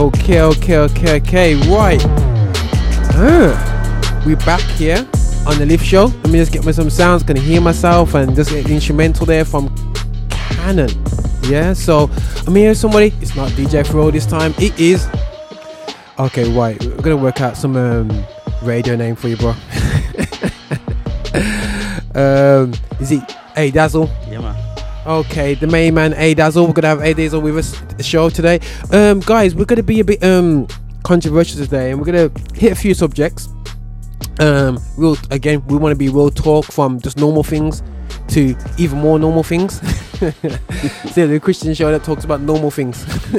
Okay, okay, okay, okay, right. Uh, we back here on the lift show. Let me just get me some sounds, gonna hear myself and just get the instrumental there from Canon. Yeah, so I'm here with somebody. It's not DJ Fro this time. It is. Okay, right. We're gonna work out some um, radio name for you, bro. um, is it Hey Dazzle? Yeah, man. Okay, the main man A Dazzle. We're gonna have A Dazzle with us show today. Um, guys, we're gonna be a bit um controversial today, and we're gonna hit a few subjects. Um, real again, we want to be real talk from just normal things to even more normal things. so the Christian show that talks about normal things.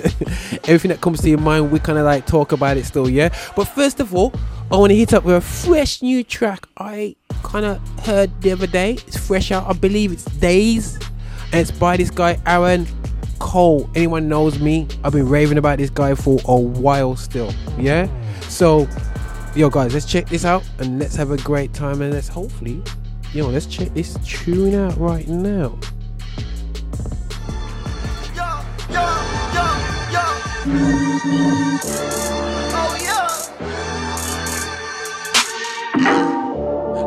Everything that comes to your mind, we kind of like talk about it still, yeah. But first of all, I want to hit up with a fresh new track I kind of heard the other day. It's fresh out. I believe it's Days and it's by this guy Aaron Cole. Anyone knows me? I've been raving about this guy for a while still. Yeah. So, yo guys, let's check this out and let's have a great time and let's hopefully, yo, let's check this tune out right now. Oh yeah.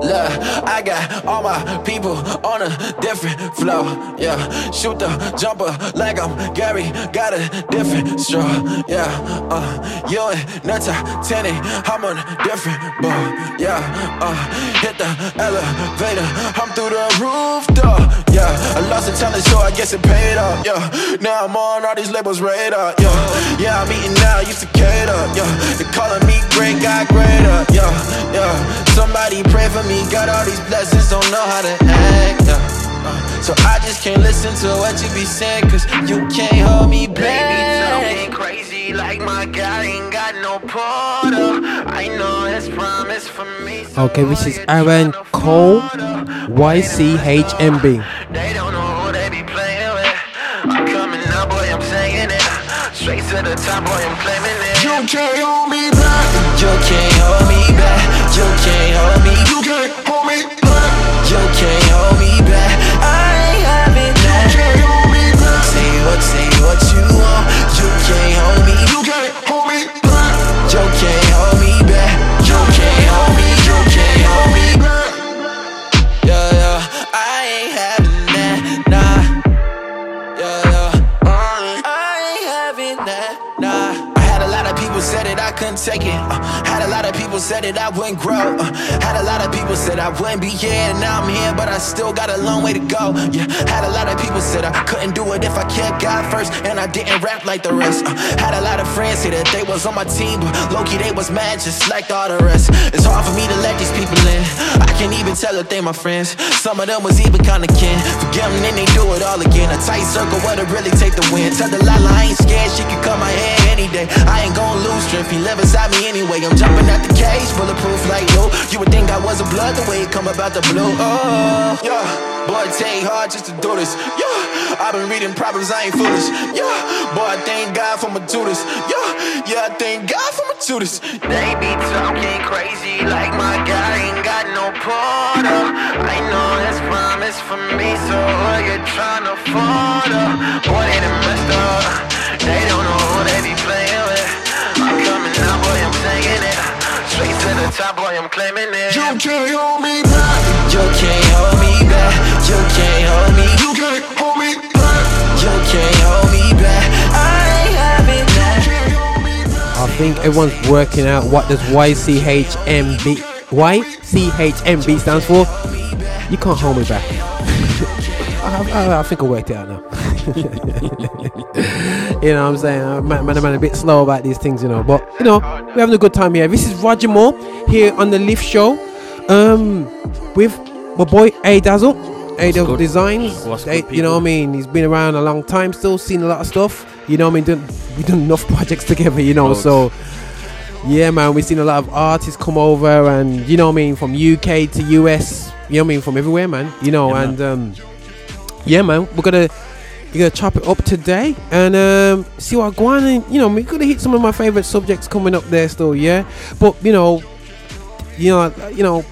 Look, I got all my people on a different flow. Yeah, shoot the jumper like I'm Gary, got a different straw. Yeah, uh, you and Nata Titanic, I'm on a different boat. Yeah, uh, hit the elevator, I'm through the roof door. Yeah, I lost the talent, so I guess it paid off. Yeah, now I'm on all these labels radar. Yeah, yeah, I'm eating now, used to cater. Yeah, they calling me great, got greater. Yeah, yeah, somebody pray for me, got all these blessings, don't know how to act. Yeah. Uh, so I just can't listen to what you be saying, cause you can't hold me back. Baby, talking crazy like my guy ain't got no porter. I know his promise for me. so Okay, this is I Aaron tryna Cole. YCHMB. They don't know who they be playing with. I'm coming up, boy, I'm saying it. Straight to the top, boy, I'm claiming it. You can't hold me back. You can't hold me back. You can't hold me. You can't hold me back. You can't hold me back. I ain't having that. You can't hold me back. Say what, say what you want. You can't hold me. You can't hold me back. You can't hold couldn't take it. Uh, had a lot of people said that I wouldn't grow. Uh, had a lot of people said I wouldn't be here, and now I'm here, but I still got a long way to go. Yeah, had a lot of people said I couldn't do it if I kept God first, and I didn't rap like the rest. Uh, had a lot of friends say that they was on my team, but Loki they was mad just like all the rest. It's hard for me to let these people in. I can't even tell if they my friends. Some of them was even kinda kin. Forget them, then they do it all again. A tight circle, what it really take to win. Tell Delilah I ain't scared, she can cut my hair any day. I ain't gon' lose strength, he inside me anyway. I'm jumping out the cage, bulletproof like you. You would think I was a blood the way it come about the blue. Oh, yeah. Boy, take hard just to do this. Yeah, I've been reading Proverbs, I ain't foolish. Yeah, boy, I thank God for my this. Yeah, yeah, I thank God for my this. They be talking crazy like my guy ain't got no porter. I know his promise for me, so who you tryna afford her? Boy, they done messed up. They don't know who they be playing to the top, boy, I'm claiming it. You can't hold me back. You can't hold me back. You can't hold me. You can't hold me back. You can't hold me back. I ain't having that. I think everyone's working out what does YCHMB YCHMB stands for. You can't hold me back. I, I, I think I worked it out now. you know what I'm saying? I'm, man, man, I'm a bit slow about these things, you know. But, you know, we're having a good time here. This is Roger Moore here on the Lift Show um, with my boy A Dazzle. A Dazzle? Designs. You know what I mean? He's been around a long time, still seen a lot of stuff. You know what I mean? Done, we've done enough projects together, you know. Loads. So, yeah, man, we've seen a lot of artists come over, and you know what I mean, from UK to US, you know what I mean, from everywhere, man. You know, Yeah, and um, yeah, man, we're gonna we're gonna chop it up today and um, see what go on. And you know, we're gonna hit some of my favorite subjects coming up there still, yeah. But you know, you know, you know,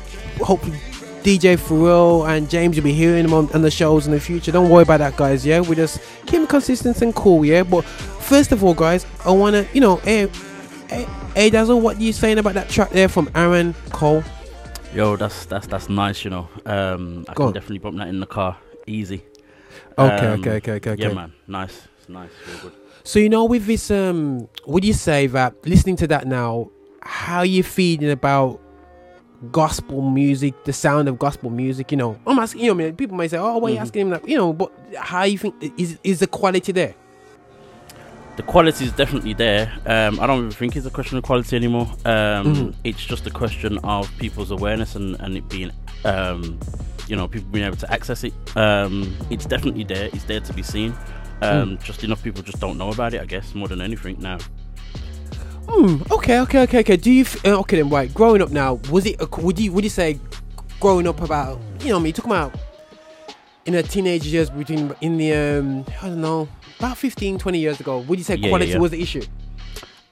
hopefully. DJ 4Real and James, you'll be hearing them on, on the shows in the future. Don't worry about that, guys. Yeah, we just keep it consistent and cool. Yeah, but first of all, guys, I wanna, you know, hey, hey, hey Dazzle, what are you saying about that track there from Aaron Cole? Yo, that's that's that's nice. You know, um, I Go can on. definitely bump that in the car, easy. Okay, Um, okay, okay, okay, okay. Yeah, man, nice, it's nice, real good. So you know, with this, um, would you say that listening to that now, how are you feeling about gospel music, the sound of gospel music? You know, I'm asking. You know, I mean, people might say, "Oh, why are you asking him that?" You know, but how you think is is the quality there? The quality is definitely there. Um, I don't even think it's a question of quality anymore. Um, Mhm. It's just a question of people's awareness and, and it being, um, you know, people being able to access it. Um, it's definitely there. It's there to be seen. Um, Just enough people just don't know about it, I guess, more than anything now. Hmm. Okay. Okay. Okay. Okay. Do you? F- uh, okay. Then. Right. Growing up now, was it? A, would you? Would you say, growing up about? You know, I mean, talking about in the teenage years between in the um, I don't know, about 15, 20 years ago. Would you say Yeah, quality yeah. was the issue?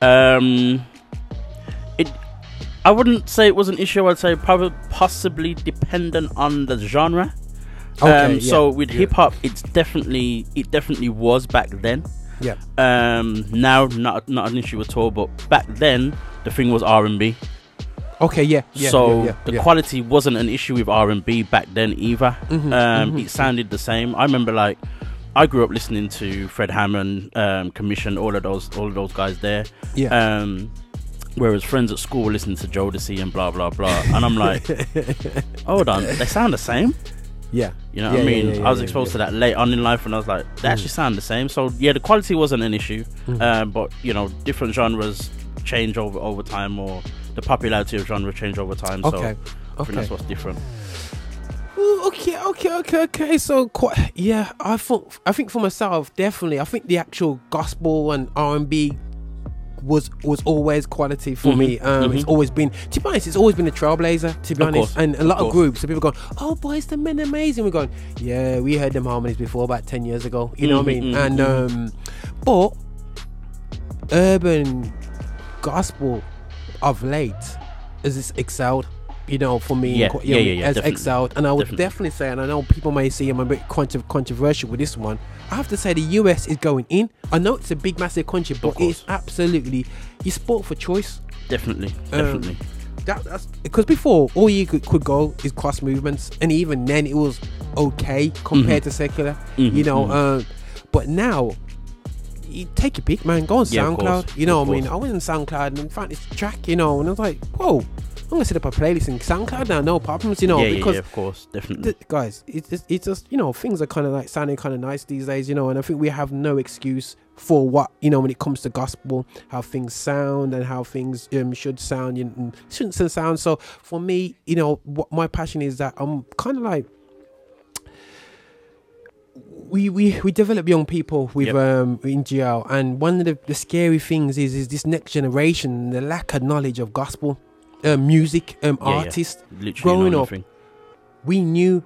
Um. I wouldn't say it was an issue. I'd say probably possibly dependent on the genre. Okay, um, yeah, so with yeah. hip hop, it's definitely it definitely was back then. Yeah. Um, now not not an issue at all. But back then, the thing was R and B. Okay. Yeah. yeah so yeah, yeah, the yeah. quality wasn't an issue with R and B back then either. Mhm, um, mhm. It sounded the same. I remember like I grew up listening to Fred Hammond, um, Commission, all of those all of those guys there. Yeah. Um, whereas friends at school were listening to Jodeci and blah blah blah, and I'm like, hold on, they sound the same. yeah. You know Yeah, what I yeah, mean? yeah, I was exposed yeah. to that late on in life, and I was like, they Mm. actually sound the same. So yeah, the quality wasn't an issue, Mhm. um, but you know, different genres change over over time, or the popularity of genre change over time. So Okay. I think Okay. that's what's different. Ooh, okay. Okay. Okay. Okay. So quite. Yeah. I thought. I think for myself, definitely. I think the actual gospel and R and B was was always quality for Mhm, me. Um, It's mhm. always been. To be honest, it's always been a trailblazer. To be Of honest, course, and a lot of course. groups. So people going, "Oh, boys, the men amazing." We're going, "Yeah, we heard them harmonies before about ten years ago." You know what I Mhm, mean? mhm, And mhm. um, but urban gospel of late has this excelled. You know, for me, Yeah, co- yeah, know, yeah, yeah, has definitely. excelled, and I would Definitely. definitely say, and I know people may see I'm a bit contra- controversial with this one. I have to say the US is going in. I know it's a big, massive country, but it's absolutely you sport for choice. Definitely, Um, definitely. That, that's because before all you could, could go is cross movements, and even then it was okay compared to secular. Mhm, You know, mhm. um, but now. You take your pick, man. Go on Yeah, SoundCloud. You know, I mean. I went on SoundCloud and found this track, you know, and I was like, whoa, I'm gonna set up a playlist in SoundCloud now, no problems, you know, yeah, yeah, because yeah, of course, definitely. th- guys, it's just, it's just you know things are kind of like sounding kind of nice these days, you know, and I think we have no excuse for what you know when it comes to gospel, how things sound and how things um should sound you know, shouldn't sound. So for me, you know, what my passion is that I'm kind of like. We, we, we develop young people with Yep. um in GL and one of the, the scary things is is this next generation the lack of knowledge of gospel uh, music um Yeah, yeah. artists growing up, we knew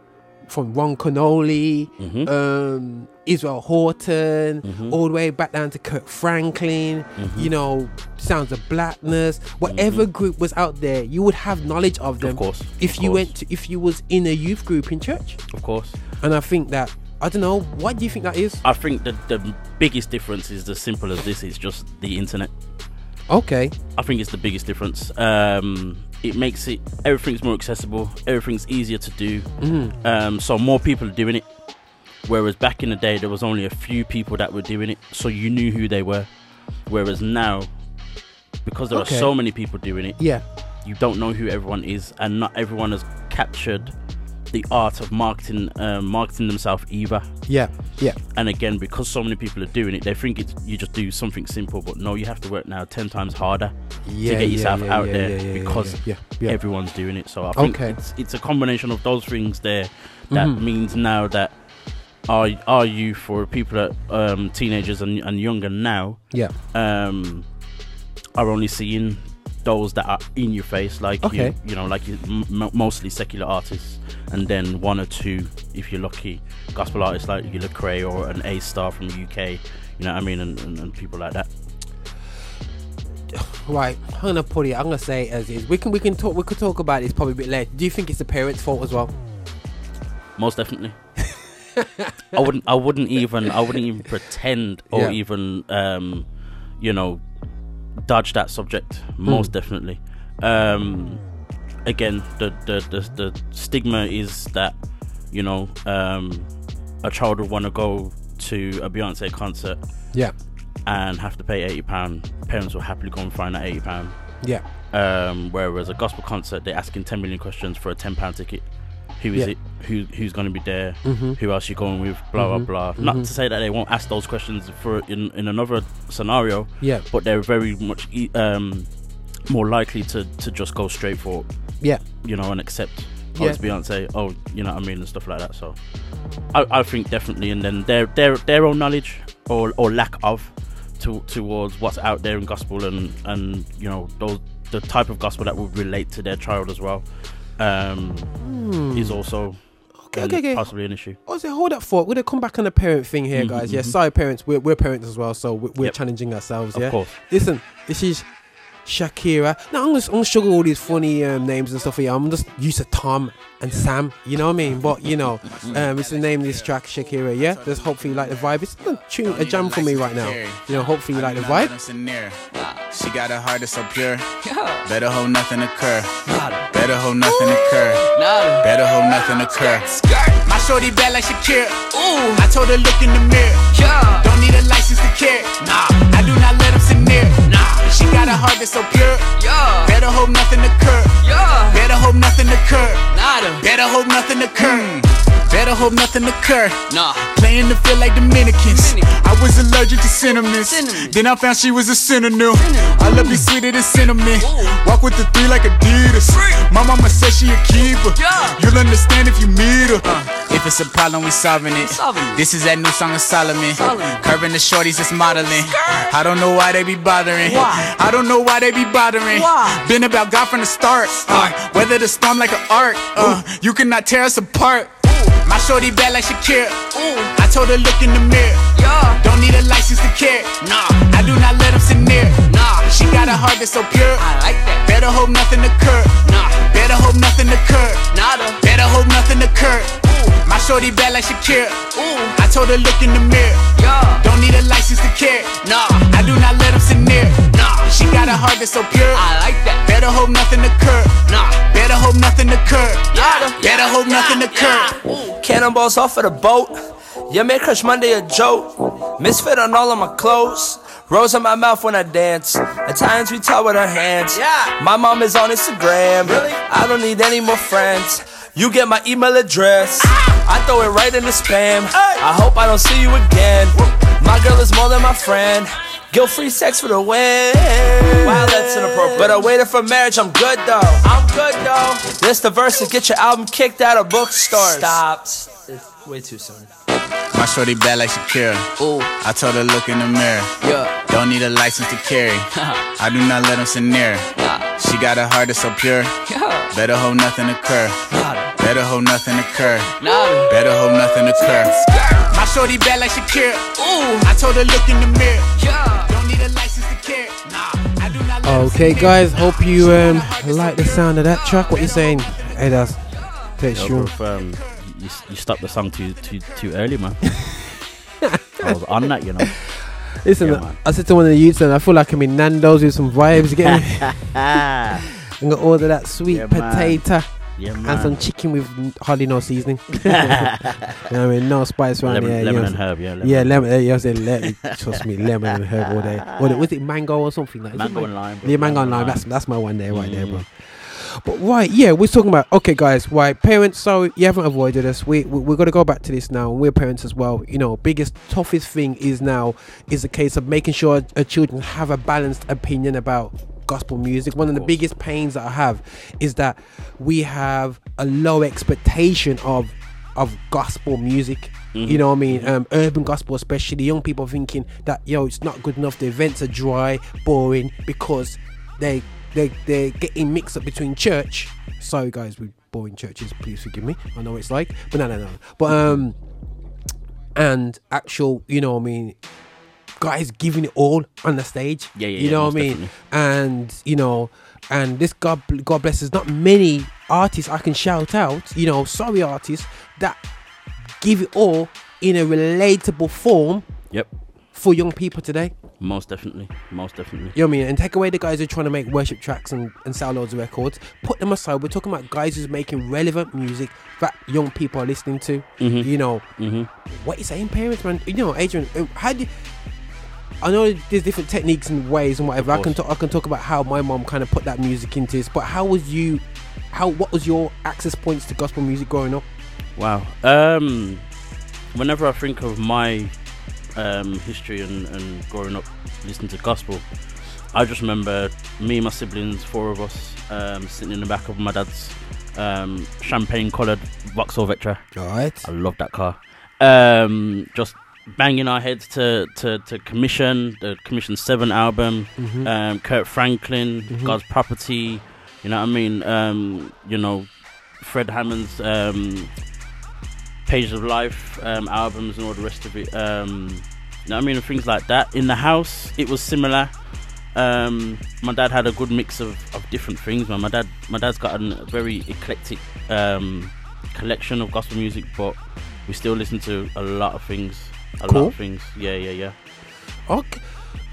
from Ron Kenoly, Mhm. um, Israel Houghton, Mhm. all the way back down to Kirk Franklin, Mhm. you know, Sounds of Blackness, whatever group was out there, you would have knowledge of them Of course. if of you course, went to, if you was in a youth group in church. Of course. And I think that I don't know, what do you think that is? I think that the biggest difference is as simple as this. It's just the internet. Okay. I think it's the biggest difference. Um, it makes it everything's more accessible. Everything's easier to do. Mhm. Um, so more people are doing it. Whereas back in the day, there was only a few people that were doing it, so you knew who they were. Whereas now, because there Okay. are so many people doing it, Yeah. you don't know who everyone is, and not everyone has captured the art of marketing, um, marketing themselves either. Yeah. Yeah. And again, because so many people are doing it, they think it's you just do something simple, but no, you have to work now ten times harder Yeah. get yourself yeah, out yeah, there yeah, yeah, because yeah, yeah. everyone's doing it. So I think Okay. it's it's a combination of those things there that Mhm. means now that our our youth for people that um, teenagers and, and younger now Yeah. um, are only seeing those that are in your face, like Okay. you, you know, like you, m- m- mostly secular artists, and then one or two, if you're lucky, gospel artists like you Lecrae or an A Star from the UK. You know what I mean, and, and, and people like that. Right, I'm gonna put it. I'm gonna say it as is. We can we can talk. We could talk about this probably a bit later. Do you think it's the parents' fault as well? Most definitely. I wouldn't. I wouldn't even. I wouldn't even pretend or Yeah. even, um, you know, dodge that subject. Most definitely. Um, again, the, the the the stigma is that you know um, a child would want to go to a Beyonce concert Yeah. and have to pay eighty pound. Parents will happily go and find that eighty pound. Yeah. Um, whereas a gospel concert, they're asking ten million questions for a ten pound ticket. Who is Yeah. it? Who who's going to be there? Mhm. Who else you going with? Blah Mhm. blah blah. Not Mhm. to say that they won't ask those questions for in in another scenario, Yeah. but they're very much um, more likely to to just go straight for Yeah. you know and accept. Oh, Yeah. it's Beyonce. Oh, you know what I mean, and stuff like that. So, I, I think definitely, and then their their their own knowledge or or lack of to, towards what's out there in gospel and and you know those the type of gospel that would relate to their child as well um, is also Hmm. Okay, um, okay, okay. possibly an issue. Was like, hold up for We're gonna come back on the parent thing here, Mhm, guys. Yeah, mhm. sorry, parents. We're, we're parents as well, so we're, we're Yep. challenging ourselves. Yeah, Of Yeah. course. Listen, this is Shakira. Now I'm gonna, I'm gonna struggle all these funny um, names and stuff here. I'm just used to Tom and Sam. You know what I mean? But you know, um, it's the name of this track, Shakira. Yeah. Just hopefully you like the vibe. It's a tune, a jam for me right now. You know, hopefully you like the vibe. She got a heart that's so pure. Better hope nothing occur. Better hope nothing occur. Better hope nothing occur. My shorty bad like Shakira. Ooh. I told her look in the mirror. Don't need a license to care. Nah. I do not let them sit near. She got a heart that's so pure. Yeah. Better hope nothing occur. Yeah. Better hope nothing occur. Better hope nothing occur. Hmm. Better hope nothing occur. Nah. Playing to feel like Dominicans. Dominican. I was allergic to cinnamon. Cinnamon. Then I found she was a synonym. I love you sweeter than cinnamon. Walk with the three like Adidas. My mama said she a keeper. Yeah. You'll understand if you meet her. Uh. if it's a problem, we solving it. Solving it. This is that new song of Solomon. Solomon. Curving the shorties that's modeling. I don't know why they be bothering. Why? I don't know why they be bothering. Why? Been about God from the start. Uh, weather the storm like an ark. Uh, you cannot tear us apart. My shorty bad like Shakira. I told her look in the mirror. Don't need a license to care. Nah. I do not let them sit near. She got a heart that's so pure. I like that. Better hope nothing occur. Nah. Better hope nothing occur. Nada. Better hope nothing occur. My shorty bad like Shakira. Ooh. I told her look in the mirror. Yeah. Don't need a license to care. Nah. I do not let them sit near. Nah. She got a heart that's so pure. I like that. Better hope nothing occur. Nah. Better hope nothing occur. Nada. Better hope nothing occur. Cannonballs off of the boat. Yeah, make Crush Monday a joke. Misfit on all of my clothes. Rose in my mouth when I dance. At times we talk with our hands. Yeah. My mom is on Instagram. Really? I don't need any more friends. You get my email address. Ah. I throw it right in the spam. I hope I don't see you again. My girl is more than my friend. Guilt free sex for the win. Wow, that's inappropriate. But I waited for marriage, I'm good though. I'm good though. This the verse to get your album kicked out of bookstores. Stop. It's way too soon. My shorty bad like Shakira. Ooh. I told her look in the mirror. Yeah. Don't need a license to carry. I do not let them sit near. Nah. She got a heart that's so pure. Yeah. Better hope nothing occur. Nada. Better hope nothing occur. Nada. Better hope nothing occur. My shorty bad like Shakira. Ooh. I told her look in the mirror. Yeah. Don't need a license to carry. Nah. I do not let Okay, sit near. guys. Hope you She got a um like the sound of that track. What you saying? Hey, that's take Yeah, sure. bro, um, you, you stopped the song too too too early, man. I was on that, you know. Listen, Yeah, man. I said to one of the youths, and I feel like I'm in Nando's with some vibes. You Get me? Ah, I'm gonna order that sweet Yeah, man. potato yeah, and some chicken with hardly no seasoning. you know what I mean? No spice around lemon, here. you lemon know and herb, yeah. Lemon. Yeah, lemon. Yeah, I said le- trust me, lemon and herb all day. Or the- was it mango or something like? Mango and lime. bro. Yeah, mango and lime. That's that's my one there, right there, Mm. bro. But right, yeah, we're talking about okay, guys. Right, parents. So you haven't avoided us. We, we we're gonna go back to this now. We're parents as well. You know, biggest toughest thing is now is a case of making sure our children have a balanced opinion about gospel music. One of the biggest pains that I have is that we have a low expectation of of gospel music. You know what I mean? Um, urban gospel, especially young people thinking that yo, it's not good enough. The events are dry, boring because they they they're getting mixed up between church. Sorry guys, with boring churches, please forgive me. I know what it's like, but no, no, no. But um, and actual, you know what I mean? Guys giving it all on the stage. Yeah, yeah, You yeah, know what I mean? definitely. And you know, and this God God bless. There's not many artists I can shout out. You know, sorry artists that give it all in a relatable form Yep. For young people today. Most definitely. Most definitely. You know what I mean? And take away the guys who are trying to make worship tracks and, and sell loads of records. Put them aside. We're talking about guys who's making relevant music that young people are listening to. Mhm. You know, hmm what you saying, parents, man? You know, Adrian, uh, how do you, I know there's different techniques and ways and whatever. I can talk. I can talk about how my mom kind of put that music into this. But how was you? How what was your access points to gospel music growing up? Wow. Um, whenever I think of my um, history and, and growing up listening to gospel, I just remember me and my siblings, four of us, um, sitting in the back of my dad's um, champagne-coloured Vauxhall Vectra. Right. I love that car. Um, just banging our heads to, to, to Commission, the Commission 7 album, Mhm. um, Kirk Franklin, Mhm. God's Property, you know what I mean? Um, you know, Fred Hammond's um, Pages of Life um, albums and all the rest of it. Um, you know I mean? And things like that. In the house, it was similar. Um, my dad had a good mix of, of different things, man. My dad, my dad's got a very eclectic um, collection of gospel music, but we still listen to a lot of things. A Cool. lot of things. Yeah, yeah, yeah. Okay.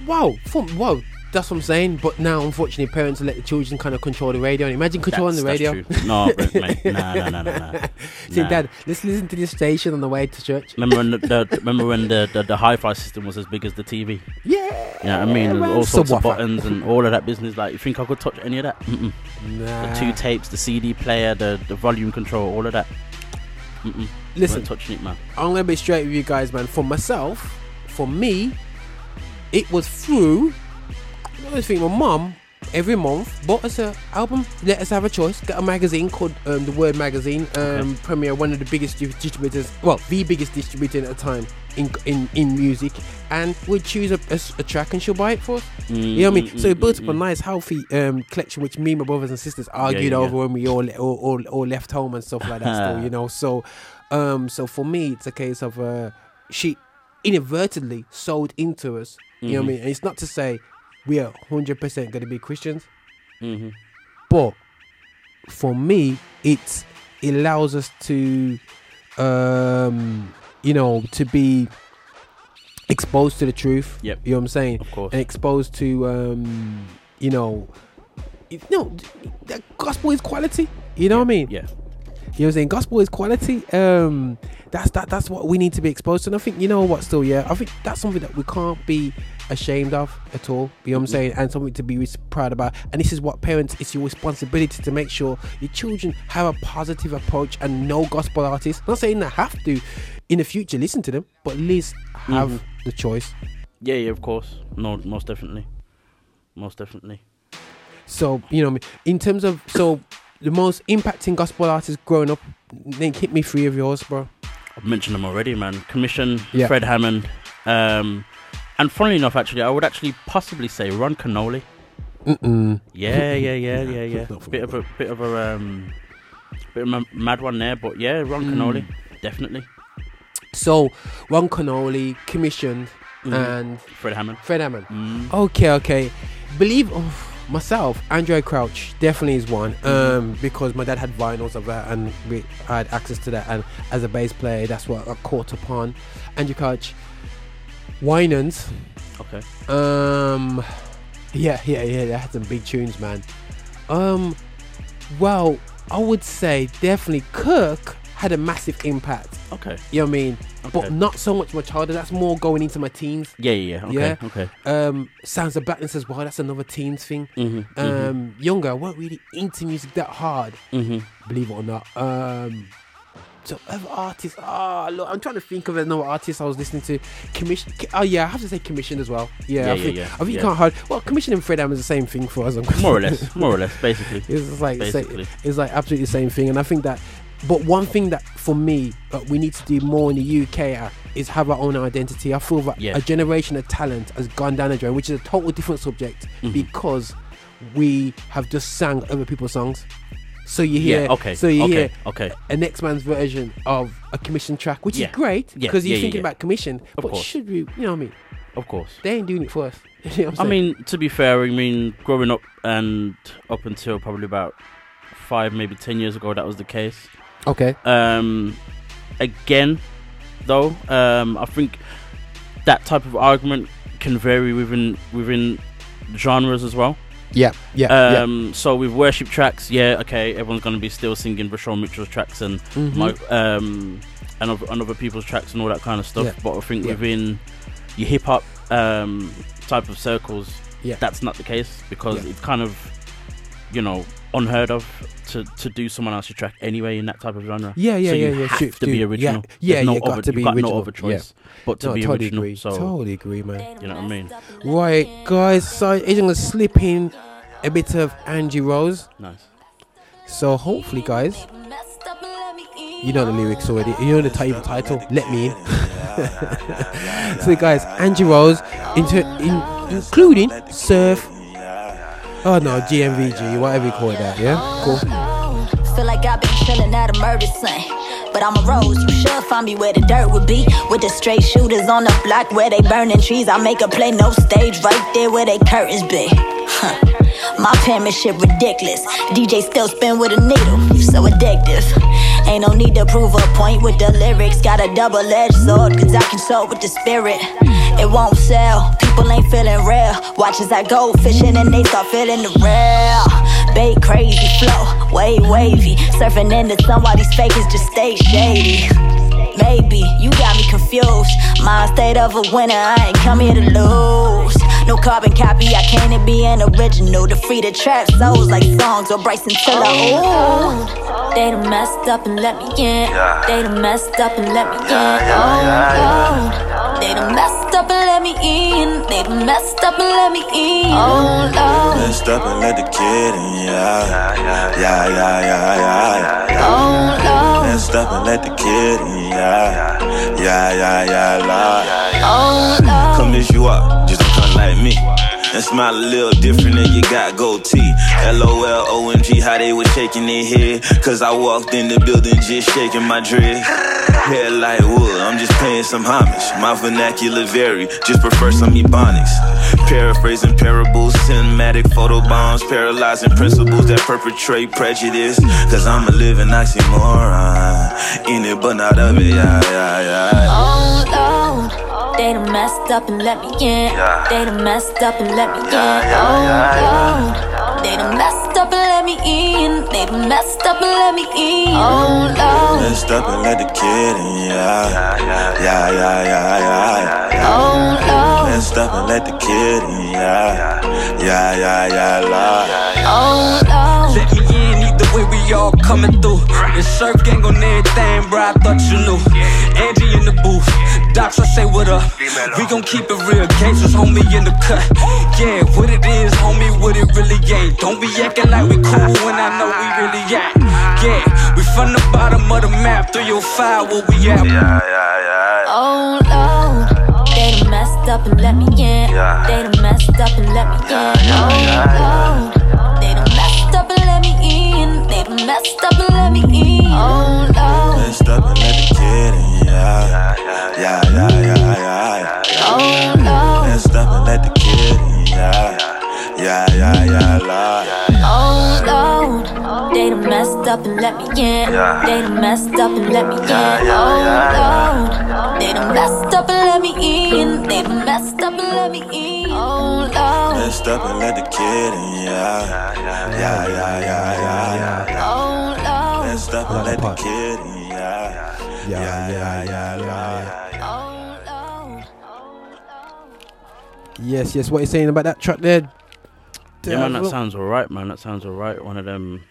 Wow. From, wow. That's what I'm saying. But now, unfortunately, parents let the children kind of control the radio. And imagine controlling the radio. that's. No, but, mate, nah, nah, nah, nah, nah. Say, Nah. Dad, let's listen to this station on the way to church. Remember when the, the remember when the, the, the hi-fi system was as big as the TV? Yeah. You know I mean? And all sorts of buttons and all of that business. Like, you think I could touch any of that? Mm-mm. Nah. The two tapes, the CD player, the, the volume control, all of that. Mm-mm. Listen, touching it, man. I'm gonna be straight with you guys, man. For myself, for me, it was through. I always think my mum every month bought us an album. Let us have a choice. Got a magazine called um, the Word Magazine. Um, Okay. Premier, one of the biggest distributors. Well, the biggest distributor at the time in in, in music. And we'd choose a track and she'll buy it for us. Mm, You know what I mean? mm, So it mm, built mm, up a mm. nice, healthy um, collection, which me my brothers and sisters argued yeah, over yeah. when we all, all, all, all left home and stuff like that. still, you know. So, um, so for me, it's a case of uh, she inadvertently sold into us. You know what I Mhm. mean? And it's not to say we are hundred percent going to be Christians, Mhm. but for me, it allows us to, um, you know, to be exposed to the truth. Yep. You know what I'm saying? Of course. and exposed to um you know no the gospel is quality you know what i mean Yeah. you know what i'm saying gospel is quality um that's that that's what we need to be exposed to and i think you know what still yeah i think that's something that we can't be ashamed of at all you know what i'm Mhm. saying and something to be proud about and this is what parents it's your responsibility to make sure your children have a positive approach and no gospel artists not saying they have to in the future listen to them but at least have Mhm. the choice Yeah, yeah, of course. No, most definitely. Most definitely. So you know, in terms of so the most impacting gospel artists growing up, then hit me three of yours, bro. I've mentioned them already, man. Commission, Yeah. Fred Hammond, um, and funnily enough, actually, I would actually possibly say Ron Kenoly. Mm-mm. Yeah, yeah, yeah, yeah, yeah. Bit of a bit of a um, bit of a mad one there, but yeah, Ron Mm. Kenoly, definitely. So Ron Kenoly commissioned Mhm. and Fred Hammond. Fred Hammond. Mm. Okay, okay. Believe oh, myself, Andraé Crouch definitely is one. Um, because my dad had vinyls of that and we I had access to that. And as a bass player, that's what I caught upon. Andraé Crouch, Winans. Okay. Um, yeah, yeah, yeah. They had some big tunes, man. Um, well, I would say definitely Kirk had a massive impact. Okay. You know what I mean? Okay. But not so much much harder. That's more going into my teens. yeah, yeah, yeah. Yeah. Okay. Okay. Um, Sounds of Blackness as well. That's another teens thing. Mm-hmm. Um, younger, I weren't really into music that hard, mm-hmm. believe it or not. Um, so other artists. Ah, look, I'm trying to think of another artist I was listening to. Commission. Oh yeah, I have to say Commission as well. Yeah, Yeah, I yeah, think, yeah, I think you can't hard. Well, Commission and Fred Am is the same thing for us. More or less. More or less. Basically. It's like Basically. it's like absolutely the same thing, and I think that. But one thing that for me uh, we need to do more in the UK uh, is have our own identity. I feel that a generation of talent has gone down the drain, which is a total different subject Mhm. because we have just sang other people's songs. So you hear, Yeah. Okay. so you okay. hear Okay. a next man's version of a commission track, which Yeah. is great because yeah, you're thinking about commission. Of but course. should we, you know what I mean? Of course. They ain't doing it for us. you know I mean, to be fair, I mean, growing up and up until probably about five, maybe ten years ago, that was the case. okay. Um, again, though. Um, I think that type of argument can vary within within genres as well. Yeah, yeah, Um, so with worship tracks, yeah, okay, everyone's gonna be still singing VaShawn Mitchell's tracks and yeah. Mhm. my, um, and other, and other people's tracks and all that kind of stuff. Yeah. But I think Yeah. within your hip hop um, type of circles, Yeah. that's not the case because Yeah. it's kind of you know unheard of to, to do someone else's track anyway in that type of genre. yeah, yeah, so yeah, you yeah. have shoot, to be original. Yeah, yeah, no you got to be you've got original. no other choice but to No, be totally original. agree. So totally agree, man. you know what I mean. Right, guys. So I'm gonna slip in a bit of Angie Rosa. Nice. So hopefully, guys, you know the lyrics already. You know the title. Title. Let me in. so, guys, Angie Rosa, into in, including surf. Oh no, GMVG, whatever you call that. Yeah, cool. Feel like I've been chillin' at a murder scene. But I'm a rose, you should find me where the dirt would be. With the straight shooters on the block where they burning trees. I make a play, no stage, right there where they curtains be. Huh. My penmanship ridiculous. DJ still spin with a needle, so addictive. Ain't no need to prove a point with the lyrics. Got a double edged sword, cause I can show with the spirit. It won't sell, people ain't feeling real. Watch as I go fishing and they start feeling the real. Bait crazy flow, way wavy. Surfing in the sun while these fakers just stay shady. Maybe you got me confused. Mind state of a winner, I ain't come here to lose. No carbon copy, I can't be an original. To free the trap souls like songs or Bryson Tiller. Oh. Ooh, oh, they done messed up and let me in. They done messed up and let me in. Oh, oh. They done messed up and let me in. They done messed up and let me in. Oh, Lord. Messed up and let the kid in, yeah. Yeah, yeah, yeah, yeah, yeah. Oh, Lord. Messed up and let the kid in, yeah. Yeah, yeah, yeah, Lord. Oh, Lord. Come as you are, just like me. And smile a little different than you got gold teeth. LOL, OMG, how they was shaking their head. Cause I walked in the building just shaking my dread. Hair like wood, I'm just paying some homage. My vernacular vary, just prefer some ebonics. Paraphrasing parables, cinematic photo bombs, paralyzing principles that perpetrate prejudice. Cause I'm a living oxymoron. In it, but not of it, yeah, yeah, yeah. Oh Lord, they done messed up and let me in. They done messed up and let me in. Oh Lord, they done messed up and let me in. They done messed up and let me in. Oh Lord, Messed up and let the kid in, yeah. Yeah, yeah, yeah, yeah, yeah. oh Lord, Messed up and let the kid in, yeah. Yeah, yeah, yeah, Lord. oh Lord. Let me in either way, we all coming through. The surf gang on everything, bro. I thought you knew. Angie in the booth, Docs, I say what up. We gon' keep it real, gangsters, homie in the cut. Yeah, what it is, homie, what it really ain't. Don't be acting like we cool when I know we really ain't. Yeah, we from the bottom of the map, 305, where we at. Yeah, yeah, yeah. Oh Lord, they done messed up and let me in. They done messed up and let me in. Oh Lord, they done messed up and let me in. They done messed up and let me in. Oh Lord, Messed up and let the kid in, yeah. Yeah, yeah, yeah, yeah, yeah. oh Lord, Messed up and let the kid in, yeah. Yeah, yeah, yeah, Lord. oh Lord, they done messed up and let me in. They done messed up and let me in. Oh Lord, they done messed up and let me in. They done messed up and let me in. Oh Lord, Messed up and let the kid in, yeah. Yeah, yeah, yeah, yeah, yeah. oh Lord. Messed up and let the kid in, yeah. Yeah, yeah, yeah, yeah. Oh, Yes, yes. What you saying about that track there? Yeah, man, that sounds alright, man. That sounds alright. One of them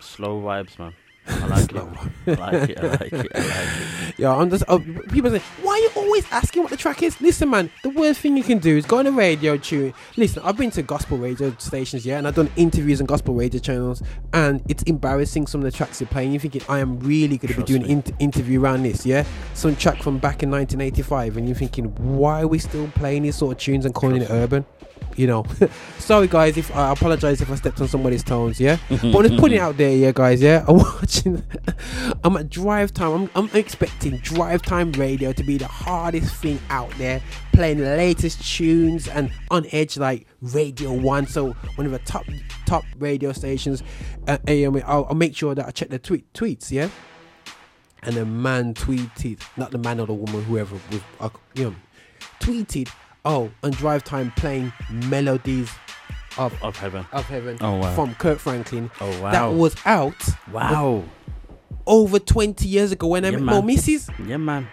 slow vibes, man. I like it. I like it. I like it. I like it. Yeah, I'm just. Uh, people say, why are you always asking what the track is? Listen, man, the worst thing you can do is go on a radio tune. Listen, I've been to gospel radio stations, yeah, and I've done interviews on gospel radio channels, and it's embarrassing some of the tracks you're playing. You're thinking, I am really going to be doing me. an interview around this, yeah? Some track from back in 1985, and you're thinking, why are we still playing these sort of tunes and calling it urban? You know, sorry guys. If I apologize if I stepped on somebody's tones, yeah. but I'm just putting it out there, yeah, guys. Yeah, I'm watching. I'm at drive time. I'm, I'm expecting drive time radio to be the hardest thing out there, playing the latest tunes and on edge like Radio One. So one of the top top radio stations. Uh, AM, I'll, I'll make sure that I check the tweet tweets. Yeah. and a man tweeted, not the man or the woman, whoever, with uh, you know, tweeted, "Oh, on drive time playing melodies of Of heaven. of heaven Oh, wow. from Kirk Franklin." Oh wow. That was out wow. over 20 years ago when I Yeah, met man. my missus. Yeah, man.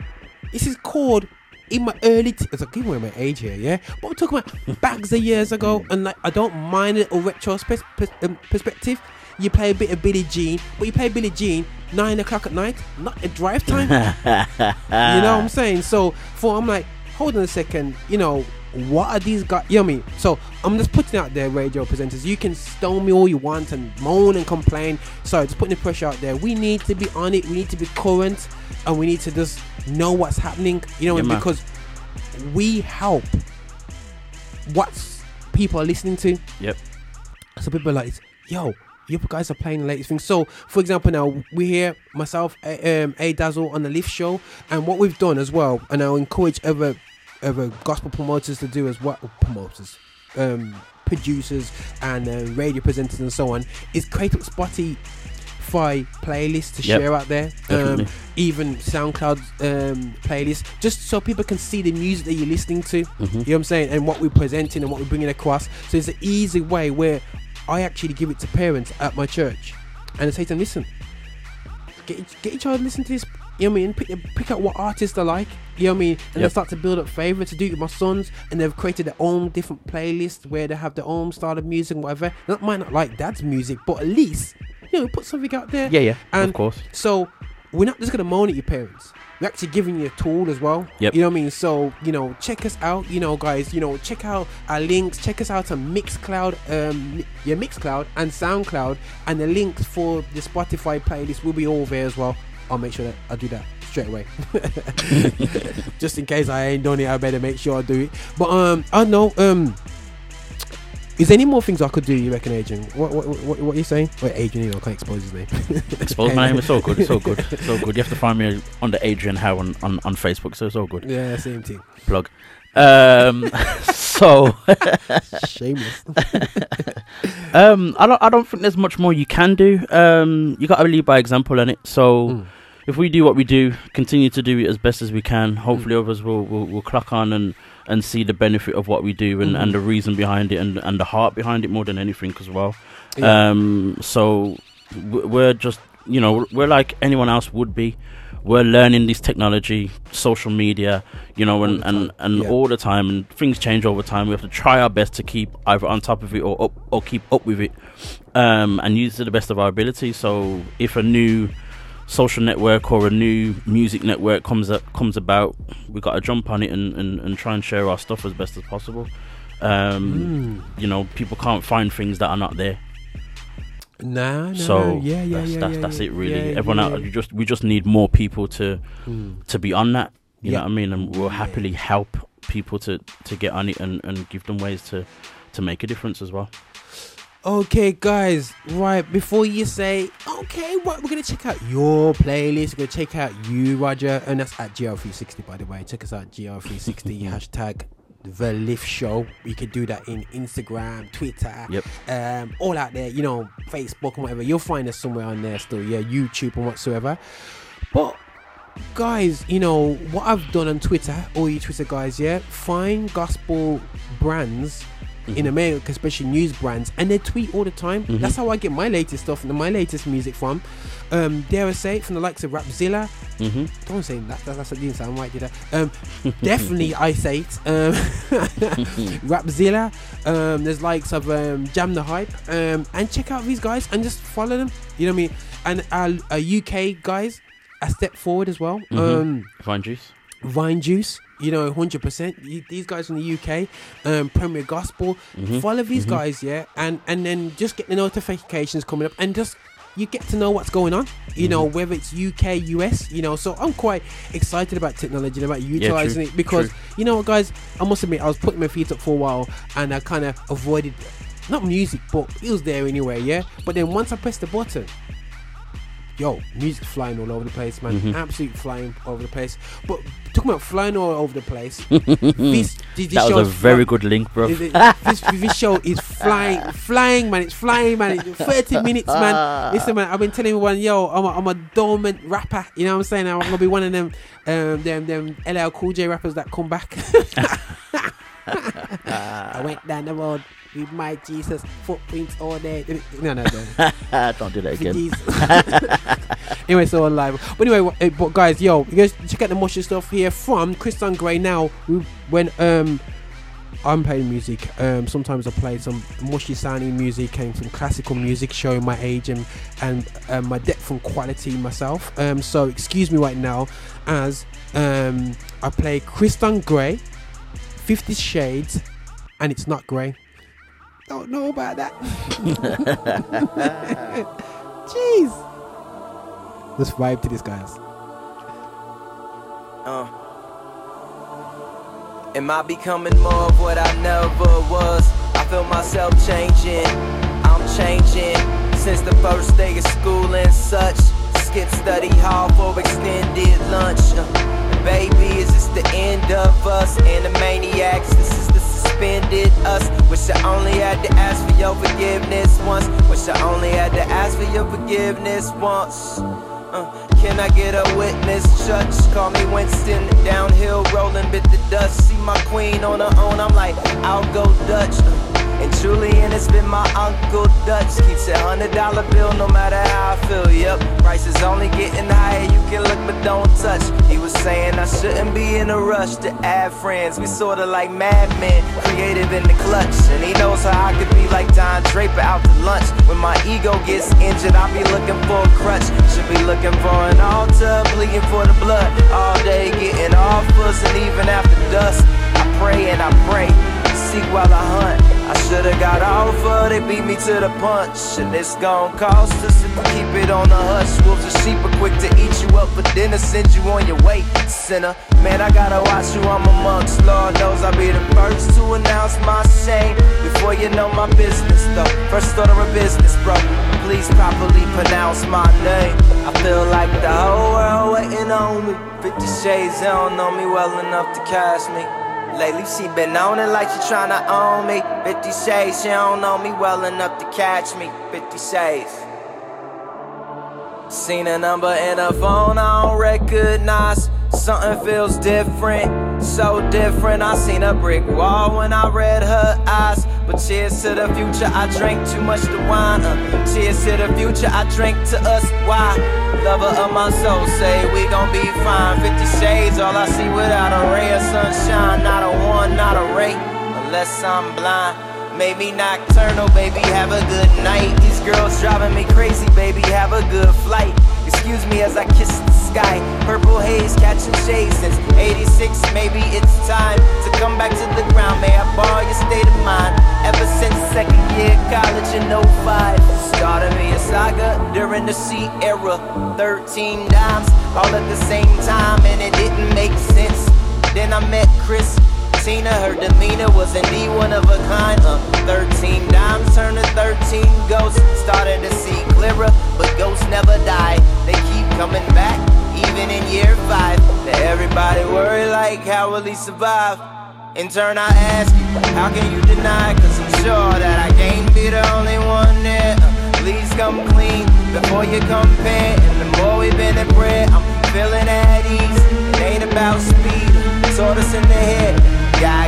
This is called in my early. T- it's like giving away my age here, yeah. But I'm talking about bags of years ago, and like I don't mind it or retrospect pers- um, perspective. You play a bit of Billie Jean, but you play Billie Jean nine o'clock at night, not at drive time. you know what I'm saying? So for I'm like, hold on a second, you know. What are these guys? You know what I mean? So I'm just putting out there, radio presenters. You can stone me all you want and moan and complain. So just putting the pressure out there. We need to be on it. We need to be current, and we need to just know what's happening. You know, Yeah, because we help what people are listening to. Yep. So people are like, yo, you guys are playing the latest thing. So, for example, now we hear myself, A- um, A Dazzle on the Lift Show, and what we've done as well, and I'll encourage other other gospel promoters to do as well. Promoters, um, producers, and uh, radio presenters, and so on, is create up Spotify playlist to Yep. share out there. Um, even SoundCloud um, playlists, just so people can see the music that you're listening to. Mhm. You know what I'm saying? And what we're presenting and what we're bringing across. So it's an easy way where I actually give it to parents at my church. And I say to them, listen, get, get your child to listen to this. You know what I mean? Pick, pick out what artists they like. You know what I mean? And they Yep. start to build up favourites to do it with my sons. And they've created their own different playlists where they have their own style of music and whatever. That might not like dad's music, but at least, you know, put something out there. Yeah, yeah. And of course. so we're not just gonna moan at your parents. We're actually giving you a tool as well. Yep. You know what I mean? So, you know, check us out, you know, guys, you know, check out our links, check us out on Mixcloud, um yeah, Mixcloud and SoundCloud, and the links for the Spotify playlist will be all there as well. I'll make sure that I do that straight away. Just in case I ain't done it, I better make sure I do it. But um I know, um is there any more things I could do, you reckon, Adrian? What what what, what are you saying? Wait, Adrian, you know, I can't expose his name. Expose my name. It's all good. It's all good. It's all good. You have to find me on under Adrian Howe on, on, on Facebook, so it's all good. Yeah, same thing. Plug. Um, so Shameless. um, I don't I don't think there's much more you can do. Um, you got to lead by example in it. So Mm. if we do what we do, continue to do it as best as we can. Hopefully, others will, will will clock on and and see the benefit of what we do and, and Mhm. the reason behind it and and the heart behind it more than anything as well. Yeah. Um, so we're just, you know, we're like anyone else would be. We're learning this technology, social media, you know, and, and, and yeah. all the time, and things change over time. We have to try our best to keep either on top of it or up or keep up with it, um, and use it to the best of our ability. So if a new social network or a new music network comes up, comes about, we got to jump on it and, and, and try and share our stuff as best as possible. Um, Mm. You know, people can't find things that are not there. Nah, nah, so nah. yeah, yeah, that's yeah, that's, yeah, that's yeah. it really. Everyone out, you just we just need more people to Mm. to be on that. You know what I mean? And we'll happily help people to to get on it and, and give them ways to to make a difference as well. Okay, guys, right before you say, okay, what we're gonna check out your playlist, we're gonna check out you, Roger, and that's at GL360, by the way. Check us out, GL360 hashtag the Lift Show. You can do that in Instagram, Twitter, Yep. um, all out there, you know, Facebook and whatever. You'll find us somewhere on there still, yeah, YouTube and whatsoever. But guys, you know what I've done on Twitter, all you Twitter guys, yeah, find gospel brands in America, especially news brands, and they tweet all the time. Mhm. That's how I get my latest stuff and my latest music from. Um, dare I say, from the likes of Rapzilla. Mm-hmm. Don't say that. That's, what didn't sound right, did I? Um, definitely, I say it. Um, Rapzilla. Um, there's likes of um, Jam the Hype. Um, and check out these guys and just follow them. You know what I mean? And our, our UK guys, a step forward as well. Mhm. Um, Fine juice. Vine Juice, you know, 100%. These guys from the UK, um, Premier Gospel, Mhm. follow these Mhm. guys, yeah, and and then just get the notifications coming up, and just you get to know what's going on, you know, Mhm. whether it's UK, US, you know. So I'm quite excited about technology and about utilizing true, it because true. you know what, guys, I must admit, I was putting my feet up for a while, and I kind of avoided not music, but it was there anyway, yeah. But then once I pressed the button, yo, music flying all over the place, man. Mhm. Absolutely flying over the place. But talking about flying all over the place, this, this, this that was a very fly- good link, bro. this, this, this show is flying, flying, man. It's flying, man. It's 30 minutes, man. Listen, man. I've been telling everyone, yo, I'm a, I'm a dormant rapper. You know what I'm saying? I'm gonna be one of them, um, them, them LL Cool J rappers that come back. I went down the road with my Jesus footprints all day. No, no, no. Don't do that again. Anyway, so on live. But anyway, eh, but guys, yo, you guys check out the Moshe stuff here from Christon Gray. Now, when um, I'm playing music, um, sometimes I play some mushy sounding music and some classical music, showing my age and and um, my depth and quality myself. Um, so excuse me right now, as um, I play Christon Gray, Fifty Shades, and it's not grey. Don't know about that. Jeez. Let's vibe to this, guys. Uh. Am I becoming more of what I never was? I feel myself changing. I'm changing since the first day of school and such. Skip study hall for extended lunch. Uh, baby, is this the end of us? Animaniacs, this is the suspended us. Wish I only had to ask for your forgiveness once. Wish I only had to ask for your forgiveness once. Uh, can I get a witness? Judge, call me Winston. Downhill rolling, bit the dust. See my queen on her own. I'm like, I'll go Dutch. And Julian has been my uncle Dutch. Keeps a hundred dollar bill no matter how I feel. Yep, price is only getting higher. You can look but don't touch. He was saying I shouldn't be in a rush to add friends. We sorta like madmen, creative in the clutch. And he knows how I could be like Don Draper out to lunch. When my ego gets injured, I'll be looking for a crutch. Should be looking for an altar, bleeding for the blood. All day getting offers, and even after dusk, I pray and I pray. Seek while I hunt. I should've got offer, they beat me to the punch. And it's gon' cost us if we keep it on the hush. Wolves and sheep are quick to eat you up for dinner, send you on your way, sinner. Man, I gotta watch you, I'm amongst. Lord knows I'll be the first to announce my shame. Before you know my business, though. First order of business, bro. Please properly pronounce my name. I feel like the whole world waiting on me. Fifty shades, they don't know me well enough to cast me. Lately she been on it like she tryna own me. 50 shades, she don't know me well enough to catch me. 50 shades. Seen a number in her phone, I don't recognize. Something feels different, so different. I seen a brick wall when I read her eyes. But cheers to the future, I drank too much to wine. Uh, cheers to the future, I drank to us. Why? Lover of my soul, say we gon' be fine. 50 shades, all I see without a ray of sunshine. Not a one, not a ray, unless I'm blind. Maybe nocturnal, baby, have a good night. These girls driving me crazy, baby, have a good flight. Excuse me as I kiss the sky. Purple haze catching shade since 86. Maybe it's time to come back to the ground. May I borrow your state of mind? Ever since second year college in 05. Started me a saga during the C era. 13 dimes all at the same time, and it didn't make sense. Then I met Chris. Tina, her demeanor was indeed one of a kind. Uh, 13 dimes turned to 13 ghosts. Started to see clearer, but ghosts never die. They keep coming back, even in year five. That everybody worry like, how will he survive? In turn, I ask you, how can you deny? Cause I'm sure that I can't be the only one there. Uh, please come clean before you come compare.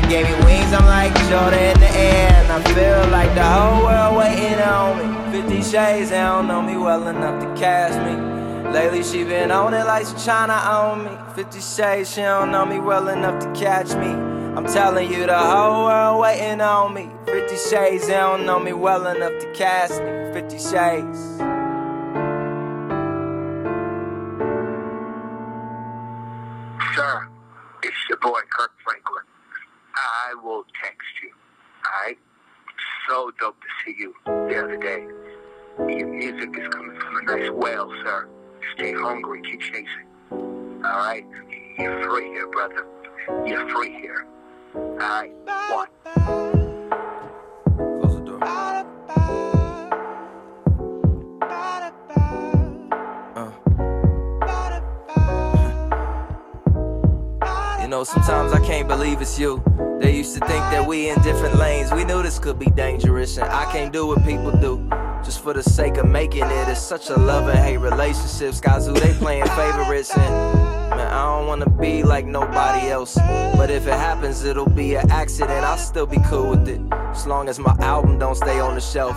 Gave me wings, I'm like Jordan in the air. And I feel like the whole world waiting on me. 50 shades, they don't know me well enough to cast me. Lately she been on it like she tryna own me. 50 shades, she don't know me well enough to catch me. I'm telling you, the whole world waiting on me. 50 shades, they don't know me well enough to cast me. 50 shades. Sir, it's your boy Kirk Franklin. I will text you. Alright? So dope to see you the other day. Your music is coming from a nice well, sir. Stay hungry, keep chasing. Alright? You're free here, brother. You're free here. Alright? One. Close the door. Know, sometimes I can't believe it's you. They used to think that we in different lanes. We knew this could be dangerous, and I can't do what people do. Just for the sake of making it, it's such a love and hate relationship. Guys who they playing favorites, and man, I don't wanna be like nobody else. But if it happens, it'll be an accident. I'll still be cool with it, as long as my album don't stay on the shelf.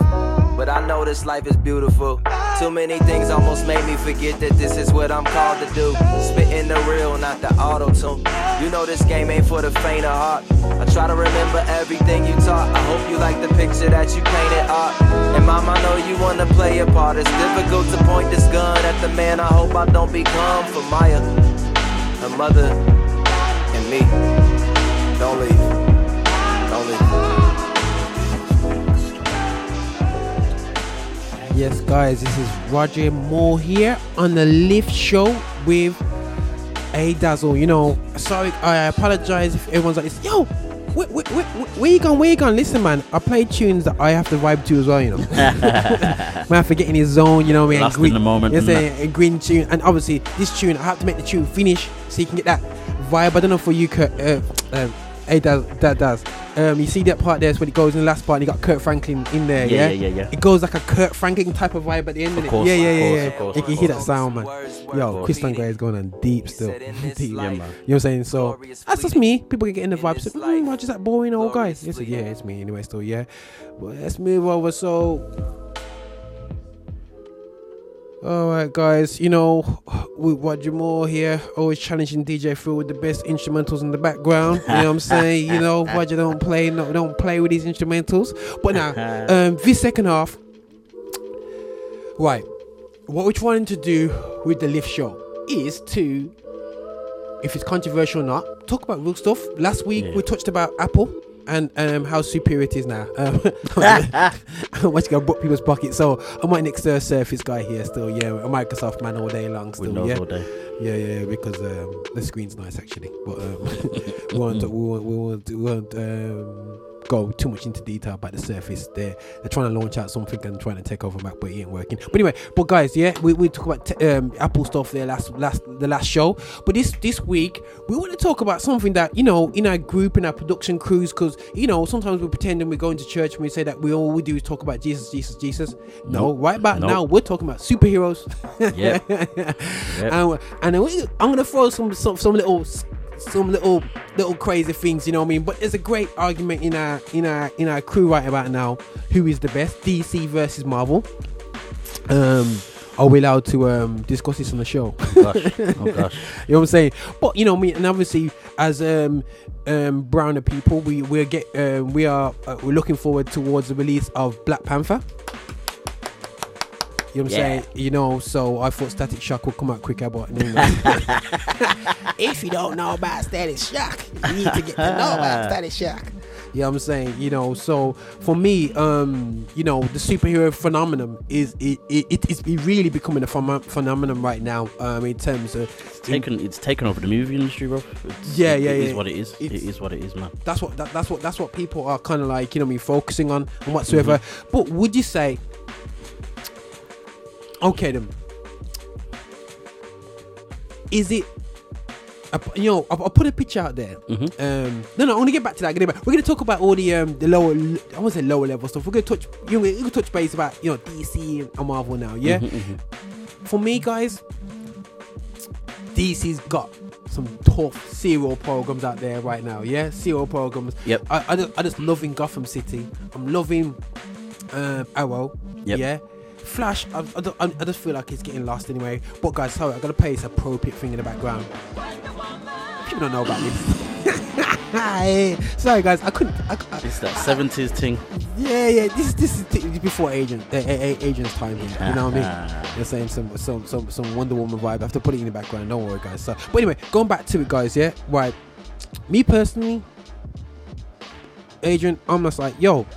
But I know this life is beautiful. Too many things almost made me forget that this is what I'm called to do. Spitting the real, not the auto tune. You know this game ain't for the faint of heart. I try to remember everything you taught. I hope you like the picture that you painted up. And mom, I know you wanna play a part. It's difficult to point this gun at the man. I hope I don't become for Maya, her mother, and me. Don't leave. Don't leave. Yes, guys, this is Roger Moore here on the Lift Show with A Dazzle. You know, sorry, I apologize if everyone's like, yo, where, you gone? Where you gone? Listen, man, I play tunes that I have to vibe to as well, you know. man, I forget in his zone, you know what I mean? Lost in the moment Yes, and a, a green tune. And obviously, this tune, I have to make the tune finish so you can get that vibe. I don't know for you, Kurt. Uh, um, A Daz, that does. Um, you see that part there, when it goes in the last part, and you got Kirk Franklin in there, Yeah, yeah? yeah, yeah, yeah. It goes like a Kirk Franklin type of vibe at the end Of of, course, it. Yeah, yeah, yeah, yeah. of course, you can hear that sound, man. Yo, course. Christon Gray is going on deep still. deep. Yeah, man. You know what I'm saying? So that's just me. People can get in the vibe. Say, mm, Roger's that boring old guy. Yes, yeah, it's me anyway. Still, yeah. But let's move over. So, all right, guys. You know, with Roger Moore here, always challenging DJ Phil with the best instrumentals in the background. You know what I'm saying? You know, Roger don't play, no, don't play with these instrumentals. But now, um, this second half, right? What we're trying to do with the lift show is to if it's controversial or not, talk about real stuff. Last week Yeah. we touched about Apple and um, how superior it is now. Um, how much gonna book people's pockets. So I'm next uh, Surface guy here still. Yeah, a Microsoft man all day long still. Windows yeah. all day. Yeah, yeah, because um, the screen's nice actually, but um, we won't we won't we won't, we won't um, go too much into detail about the Surface. They're they're trying to launch out something and trying to take over Mac, but it ain't working. But anyway, but guys, yeah, we, we talk about t- um, Apple stuff there last last the last show, but this this week we want to talk about something that you know in our group in our production crews because you know sometimes we pretend and we go into church and we say that we all we do is talk about Jesus, Jesus, Jesus. No, Nope. right about Nope. now we're talking about superheroes. Yep. And, and then we, I'm gonna throw some, some some little some little little crazy things, you know what I mean? But there's a great argument in our in our in our crew right about now. Who is the best? DC versus Marvel. Um, are we allowed to um discuss this on the show? Gosh. Oh gosh. you know what I'm saying? But you know me, and obviously as um um browner people, we we get um we are uh, we're looking forward towards the release of Black Panther. You know what I'm Yeah. saying? You know, so I thought Static Shock would come out quicker, but anyway. if you don't know about Static Shock, you need to get to know about Static Shock. You know what I'm saying? You know, so for me, um, you know, the superhero phenomenon is it, it, it is really becoming a phenom- phenomenon right now. Um, in terms of Taken, it's taken over the movie industry, bro. It's, Yeah, it- yeah, It is yeah. what it is. It It's- what it is, man. that's what that, that's what that's what people are kind of like you know me focusing on and whatsoever but would you say okay then is it I you know, I'll, I'll put a picture out there. Mhm. Um, no, no, I want to get back to that. Get back. We're gonna talk about all the um, the lower, I won't say lower level stuff. We're gonna touch, you know, we're gonna touch base about you know DC and Marvel now. Yeah, Mhm, for me, guys, DC's got some tough serial programs out there right now. Yeah, serial programs. Yep. I, I, just, I just loving Gotham City. I'm loving um, Arrow. Yep. Yeah. Flash, I, I, I just feel like it's getting lost anyway. But guys, sorry, I gotta play this appropriate thing in the background. People don't know about this. Sorry guys, I couldn't. I, It's that 70s thing. yeah, yeah. This this is before agent uh, agent's time here. You know what I mean? You're saying some some some some Wonder Woman vibe. I have to put it in the background. Don't worry, guys. So, but anyway, going back to it, guys. Yeah, right. Me personally, agent, I'm just like, yo,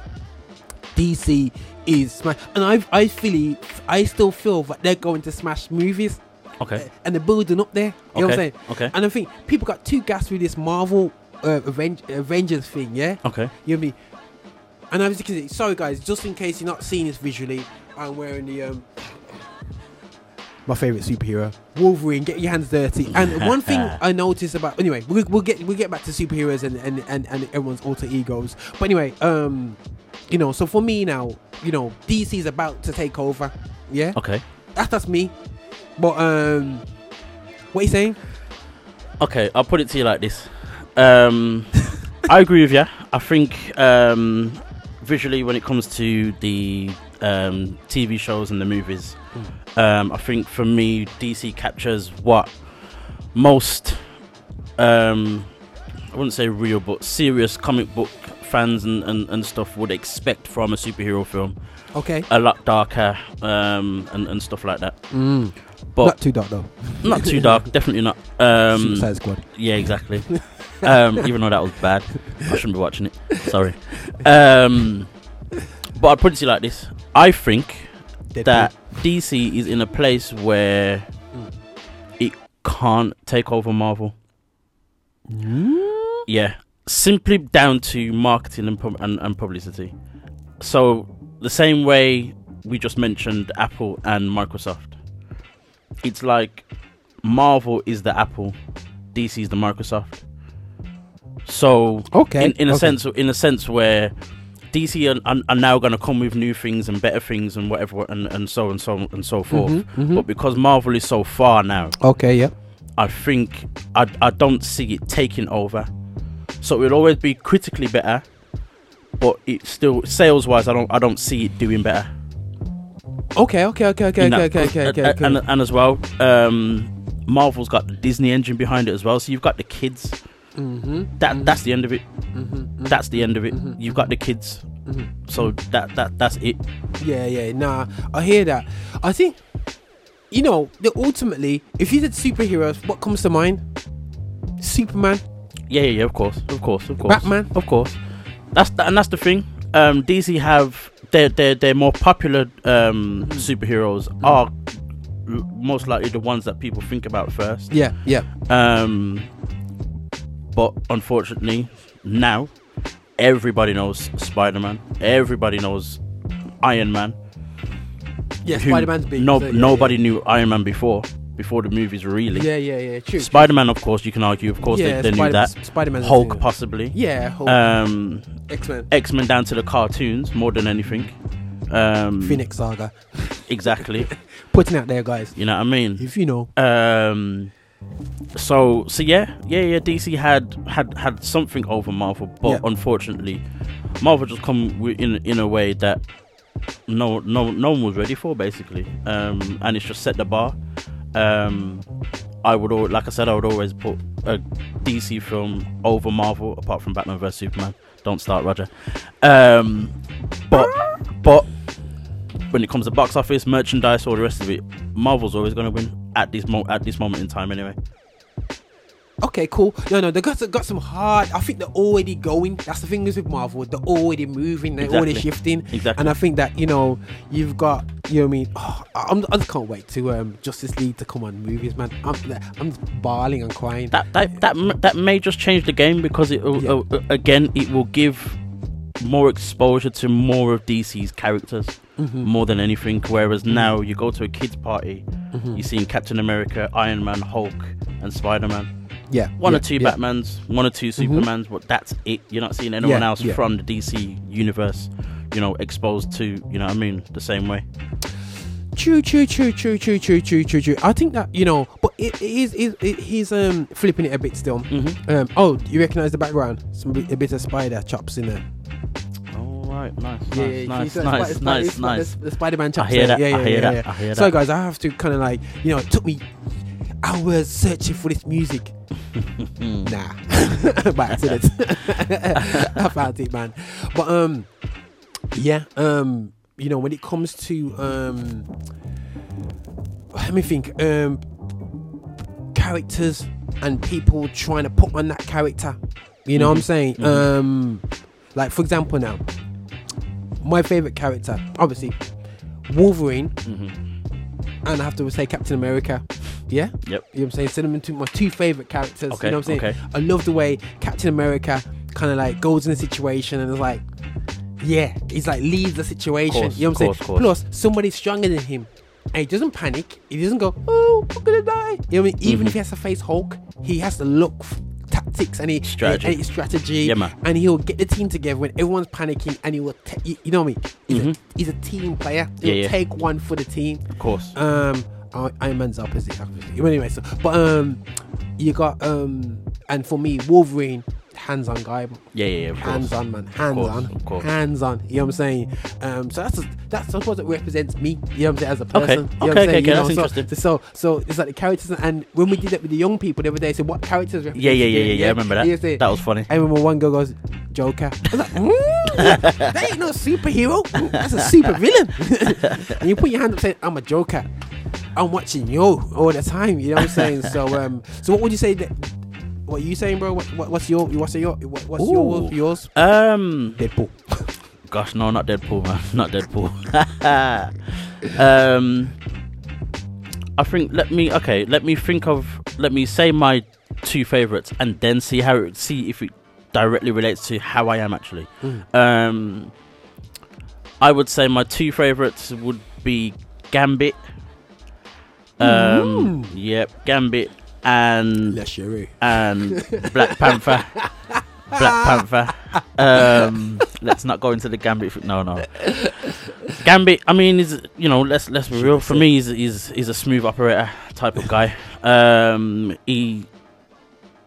DC is smash, and I I feel I still feel that they're going to smash movies Okay. and they're building up there. You know what I'm Okay, saying? okay. And I think people got too gassed with this Marvel uh, Aven- Avengers thing. Yeah. Okay. You know what I mean? And I was thinking, sorry guys, just in case you're not seeing this visually, I'm wearing the um my favorite superhero, Wolverine. Get your hands dirty. And one thing I noticed about anyway, we'll, we'll get we'll get back to superheroes and, and and and everyone's alter egos. But anyway, um, you know, so for me now, you know, DC's about to take over. Yeah, Okay. that's that's me. But um, what are you saying? Okay, I'll put it to you like this. Um, I agree with you. I think um, visually, when it comes to the um, TV shows and the movies, um, I think for me, DC captures what most, um, I wouldn't say real, but serious comic book fans and, and, and stuff would expect from a superhero film. Okay, A lot darker um, and, and stuff like that. mm. But not too dark though. not too dark, definitely not. Um, Suicide Squad. yeah, exactly. um, even though that was bad, I shouldn't be watching it. Sorry. Um, but I'd put it to you like this: I think Deadpool. that DC is in a place where it can't take over Marvel. Yeah, simply down to marketing and, and and publicity. So the same way we just mentioned Apple and Microsoft, it's like Marvel is the Apple, DC is the Microsoft. So Okay, in, in a okay. sense, in a sense where DC are, are, now going to come with new things and better things and whatever and, and so and so and so forth. mhm. But because Marvel is so far now, Okay, yeah. I think I, I don't see it taking over. So it'll always be critically better, but it still sales wise, I don't I don't see it doing better. Okay, okay, okay, okay, okay, okay, okay, and, okay, okay. And, and as well, um, Marvel's got the Disney engine behind it as well. So you've got the kids. mm-hmm. That that's the end of it. Mm-hmm. That's the end of it. You've got the kids. Mm-hmm. So that that that's it. Yeah, yeah, nah, I hear that. I think, you know, that ultimately, if you said superheroes, what comes to mind? Superman, Yeah, yeah, yeah. Of course, of course, of course. Batman. Of course. That's the, and that's the thing. Um, DC have their their their more popular um, superheroes are most likely the ones that people think about first. Yeah, yeah. Um, but unfortunately, now everybody knows Spider Man. Everybody knows Iron Man. Yeah, Spider Man's big. No, so yeah, nobody knew Iron Man before. Before the movies really. Yeah, yeah, yeah. True. Spider Man, of course, you can argue. Of course, yeah, they, they knew that. Spider Man. Hulk, possibly. Yeah, Hulk. Um, X Men. X Men down to the cartoons more than anything. Um, Phoenix Saga. Exactly. Putting out there, guys. You know what I mean? If you know. Um. So so yeah yeah yeah DC had had had something over Marvel, but Yeah. unfortunately, Marvel just come in in a way that no no no one was ready for basically, um, and it's just set the bar. Um, I would al- like I said I would always put a DC film over Marvel apart from Batman vs Superman. Don't start Roger. Um, but but when it comes to box office, merchandise, all the rest of it, Marvel's always going to win at this mo- at this moment in time. Anyway, Okay, cool. No, no, they got some, got some hard. I think they're already going. That's the thing is with Marvel. They're already moving. They're already shifting. Exactly. And I think that you know you've got you know what I mean. Oh, I'm, I just can't wait to um Justice League to come on movies, man. I'm I'm bawling and crying. that that that that may just change the game because it will Yeah. uh, again it will give more exposure to more of DC's characters Mm-hmm. more than anything. Whereas now you go to a kids party, Mm-hmm. you're seeing Captain America, Iron Man, Hulk, and Spider Man. Yeah, One yeah, or two yeah. Batmans, one or two Supermans, but that's it. You're not seeing anyone Yeah, else from the DC universe, you know, exposed to you know what I mean the same way. True, true, true, true, true, true, true, true, true. I think that you know, but it, is, it, it, he's um flipping it a bit still. Mm-hmm. Um, oh, you recognize the background? Some bit, a bit of spider chops in there. All right, nice, Yeah, nice, yeah, nice, nice, Spider- nice, Spider- nice. The, the Spider-Man chops. hear that, Yeah, I yeah, hear yeah, that, yeah. I hear So, guys, I have to kind of like, you know, it took me hours searching for this music. nah, by accident. I found it, man. But um, yeah, um, you know, when it comes to um, let me think, um, characters and people trying to put on that character. You know what I'm saying? Um, like for example, now my favorite character, obviously, Wolverine, and I have to say Captain America. Yeah, Yep. you know what I'm saying? Send them into my two favorite characters. Okay, You know what I'm saying? okay. I love the way Captain America kind of like goes in a situation and is like, yeah, he's like leaves the situation. Course, you know what I'm course, saying? course. Plus, somebody stronger than him and he doesn't panic. He doesn't go, "Oh, I'm gonna die." You know what I mean? Even Mhm. if he has to face Hulk, he has to look f- tactics and he Strategy. and, and strategy. Yeah, man. And he'll get the team together when everyone's panicking, and he will. ta- you, you know what I mean? He's, Mhm. a, he's a team player. Yeah, He'll yeah. take one for the team. Of course. Um, Iron Man's opposite, obviously. But anyway, so but um, you got um, and for me, Wolverine, hands-on guy. Yeah, yeah, yeah. Of course. Hands on, man. Hands course, on. of course. Hands on. You know what I'm saying? Um, so that's that's I suppose it represents me. You know what I'm saying as a Okay. person. You know Okay, what I'm okay, saying? okay, You that's so, interesting. So so it's like the characters, and when we did it with the young people the other day, so what characters? Yeah, yeah, yeah, yeah, yeah. I remember that. You that. say- That was funny. I remember one girl goes, Joker. I was like, "Mm, that ain't no superhero. That's a super villain. and you put your hand up saying, I'm a Joker. I'm watching you all the time. You know what I'm saying? So um, so what would you say that? What you saying, bro? What, what, what's your what's your what, what's your yours? Um, Deadpool. Gosh, no, not Deadpool, man. Not Deadpool. um, I think. Let me. Okay, let me think of. Let me say my two favorites, and then see how it, see if it directly relates to how I am actually. Mm. Um, I would say my two favorites would be Gambit. Um, yep, Gambit and Chéris. and Black Panther. Black Panther. Um, let's not go into the Gambit. No, no. Gambit. I mean, is you know, let's let's be real. For me, he's he's, he's a smooth operator type of guy. Um, he,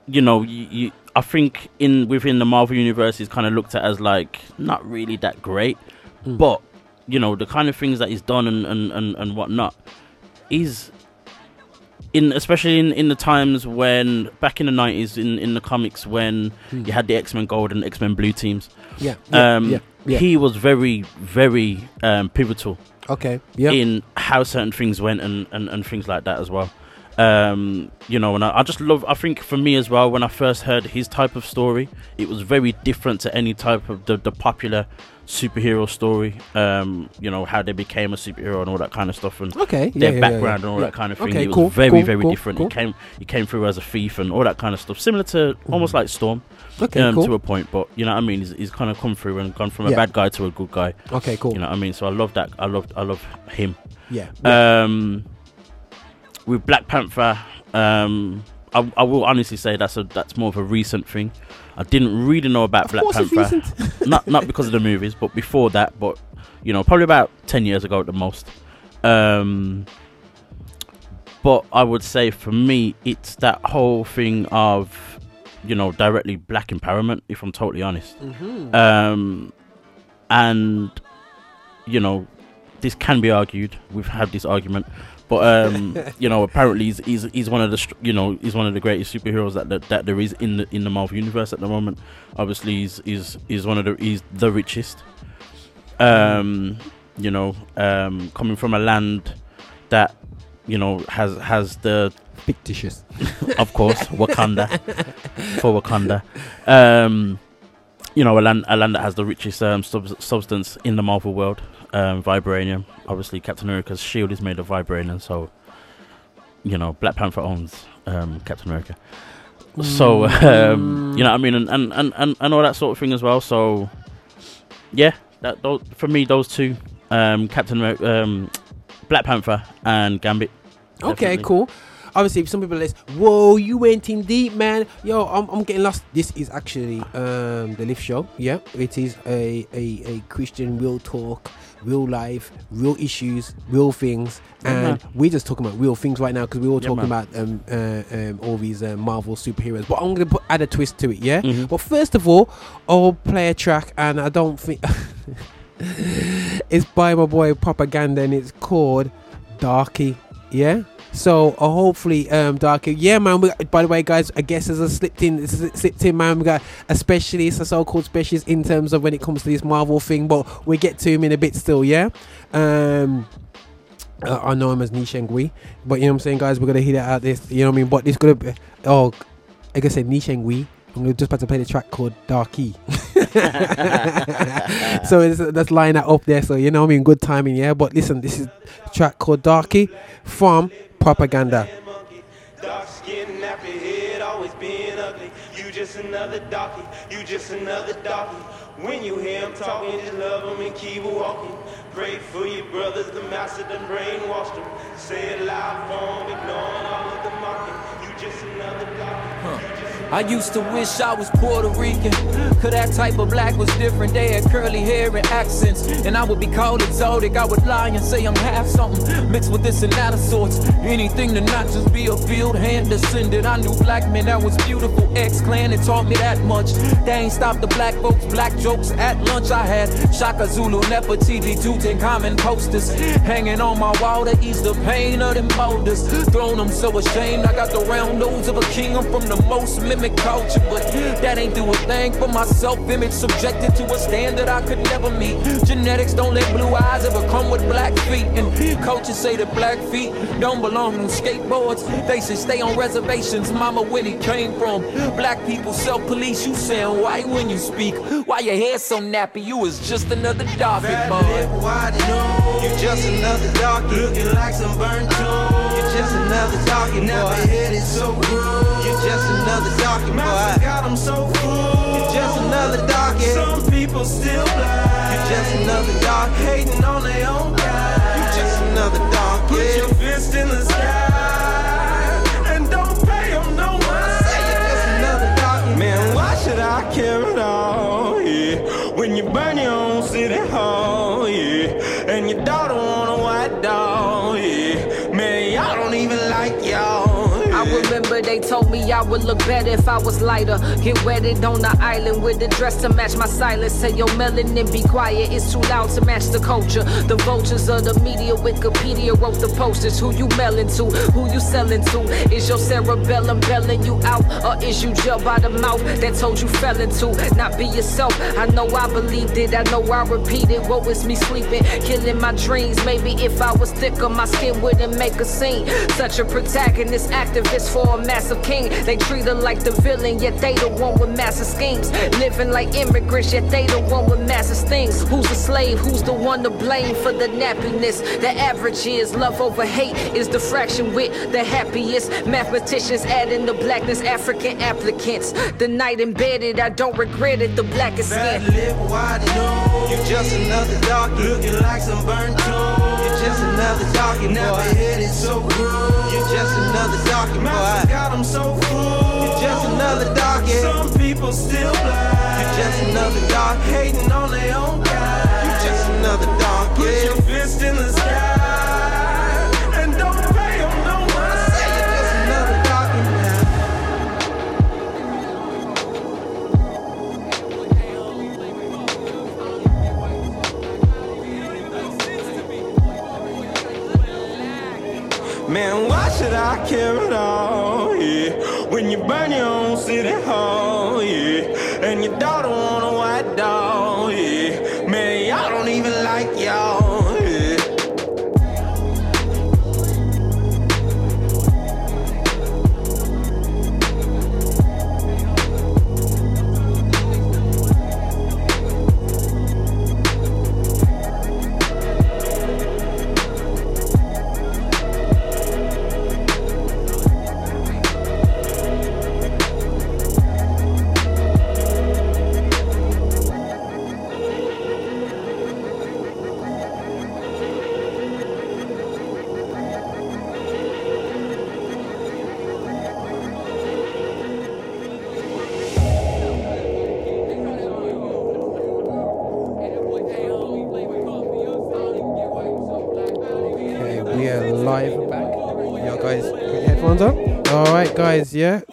you know, you, you, I think in within the Marvel universe, he's kind of looked at as like not really that great, Mm. but you know, the kind of things that he's done and and and, and whatnot, he's in especially in, in the times when back in the nineties in, in the comics when Hmm. you had the X Men Gold and X Men Blue teams. Yeah, yeah, um, yeah, yeah. he was very very um, pivotal Okay. Yeah. in how certain things went and, and, and things like that as well. Um, you know, and I, I just love. I think for me as well, when I first heard his type of story, it was very different to any type of the, the popular superhero story. Um, you know how they became a superhero and all that kind of stuff, and Okay, their yeah, yeah, background yeah. and all that kind of thing. Okay, it was cool, very cool, very cool, different. cool. He came he came through as a thief and all that kind of stuff, similar to almost like Storm. Okay, um, cool. to a point, but you know what I mean. He's, he's kind of come through and gone from a bad guy to a good guy. Okay, cool. You know what I mean. So I love that. I love I love him. Yeah. Um, with Black Panther, um, I, I will honestly say that's a that's more of a recent thing. I didn't really know about Of Black Panther, not not because of the movies, but before that. But you know, probably about ten years ago at the most. Um, but I would say for me, it's that whole thing of you know directly black empowerment. If I'm totally honest, Mhm. um, and you know this can be argued. We've had this argument, but um, you know, apparently he's, he's he's one of the you know he's one of the greatest superheroes that, that that there is in the in the Marvel universe at the moment. Obviously, he's he's, he's one of the he's the richest. Um, you know, um, coming from a land that you know has has the fictitious, of course, Wakanda for Wakanda. Um, you know, a land, a land that has the richest um, sub- substance in the Marvel world, um, vibranium. Obviously, Captain America's shield is made of vibranium, so you know, Black Panther owns um, Captain America. So um, you know, what I mean, and, and, and, and, all that sort of thing as well. So yeah, that those, for me, those two, um, Captain America, um, Black Panther, and Gambit. Okay, definitely. cool. Obviously, some people are like, "Whoa, you went in deep, man." Yo, I'm, I'm getting lost. This is actually um the Lift Show. Yeah, it is a a, a Christian real talk, real life, real issues, real things, and man. we're just talking about real things right now because we're all Yeah, talking man. about um, uh, um all these uh, Marvel superheroes. But I'm gonna put, add a twist to it. Yeah. Mhm. But first of all, I'll play a track, and I don't think it's by my boy Propaganda, and it's called Darky. Yeah. So uh, hopefully, um, Darky. Yeah, man. We, by the way, guys, I guess as a slipped in, slipped in, man. We got a specialist, a so-called specialist in terms of when it comes to this Marvel thing, but we get to him in a bit still. Yeah. Um. Uh, I know him as Nishengui, but you know what I'm saying, guys. We're gonna hear that out this. You know what I mean? But this gonna be. Oh, like I said, Nishengui. I'm just about to play the track called Darky. so it's, let's line that up there. So you know what I mean, good timing, yeah. But listen, this is track called Darky from Propaganda. When you hear him talking, just love him and keep walking. Pray for your brothers, the master done brainwashed. Say it loud for 'em, ignoring all of the mocking. You just another dog. I used to wish I was Puerto Rican. Cause that type of black was different. They had curly hair and accents. And I would be called exotic. I would lie and say I'm half something. Mixed with this and that of sorts. Anything to not just be a field hand descendant. I knew black men that was beautiful. X Clan and taught me that much. They ain't stopped the black folks, black jokes. At lunch I had Shaka Zulu, Nefertiti, Tutankhamun posters. Hanging on my wall to ease the pain of them boulders. Thrown them so ashamed. I got the round nose of a king. I'm from the most culture. But that ain't do a thing for my self image. Subjected to a standard I could never meet. Genetics don't let blue eyes ever come with black feet. And coaches say that black feet don't belong on skateboards. They should stay on reservations. Mama Winnie came from. Black people self police. You sound white when you speak. Why your hair so nappy? You was just another darky Fat boy. lip, wide nose. You just another darkie. Looking like some burnt toast. You just another darkie. Never hit it so gross. You just another darkie boy. got 'em so full. You just another darkie. Some people still blind. You're just another dark hating on their own kind. You're just another darkie. Put your fist in the sky and don't pay 'em no mind. Say you're just another darkie. Man, why should I care at all? Yeah, when you burn your own city hall, yeah, and your daughter told me I would look better if I was lighter. Get wetted on the island with a dress to match my silence. Say your melanin be quiet, it's too loud to match the culture. The vultures of the media, Wikipedia wrote the posters. Who you mailing to? Who you selling to? Is your cerebellum belling you out? Or is you jail by the mouth that told you fell into? Not be yourself. I know I believed it, I know I repeated. What was me sleeping? Killing my dreams. Maybe if I was thicker, my skin wouldn't make a scene. Such a protagonist, activist for a massive king. They treat her like the villain, yet they the one with massive schemes. Living like immigrants, yet they the one with massive things. Who's the slave? Who's the one to blame for the nappiness? The average is love over hate is the fraction with the happiest. Mathematicians adding the blackness, African applicants. The night embedded, I don't regret it. The blackest skin. lip, wide nose. You just another darkie. Looking like some burnt toast. You just another darkie. Never hit it so gross. You're just another darkie boy. got 'em so full. You're just another darkie. Some people still blind. You're just another dark hating on their own kind. You're just another darkie. Put your fist in the sky I care at all? Yeah, when you burn your own city hall, yeah, and your daughter want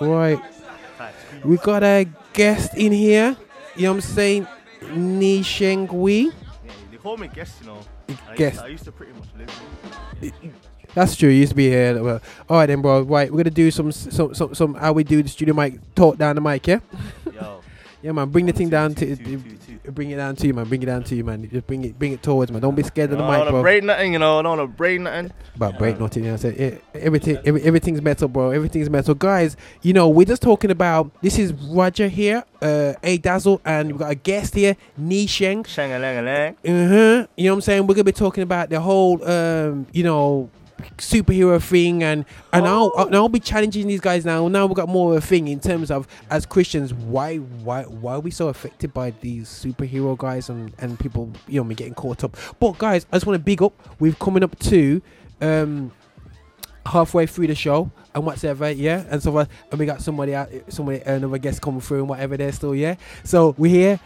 right. We got a guest in here. You know what I'm saying? Ni Sheng Wei. They call me guest, you know. I Guest. Used I used to pretty much live. That's true. You used to be here. Well, all right then, bro. Right, we're gonna do some some some, some how we do the studio mic talk down the mic, yeah. Yo. Yeah, man. Bring the thing down to bring it down to you, man. Bring it down to you, man. Just bring it bring it towards, man. Don't be scared of the I mic, don't bro. wanna break nothing, you know. I don't want to break nothing. But break nothing, you know I'm saying? Eh, Everything, every, everything's metal, bro. Everything's metal. Guys, you know, we're just talking about this is Roger here, uh, A Dazzle, and we've got a guest here, Ni Sheng. Shang a lang a lang. Uh-huh. You know what I'm saying? We're gonna be talking about the whole um, you know, superhero thing, and and I'll and I'll be challenging these guys now. Now we've got more of a thing in terms of as Christians, why why why are we so affected by these superhero guys and and people you know me getting caught up? But guys, I just want to big up. We've coming up to um halfway through the show and whatever, yeah, and so. And we got somebody out, somebody another guest coming through and whatever. They're still, yeah. So we're here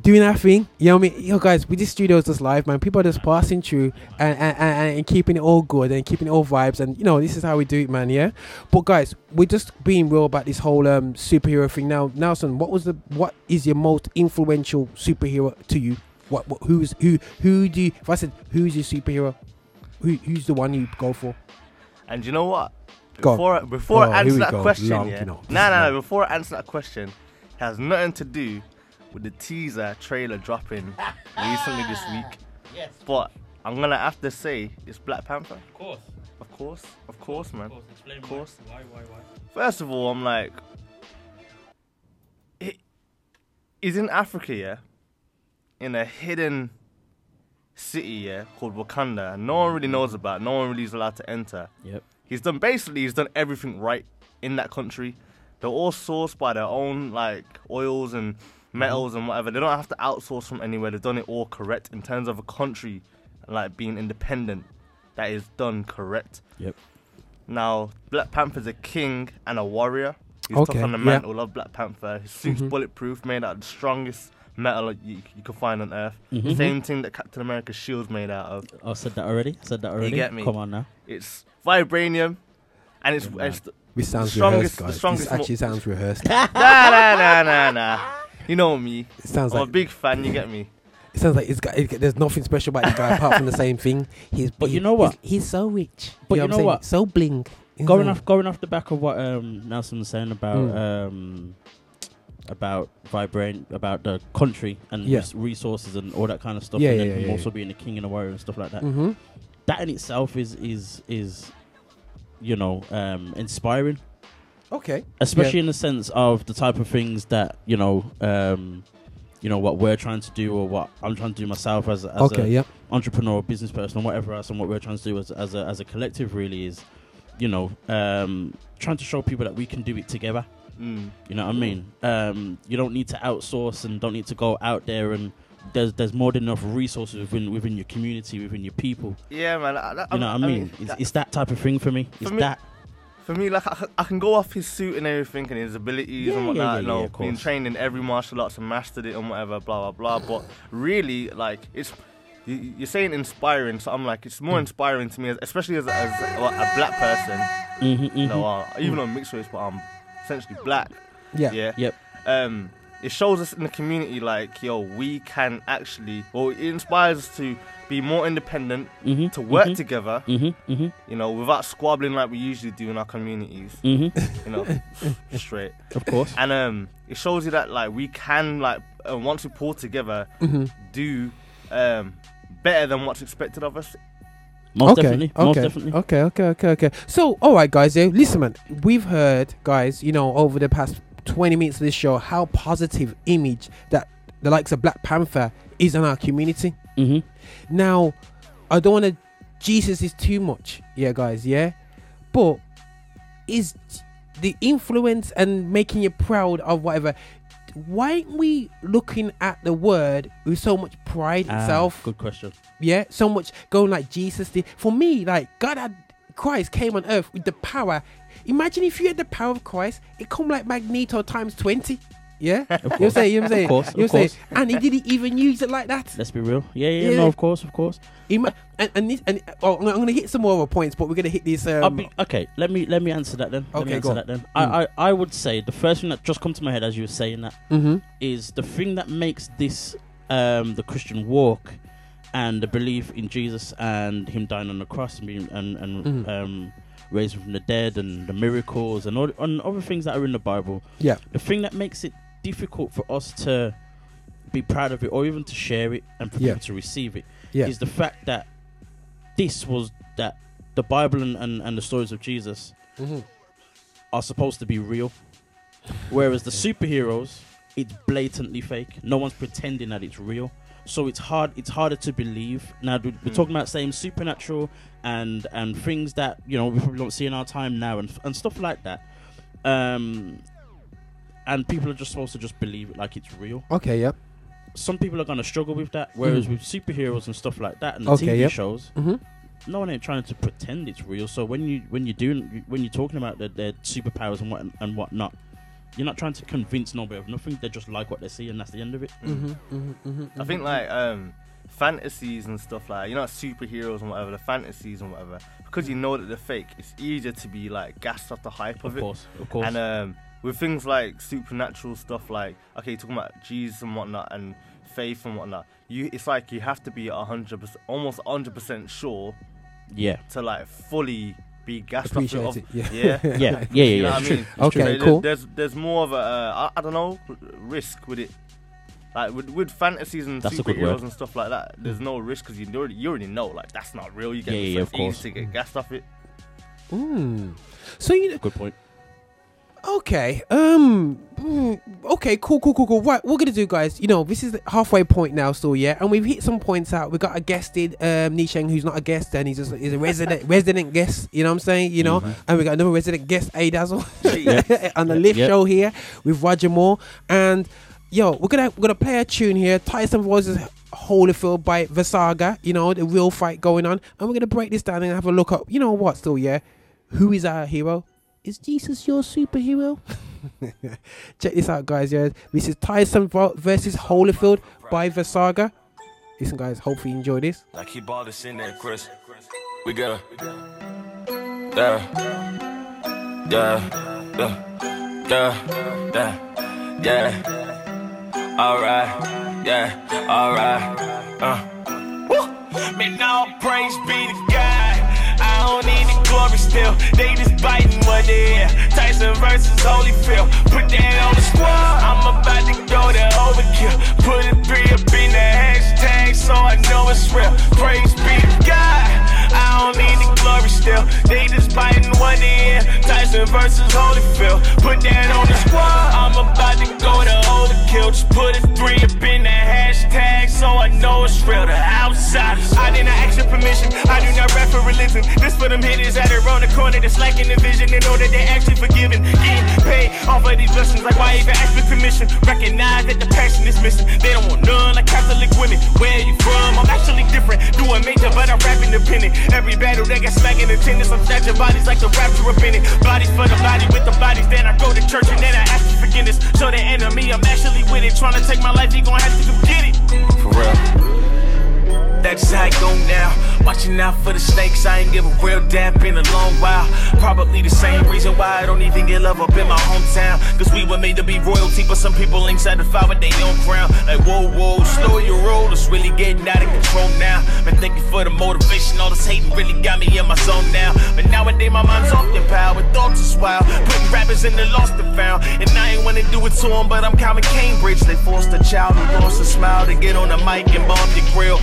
doing our thing. You know what I mean? Yo, guys, we just studio is just live, man. People are just passing through and and, and and keeping it all good and keeping it all vibes. And you know, this is how we do it, man. Yeah. But guys, we're just being real about this whole um superhero thing. Now, Nelson, what was the what is your most influential superhero to you? What, what who's who who do you, if I said who's your superhero? Who who's the one you go for? And you know what? Before before Oh, I answer that go. question, Long, yeah. you know. Nah, nah, nah. Before I answer that question, it has nothing to do with the teaser trailer dropping recently this week. Yes. But I'm gonna have to say it's Black Panther. Of course. Of course, of course, man. course. Explain of course. Why, why, why? First of all, I'm like, it is in Africa, yeah, in a hidden city, yeah, called Wakanda. and No one really knows about. No one really is allowed to enter. Yep. He's done basically. He's done everything right in that country. They're all sourced by their own like oils and metals and whatever. They don't have to outsource from anywhere. They've done it all correct in terms of a country like being independent. That is done correct. Yep. Now, Black Panther's a king and a warrior. He's Okay, took on the yeah. mantle of Black Panther. His suit's Mhm. bulletproof, made out of the strongest metal you, you can find on Earth. Mhm. Same thing that Captain America's shield's made out of. I said that already. I said that already. You get me? Come on now. It's vibranium, and it's, man. it's the, This the sounds strongest. rehearsed, The guys. strongest. This actually sounds rehearsed. nah, nah, nah, nah, nah. You know me. It sounds like I'm like a big fan. You get me? It sounds like it's got, it, there's nothing special about this guy apart from the same thing. He's But he- you know what? He's, he's so rich. But know you know I'm what? So bling. Going off, going off the back of what um, Nelson was saying about Mm. um, about vibrant, about the country and Yeah. res- resources and all that kind of stuff, Yeah, and yeah, then yeah, him yeah, also yeah. being a king and a warrior and stuff like that. Mhm. That in itself is is is you know um, inspiring. Okay. especially Yeah. in the sense of the type of things that you know um you know what we're trying to do or what i'm trying to do myself as, a- as Okay, a yep. entrepreneur business person or whatever else and what we're trying to do as, as, a, as a collective really is you know um trying to show people that we can do it together Mm. you know what i mean um you don't need to outsource and don't need to go out there and there's there's more than enough resources within within your community within your people Yeah, man. I, I, you know what i mean, it's, it's that type of thing for me it's me- that For me, like I, can- I can go off his suit and everything and his abilities Yeah, and whatnot. yeah, you know, yeah, being trained in every martial arts and mastered it and whatever, blah blah blah. But really, like it's you, you're saying inspiring, so I'm like it's more Mm. inspiring to me, as- especially as, as a, a black person. Mhm, You know, mhm. uh, even though I'm mixed race, but I'm essentially black. Yeah. Yeah. Yep. Um, it shows us in the community like, yo, we can actually, well, it inspires us to be more independent, Mhm, to work mhm, together, mhm, mhm. you know, without squabbling like we usually do in our communities. Mhm. You know, straight. Of course. And um, it shows you that like we can like uh, once we pull together, Mhm. do um better than what's expected of us. Most okay, definitely. Okay. Most definitely. Okay, okay, okay, okay. So, all right, guys. Yeah, listen, man. We've heard, guys. You know, over the past twenty minutes of this show, how positive image that the likes of Black Panther is in our community. Mm-hmm. Now, I don't want to. Jesus is too much. Yeah, guys. Yeah, but is the influence and making you proud of whatever. Why aren't we looking at the word with so much pride Ah, itself? Good question. Yeah, so much going like Jesus did. For me, like God had Christ came on earth with the power. Imagine if you had the power of Christ, it come like Magneto times twenty. Yeah, you know what I'm course. saying? You know what Of course, you know of what I'm saying? course. And he didn't even use it like that. Let's be real. Yeah, yeah, Yeah. no, of course, of course. Ima- and and, this, and oh, I'm gonna hit some more points, but we're gonna hit these. Um, be, okay, let me let me answer that then. let me Okay, answer go that then. Mm. I, I I would say the first thing that just come to my head as you were saying that is Mhm. the thing that makes this um the Christian walk and the belief in Jesus and him dying on the cross and being and and Mhm. um raising from the dead and the miracles and all and other things that are in the Bible. Yeah. The thing that makes it difficult for us to be proud of it or even to share it and for Yeah. people to receive it is Yeah. the fact that this was that the Bible and, and, and the stories of Jesus Mhm. are supposed to be real. Whereas the superheroes, it's blatantly fake. No one's pretending that it's real. So it's hard. It's harder to believe. Now we- we're talking about saying supernatural and and things that you know we probably don't see in our time now and and stuff like that. Um, and people are just supposed to just believe it like it's real. Okay, yep. Some people are gonna struggle with that. Whereas Mhm. with superheroes and stuff like that and the Okay, TV yep. shows, Mhm. no one ain't trying to pretend it's real. So when you when you're doing when you're talking about their, their superpowers and what and whatnot, you're not trying to convince nobody of nothing. They just like what they see, and that's the end of it. Mhm, mhm, mhm, I think mhm. like um fantasies and stuff like you know superheroes and whatever the fantasies and whatever because you know that they're fake it's easier to be like gassed off the hype of, Of it course, of course. and um with things like supernatural stuff like okay talking about Jesus and whatnot and faith and whatnot you it's like you have to be a hundred percent almost hundred percent sure Yeah. to like fully be gassed Appreciate off it, it. Of, yeah. yeah, Yeah, yeah, yeah, You know yeah, what I true, mean? Okay, There- cool. There's there's more of a uh, I, I don't know risk with it. Like with, with fantasies and That's a good word. superheroes and stuff like that, there's no risk because you already you already know like that's not real. You get Yeah, it's yeah, of course. easy to get gassed off it. Mm. So you know, Good point. Okay. Um. mm, Okay. Cool. Cool. Cool. Cool. Right. What we're gonna do, guys. You know, this is the halfway point now, still. Yeah. And we've hit some points out. We got a guest in, um, Nisheng, who's not a guest, and he's just he's a resident resident guest. You know what I'm saying? You know. Mhm. And we got another resident guest, A Dazzle, Yeah. on the live Yeah. show here with Roger Moore. And yo, we're gonna we're gonna play a tune here. Tyson Voices. Holyfield by Vasaga, you know, the real fight going on, and we're gonna break this down and have a look up. You know what, still, yeah, who is our hero? Is Jesus your superhero? Check this out, guys. Yeah, this is Tyson versus Holyfield by Vasaga. Listen, guys. Hopefully, you enjoy this. Like keep all this in there, Chris. We gotta. Yeah. Yeah. Yeah. Yeah. Yeah. Yeah. Alright. Yeah. Alright. Uh. Woo. Man, all praise be to God. I don't need the glory still. They just biting what they hear. Tyson versus Holyfield. Put that on the squad. I'm about to go to overkill. Put a three up in the hashtag so I know it's real. Praise be to God. I don't need the glory still. They just biting they hear. Tyson versus Holyfield. Put that on the squad. I'm about to go to overkill. Just put a three up in the hashtag so I know it's real. The outsiders. I did not ask your permission. I do not rap for religion. This for them hitters that are on the corner that's lacking the vision and know that they're actually forgiven. Getting paid off of these blessings. Like why even ask for permission? Recognize that the passion is missing. They don't want none like Catholic women. Where you from? I'm actually different. Doing major, but I'm rapping independent. Every battle they got smacking attendance. I'm snatching bodies like the rapture of Bennett. Bodies for the body with the bodies. Then I go to church and then I ask for forgiveness. Show the enemy I'm actually with it. Trying to take my life, he gon' have to come get it. For real. That's how it go now. Watching out for the snakes, I ain't give a real damn in a long while. Probably the same reason why I don't even get love up in my hometown. Cause we were made to be royalty, but some people ain't satisfied with their own crown. Like, whoa, whoa, slow your roll, it's really getting out of control now. Man, thank you for the motivation, all this hating really got me in my zone now. But nowadays, my mind's off the power, with thoughts is wild. Putting rappers in the lost and found. And I ain't wanna do it to them, but I'm Calvin Cambridge. They forced a child who lost a smile to get on the mic and bomb the grill.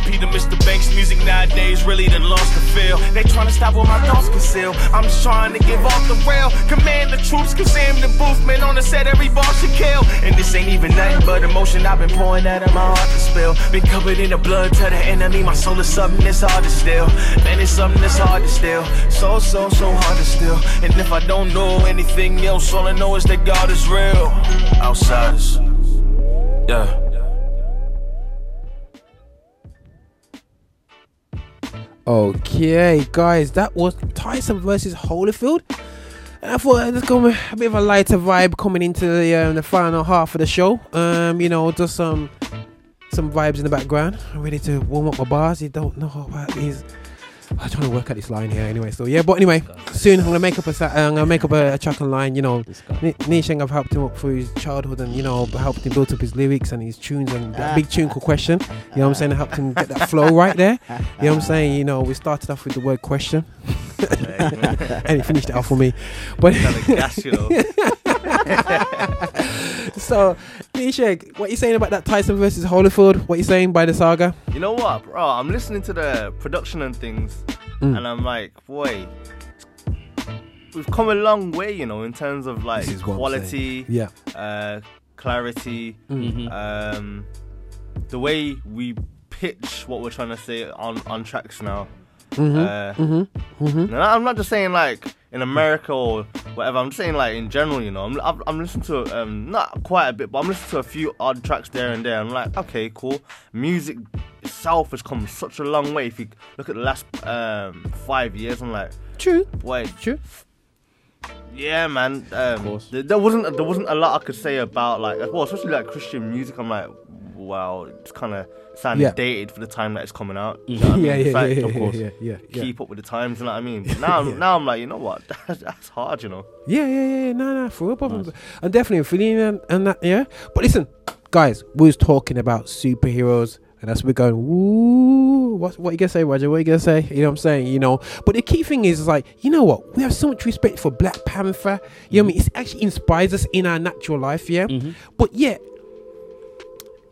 RP to Mr. Banks, music nowadays really done lost the feel. They tryna stop what my thoughts conceal. I'm just trying to give off the rail. Command the troops, cause I'm the booth, man. On the set, every bar should kill. And this ain't even nothing but emotion I've been pouring out of my heart to spill. Been covered in the blood to the enemy. My soul is something that's hard to steal. Man, it's something that's hard to steal. So, so, so hard to steal. And if I don't know anything else, all I know is that God is real. Outsiders. Yeah. Okay, guys, that was Tyson versus Holyfield. And I thought let's go with a bit of a lighter vibe coming into the um, the final half of the show. Um, you know, just some some vibes in the background. I'm ready to warm up my bars. You don't know what these. I'm trying to work out this line here anyway. So yeah, but anyway, soon I'm gonna make up a I'm gonna make up a, a track and line. You know, Ni- Nisheng, I've helped him up through his childhood and you know helped him build up his lyrics and his tunes and that big tune called Question. You know what I'm saying? I helped him get that flow right there. You know what I'm saying? You know, we started off with the word question, and he finished it off for me. But gas, you know. so, Nisheng, what you saying about that Tyson versus Holyfield? What you saying by the saga? You know what, bro? I'm listening to the production and things, Mm. and I'm like, boy, we've come a long way, you know, in terms of like This is what I'm quality. Yeah. uh, clarity, Mhm. um, the way we pitch what we're trying to say on on tracks now. Mhm, Uh, mhm, mhm. no, I'm not just saying like in America or whatever. I'm saying like in general. You know, I'm I'm, I'm listening to um not quite a bit, but I'm listening to a few odd tracks there and there. I'm like, okay, cool. Music itself has come such a long way. If you look at the last um five years, I'm like, true, wait, true. Yeah, man. Um, there, there wasn't there wasn't a lot I could say about like well, especially like Christian music. I'm like, wow, it's kind of sounding Yeah. dated for the time that it's coming out. You know what I mean? Yeah, yeah, fact, yeah, of course, yeah, yeah, yeah. keep up with the times. You know what I mean? But now, Yeah. now I'm like, you know what? That's, that's hard. You know. Yeah, yeah, yeah, yeah. No, no, for real, problem. I'm definitely feeling and, and that, yeah. But listen, guys, we was talking about superheroes, and that's we're going. Ooh, what what you gonna say, Roger? What you gonna say? You know what I'm saying? You know. But the key thing is, is like, you know what? We have so much respect for Black Panther. You know what I mean? It actually inspires us in our natural life. Yeah. Mm-hmm. But yeah.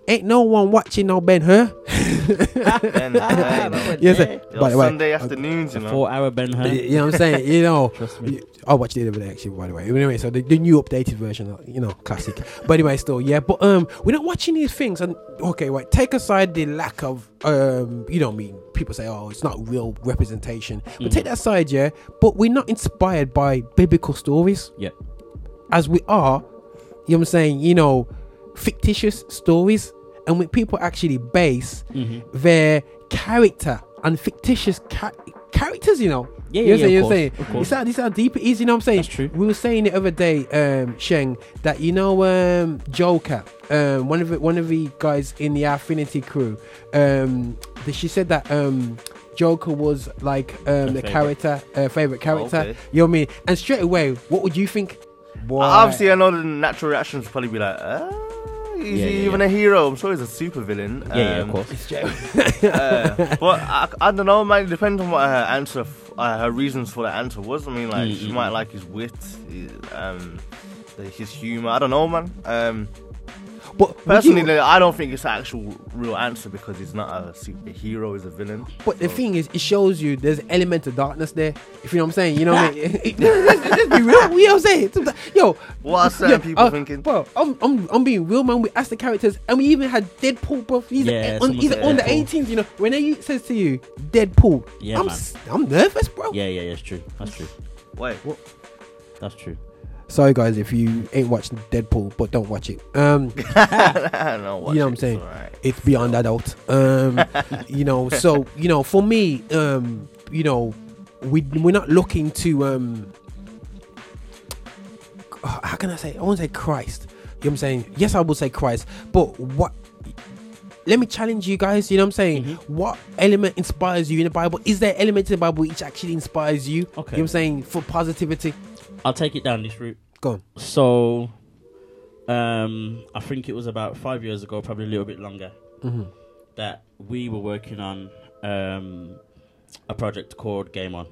Ain't no one watching no Ben Hur. Ben Hur, yes, sir. By the way, Sunday afternoons, you know. Four-hour Ben Hur. You know what I'm saying? You know, Trust me. I watched it the other day actually. By the way, anyway, so the, the new updated version, uh, you know, classic. but anyway, still, yeah. But um, we're not watching these things, and okay, right. Take aside the lack of um, you know, what I mean, people say, oh, it's not real representation. But Mhm. take that aside, yeah. But we're not inspired by biblical stories. Yeah. As we are, you know what I'm saying? You know, fictitious stories, and when people actually base Mhm. their character on fictitious ca- characters, you know. Yeah, you know yeah, what yeah, I'm of saying? course, of You course. see how, this how deep it is, you know what I'm saying? That's true. We were saying the other day, um, Sheng, that you know um Joker, um one of the, one of the guys in the Affinity crew, um that she said that um Joker was like um the favorite. character, uh, favorite character. Okay. You know what I mean? And straight away, what would you think? Boy. Obviously, I know the natural reactions would probably be like, ah, is Yeah, he yeah, even yeah. a hero? I'm sure he's a super villain. Yeah, yeah, of course. uh, but I, I don't know, man. It depends on what her answer, f- uh, her reasons for the answer was. I mean, like, Mm, she might like his wit, his, um, his humor. I don't know, man. Um, but personally, you- I don't think it's an actual real answer because he's not a superhero; he's a villain. But the thing is, it shows you there's an element of darkness there. If you know what I'm saying, you know what I mean. let's, let's be real. You know what I'm saying? Sometimes- Yo, What are certain people uh, thinking? Bro, I'm, I'm, I'm being real, man. We asked the characters, and we even had Deadpool, bro. He's, Yeah, on, he's on the Deadpool. 18th. You know, when they says to you Deadpool, Yeah, I'm, man. s- I'm nervous, bro. Yeah, yeah, yeah, it's true. That's true. Wait, what? That's true. Sorry, guys, if you ain't watching Deadpool, but don't watch it. Um, No, you know what I'm it's saying? alright. It's beyond adult. Um, you know, so you know, for me, um, you know, we we're not looking to um, how can I say? I won't say Christ. You know what I'm saying? Yes, I will say Christ, but what? Let me challenge you guys. You know what I'm saying? Mm-hmm. What element inspires you in the Bible? Is there element in the Bible which actually inspires you? Okay. You know what I'm saying? For positivity. I'll take it down this route. Go on. So, um, I think it was about five years ago, probably a little bit longer, Mhm. that we were working on um, a project called Game On.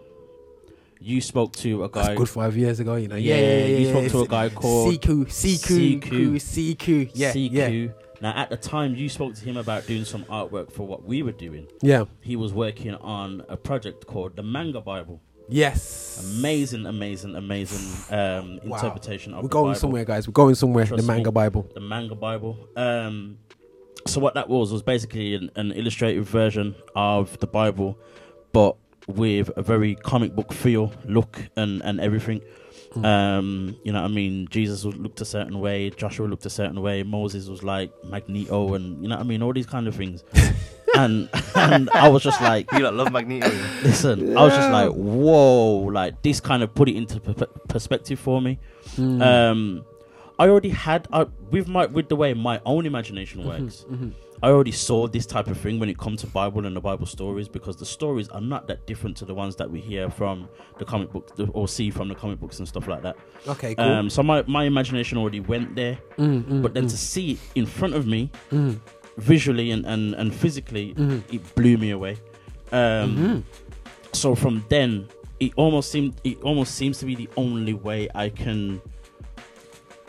You spoke to a guy. That's good five years ago, you know. Yeah, Yeah, yeah, yeah. you yeah, spoke to a guy called CQ, CQ, CQ. CQ. Yeah, yeah. Now, at the time, you spoke to him about doing some artwork for what we were doing. Yeah. He was working on a project called the Manga Bible. Yes. Amazing, amazing, amazing um, Wow. interpretation of We're going Bible. somewhere, guys. We're going somewhere. Trust the manga me. Bible. The manga Bible. Um, so what that was was basically an, an illustrated version of the Bible, but with a very comic book feel, look, and and everything. Hmm. Um, you know, what I mean, Jesus looked a certain way, Joshua looked a certain way, Moses was like Magneto, and you know, what I mean, all these kind of things. and and I was just like, You lot love Magneto. Listen, I was just like, whoa, like this kind of put it into per- perspective for me. Mm. Um, I already had uh, with my with the way my own imagination Mm-hmm, works. I already saw this type of thing when it comes to Bible and the Bible stories because the stories are not that different to the ones that we hear from the comic books or see from the comic books and stuff like that. Okay, cool. Um, so my, my imagination already went there, Mm, mm, but then mm. to see it in front of me, Mm. Visually and, and, and physically, Mhm. it blew me away. Um, Mhm. So from then, it almost seemed it almost seems to be the only way I can,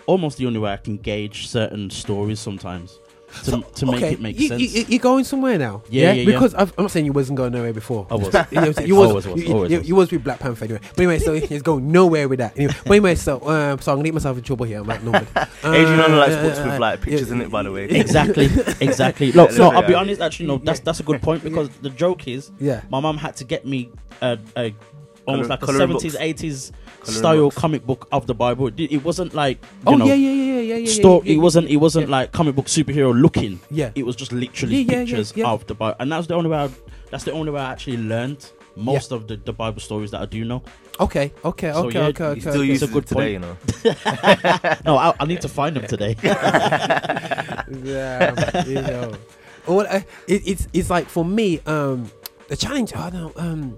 almost the only way I can gauge certain stories sometimes. To, to make Okay, it make you, sense. You, you're going somewhere now. Yeah, yeah, yeah. Because I've, I'm not saying you wasn't going nowhere before. I was. You, know what I'm you was. was, was, you, always you- was. you was with Black Panther anyway. But anyway, so he's going nowhere with that. Anyway, but anyway, so um, so I'm gonna get myself in trouble here. I'm like Norman. Adrian only likes Uh, books uh, with like uh, pictures yeah. in it, by the way. exactly, exactly. Look, no. I'll be honest. Actually, no, that's that's a good point because the joke is, Yeah. my mum had to get me a, a almost Colour- like a seventies, eighties style books. comic book of the Bible. It, it wasn't like you Oh know, yeah, yeah, yeah, yeah, yeah, yeah. store. yeah, it wasn't. It wasn't like comic book superhero looking. Yeah. it was just literally Yeah, yeah, yeah, pictures yeah. of the Bible, and that's the only way. I, that's the only way I actually learned most of the, the Bible stories that I do know. Okay, okay, So, okay, yeah, okay, you okay. Still okay. uses a good it today, point. you know. no, I, I need to find them today. yeah, you know. Well, uh, it, it's it's like for me, um, the challenge. I don't know. Um,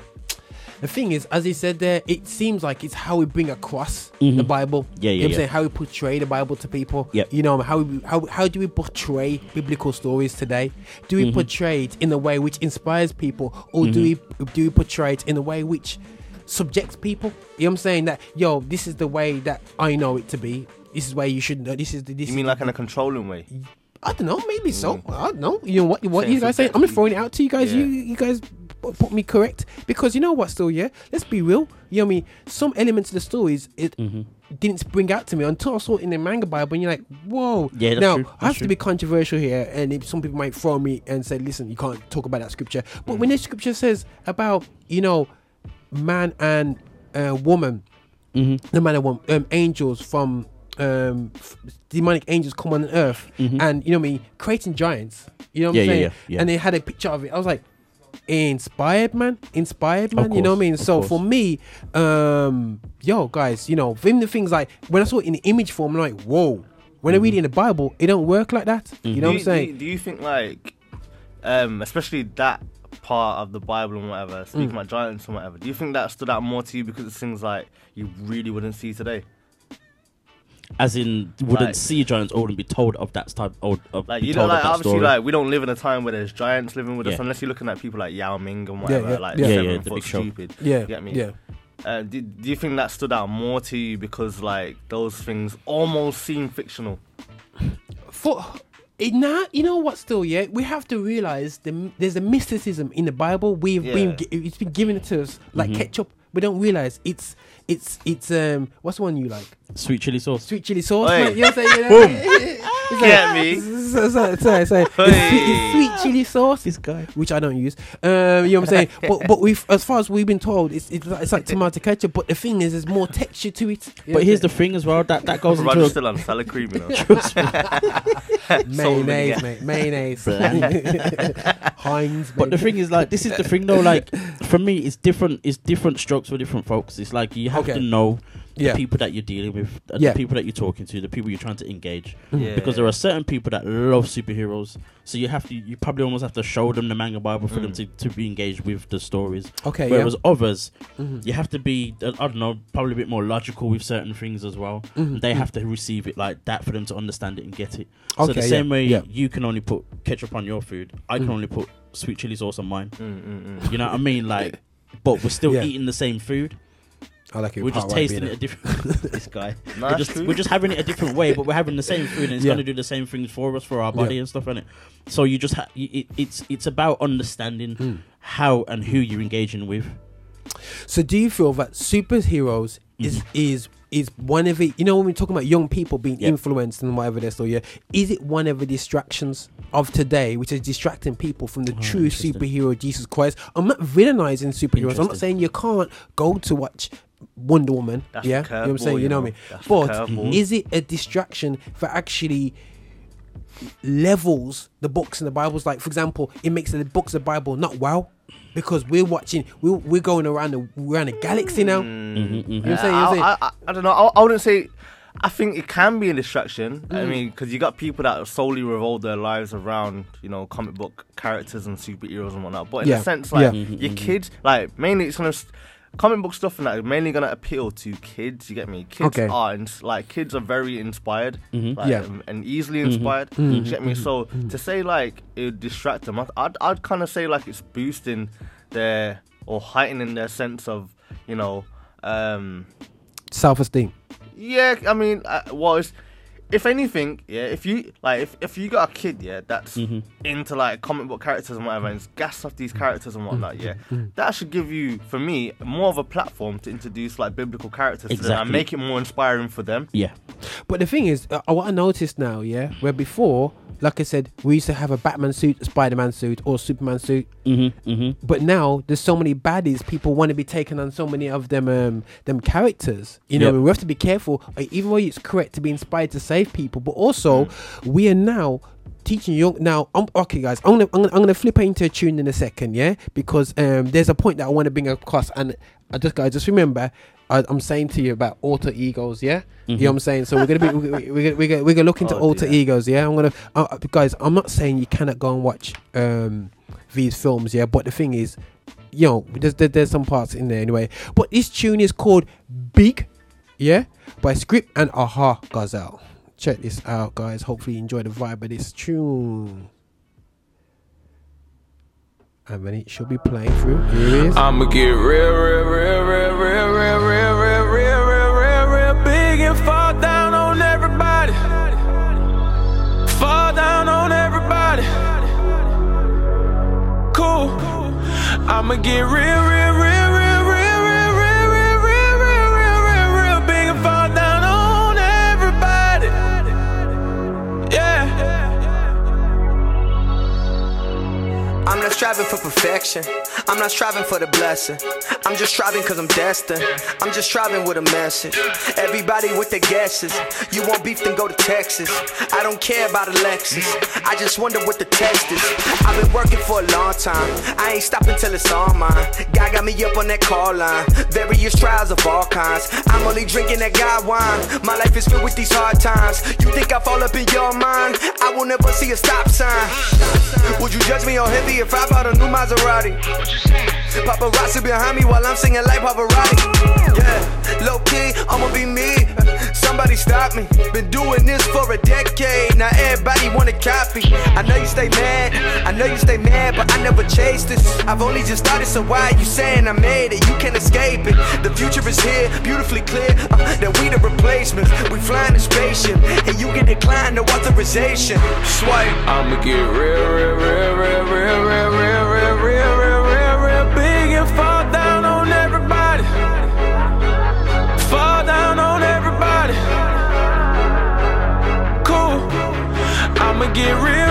the thing is, as he said there, it seems like it's how we bring across the Mhm. Bible. Yeah, You know yeah, I'm saying how we portray the Bible to people. Yeah. You know how we, how how do we portray biblical stories today? Do we Mhm. portray it in a way which inspires people, or do we Mm-hmm. do we portray it in a way which subjects people? You know what I'm saying? That yo, this is the way that I know it to be. This is where you should know. This is the. This You mean like in a controlling way? I don't know, maybe so. I don't know. You know what? What Saying you guys saying? I'm just throwing it out to you guys. Yeah. You you guys pu- put me correct because you know what? Still, yeah. Let's be real. You know what I mean? Some elements of the stories it Mm-hmm. didn't spring out to me until I saw it in the manga Bible, and you're like, whoa. Yeah, that's now true, I have to be controversial here, and if some people might throw me and say, listen, you can't talk about that scripture. But when the scripture says about you know man and uh, woman, Mm-hmm. no matter what, um, angels from um, f- demonic angels come on earth, Mhm. and you know I mean, creating giants. You know what Yeah, I'm saying? yeah, yeah. And they had a picture of it. I was like, inspired, man, inspired, man. you know what I mean? So course. for me, um, yo, guys, you know, even the things like when I saw it in the image form, I'm like, whoa. When I read it in the Bible, it don't work like that. You know do what I'm saying? Do, do you think like, um, especially that part of the Bible and whatever, speaking Mm. about giants and whatever, do you think that stood out more to you because it's things like you really wouldn't see today? As in, wouldn't Like- see giants or wouldn't be told of that type of, of Like be you know, told of like that obviously, story. like we don't live in a time where there's giants living with us, unless you're looking at people like Yao Ming and whatever, yeah, like yeah. Yeah, seven yeah, the foot big show. stupid. Yeah, you get me? yeah. Uh, do, do you think that stood out more to you because like those things almost seem fictional? for it now you know what still yeah we have to realize the, there's a mysticism in the bible we've been Yeah. gi- it's been given to us like Mhm. ketchup we don't realize it's it's it's um what's the one you like Sweet chili sauce. sweet chili sauce Oi. man, you know what I'm saying Boom. It's Get like- me? so, so, so, so, it's, sweet, it's sweet chili sauce This guy. which I don't use. Um, you know what I'm saying? but but we've as far as we've been told, it's it's like, it's like tomato ketchup. But the thing is, there's more texture to it. You know But here's what the thing as well. That that goes into a, still on salad cream, you know. trust me. I'm saying? So many, mayonnaise, mate, mayonnaise, Heinz. But the thing is, like, this is the thing though. Like, for me, it's different. It's different strokes for different folks. It's like you have Okay. to know the Yeah. people that you're dealing with, uh, Yeah. the people that you're talking to, the people you're trying to engage. Yeah. Because there are certain people that love superheroes, so you have to, you probably almost have to show them the manga Bible for them to, to be engaged with the stories. Okay, yeah. Whereas others, Mhm. you have to be, uh, I don't know, probably a bit more logical with certain things as well. Mhm, They mhm. have to receive it like that for them to understand it and get it. Okay, so Okay, the yeah, same way yeah. you can only put ketchup on your food, I can Mm. only put sweet chili sauce on mine. Mm, mm, mm. You know what I mean? Like, but we're still Yeah. eating the same food. I like it. We're just tasting it a different. this guy. No, we're just we're just having it a different way, but we're having the same food, and it's Yeah. gonna do the same things for us for our body Yeah. and stuff, and it. So you just ha- it, it's it's about understanding Mm. how and who you're engaging with. So do you feel that superheroes is is is one of the You know, when we're talking about young people being Yep. influenced and whatever they're still, yeah, is it one of the distractions of today, which is distracting people from the true superhero Jesus Christ? I'm not villainizing superheroes. I'm not saying you can't go to watch Wonder Woman. That's yeah, you know what I'm saying. You you know know. what I mean? But is it a distraction for actually? levels the books and the bibles like for example it makes the books of the bible not wow because we're watching we're, we're going around the around the galaxy now Mm-hmm, you know what I'm saying? You know what I'm saying? I, I, I don't know. I, I wouldn't say. I think it can be a distraction. I Mm. mean, because you got people that solely revolve their lives around, you know, comic book characters and superheroes and whatnot. But in Yeah. a sense, like Yeah. Mm-hmm, your kids, like mainly it's gonna. Comic book stuff and that is mainly gonna appeal to kids. You get me? Kids Okay. are ins- like kids are very inspired, Mhm. like, Yeah. and, and easily inspired. Mhm. You get me? So to say like it would distract them, I'd I'd, kind of say like it's boosting their or heightening their sense of you know um self-esteem yeah, I mean, uh, well, it's, if anything, yeah, if you like, if, if you got a kid, yeah, that's Mm-hmm. into like comic book characters and whatever, and it's gassed off these characters and whatnot, yeah, Mm-hmm. that should give you, for me, more of a platform to introduce like biblical characters to them and make it more inspiring for them. Yeah. But the thing is, uh, what I noticed now, yeah, where before, like I said, we used to have a Batman suit, a Spider Man suit, or Superman suit. Mm-hmm, mm-hmm. But now there's so many baddies. People want to be taken on so many of them, um, them characters. You know, Yep. and we have to be careful. uh, Even though it's correct to be inspired to save people, but also we are now teaching young. Now, I'm okay, guys. I'm gonna, I'm gonna, I'm gonna flip into a tune in a second, yeah, because um, there's a point that I want to bring across, and I just, guys, just remember. I, I'm saying to you about alter egos, yeah. You know what I'm saying? So we're gonna be we're, we're, we're, we're, gonna, we're gonna look into Oh, alter dear. egos, yeah. I'm gonna, uh, guys. I'm not saying you cannot go and watch um these films, yeah. But the thing is, you know, there's there, there's some parts in there anyway. But this tune is called Big, yeah, by Script and Aha Gazelle. Check this out, guys. Hopefully, you enjoy the vibe of this tune. And then it should be playing through. Here it is. I'ma get real, real, real, real, real, real, real, real, real, real, real, real big and fall down on everybody. Fall down on everybody. Cool. I'ma get real, real, real, striving for perfection. I'm not striving for the blessing. I'm just striving cause I'm destined. I'm just striving with a message. Everybody with their guesses. You want beef, then go to Texas. I don't care about a Lexus. I just wonder what the test is. I've been working for a long time. I ain't stopping till it's all mine. God got me up on that call line. Various trials of all kinds. I'm only drinking that God wine. My life is filled with these hard times. You think I fall up in your mind? I will never see a stop sign. Would you judge me on heavy if I bought a new Maserati? Paparazzi behind me while I'm singing like Pavarotti. Yeah, low key, I'ma be me. Somebody stop me. Been doing this for a decade. Now everybody wanna copy. I know you stay mad. I know you stay mad, but I never chased this. I've only just started, so why you saying I made it? You can't escape it. The future is here, beautifully clear. Uh, that we the replacements. We flying in spaceship, and you get declined no authorization. Swipe. I'ma get real, real, real, real, real, real, real, real, real, real, real, get real.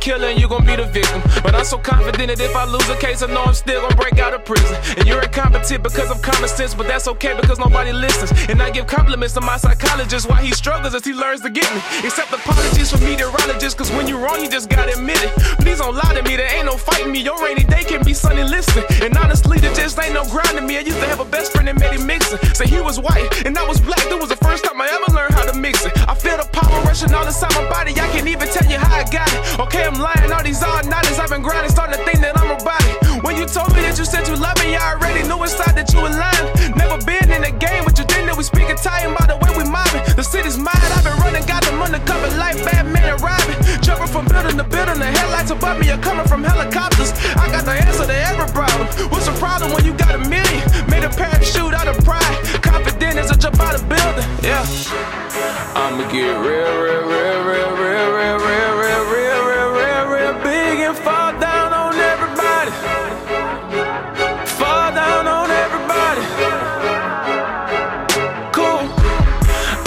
Killer and you gon' be the victim. But I'm so confident that if I lose a case, I know I'm still gon' break out of prison. And you're incompetent because of common sense, but that's okay because nobody listens. And I give compliments to my psychologist while he struggles as he learns to get me. Accept apologies from meteorologists, cause when you're wrong, you just gotta admit it. Please don't lie to me, there ain't no fighting me. Your rainy day can be sunny, listen. And honestly, there just ain't no grind to me. I used to have a best friend that made it mixing. Say he was white and I was black. That was the first time I ever learned how to mix it. I feel the power rushing all inside my body. I can't even tell you how I got it. Okay, am lying. All these odd knowledge I've been grinding, starting to think that I'm a body. When you told me that you said you love me, I already knew inside that you were lying. Never been in a game, but you think that We speak Italian by the way we mobbing. The city's mine. I've been running, got them undercover like men and robbing, Jumping from building to building, the headlights above me are coming from helicopters. I got the answer to every problem. What's the problem when you got a million? Made a parachute out of pride. Confident as a jump out of building. Yeah. I'ma get real, real, real, real, real, real, real and fall down on everybody. Fall down on everybody. Cool.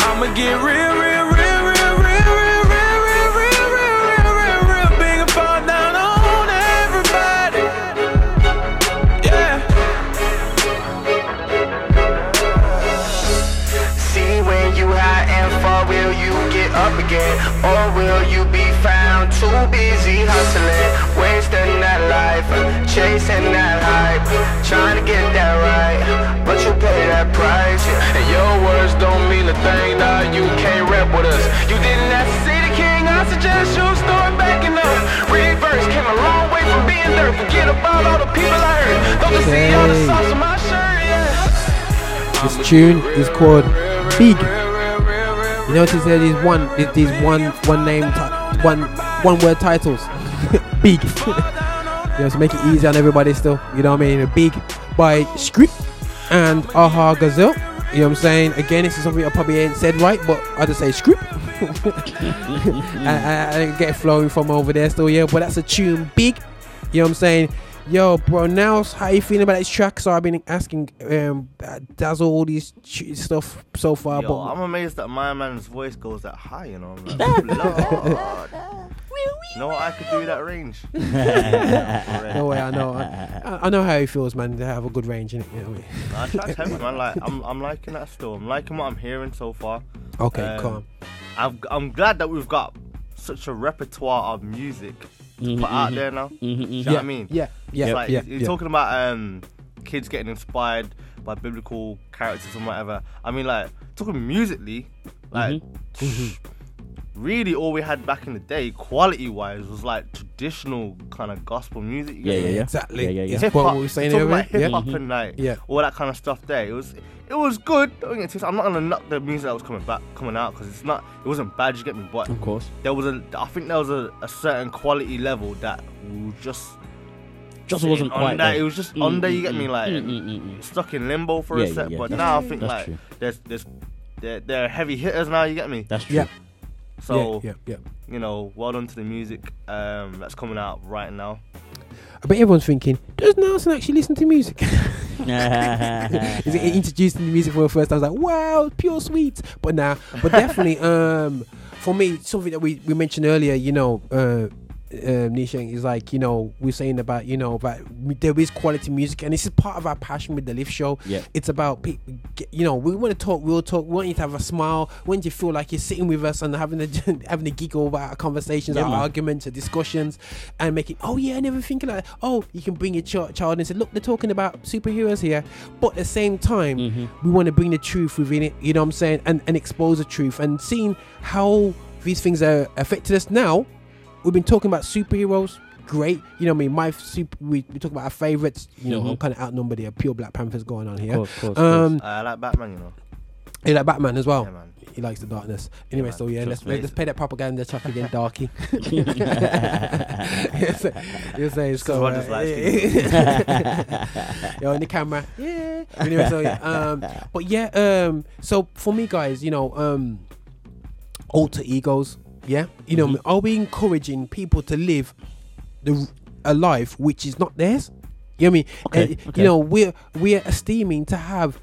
I'ma get real, real, real, real, real, real, real, real, real, real, real, real, real big and fall down on everybody. Yeah. See when you high and far, will you get up again? Or will you busy hustling? Wasting that life, chasing that hype, trying to get that right. But you pay that price. yeah. And your words don't mean a thing, now you can't rap with us. You didn't have to see the king, I suggest you start backing up. Reverse came a long way from being there. Forget about all the people I heard. Don't you see all the sauce on my shirt, yeah. This tune is called Big. You notice there is one, is one, one name, one one word titles. big. you know, to make it easy on everybody still. You know what I mean? A Big by Script and Aha Gazelle. You know what I'm saying? Again, this is something I probably ain't said right, but I just say script. I and, and get flowing from over there still, yeah. But that's a tune big. You know what I'm saying? Yo, bro, now how you feeling about this track? So I've been asking um Dazzle all these ch- stuff so far, Yo, but I'm amazed that my man's voice goes that high, you know. I'm like, You know what? I could do that range. no way, I know. I, I know how he feels, man. They have a good range in it. You know what I mean? I try to tell you, man. Like, I'm, I'm liking that still. I'm liking what I'm hearing so far. Okay, calm. I'm, I'm glad that we've got such a repertoire of music to Mhm, put out mhm. there now. Mhm, Do you know Yeah, what I mean? yeah, yeah, It's like, yeah, You're yeah. talking about um, kids getting inspired by biblical characters and whatever. I mean, like, talking musically, like, Mm-hmm. Really all we had back in the day, quality wise, was like traditional kind of gospel music. you Yeah, get yeah, yeah. Exactly. Yeah, yeah, yeah. Hip hop. we were saying talking about earlier, yeah. hip hop and like Yeah. all that kind of stuff. There, it was it was good. Don't get. I'm not gonna knock the music that was coming back coming out because it's not it wasn't bad. You get me? But Of course. there was a I think there was a, a certain quality level that we just Just wasn't on quite that. there. It was just Mm, on there. You mm, get me? mm, Like mm, mm, mm, stuck in limbo for Yeah, a yeah, sec. yeah. But That's now I think That's like true. there's there's they're, they're heavy hitters now. You get me? That's true. Yeah. So Yeah, yeah, you know, well done to the music um, that's coming out right now. I bet everyone's thinking, does Nelson actually listen to music? Is it introducing the music for the first time? I was like, wow, pure sweet. But now, but definitely, um, for me, something that we, we mentioned earlier, you know, uh, um, Nisha is like, you know, we're saying about, you know, about there is quality music, and this is part of our passion with the Lift Show. Yeah. It's about, pe- you know, we want to talk real talk. We want you to have a smile. We want you to feel like you're sitting with us and having a having a giggle about our conversations, Yeah, our man. arguments, our discussions, and making. Oh yeah, I never think like. Oh, you can bring your ch- child and say, look, they're talking about superheroes here, but at the same time, Mm-hmm. we want to bring the truth within it. You know what I'm saying? And and expose the truth and seeing how these things are affected us now. We've been talking about superheroes. Great, you know I mean. My super, we, we talk about our favorites. You know, Mhm. I'm kind of outnumbered here. Pure Black Panthers going on here. course, course, um, Uh, I like Batman, you know. you like Batman as well. Yeah, man. He likes the darkness. Anyway, man. so yeah, let's Trust me. let's play that propaganda track again, Darky. You're saying so. Roger Uh, just likes you're on the camera. Yeah. Anyway, so yeah. Um, but yeah. Um, so for me, guys, you know, um, alter egos. Yeah. You know, Mm-hmm. are we encouraging people to live the a life which is not theirs? You know what I mean? Okay, Uh, okay. You know, we're we're esteeming to have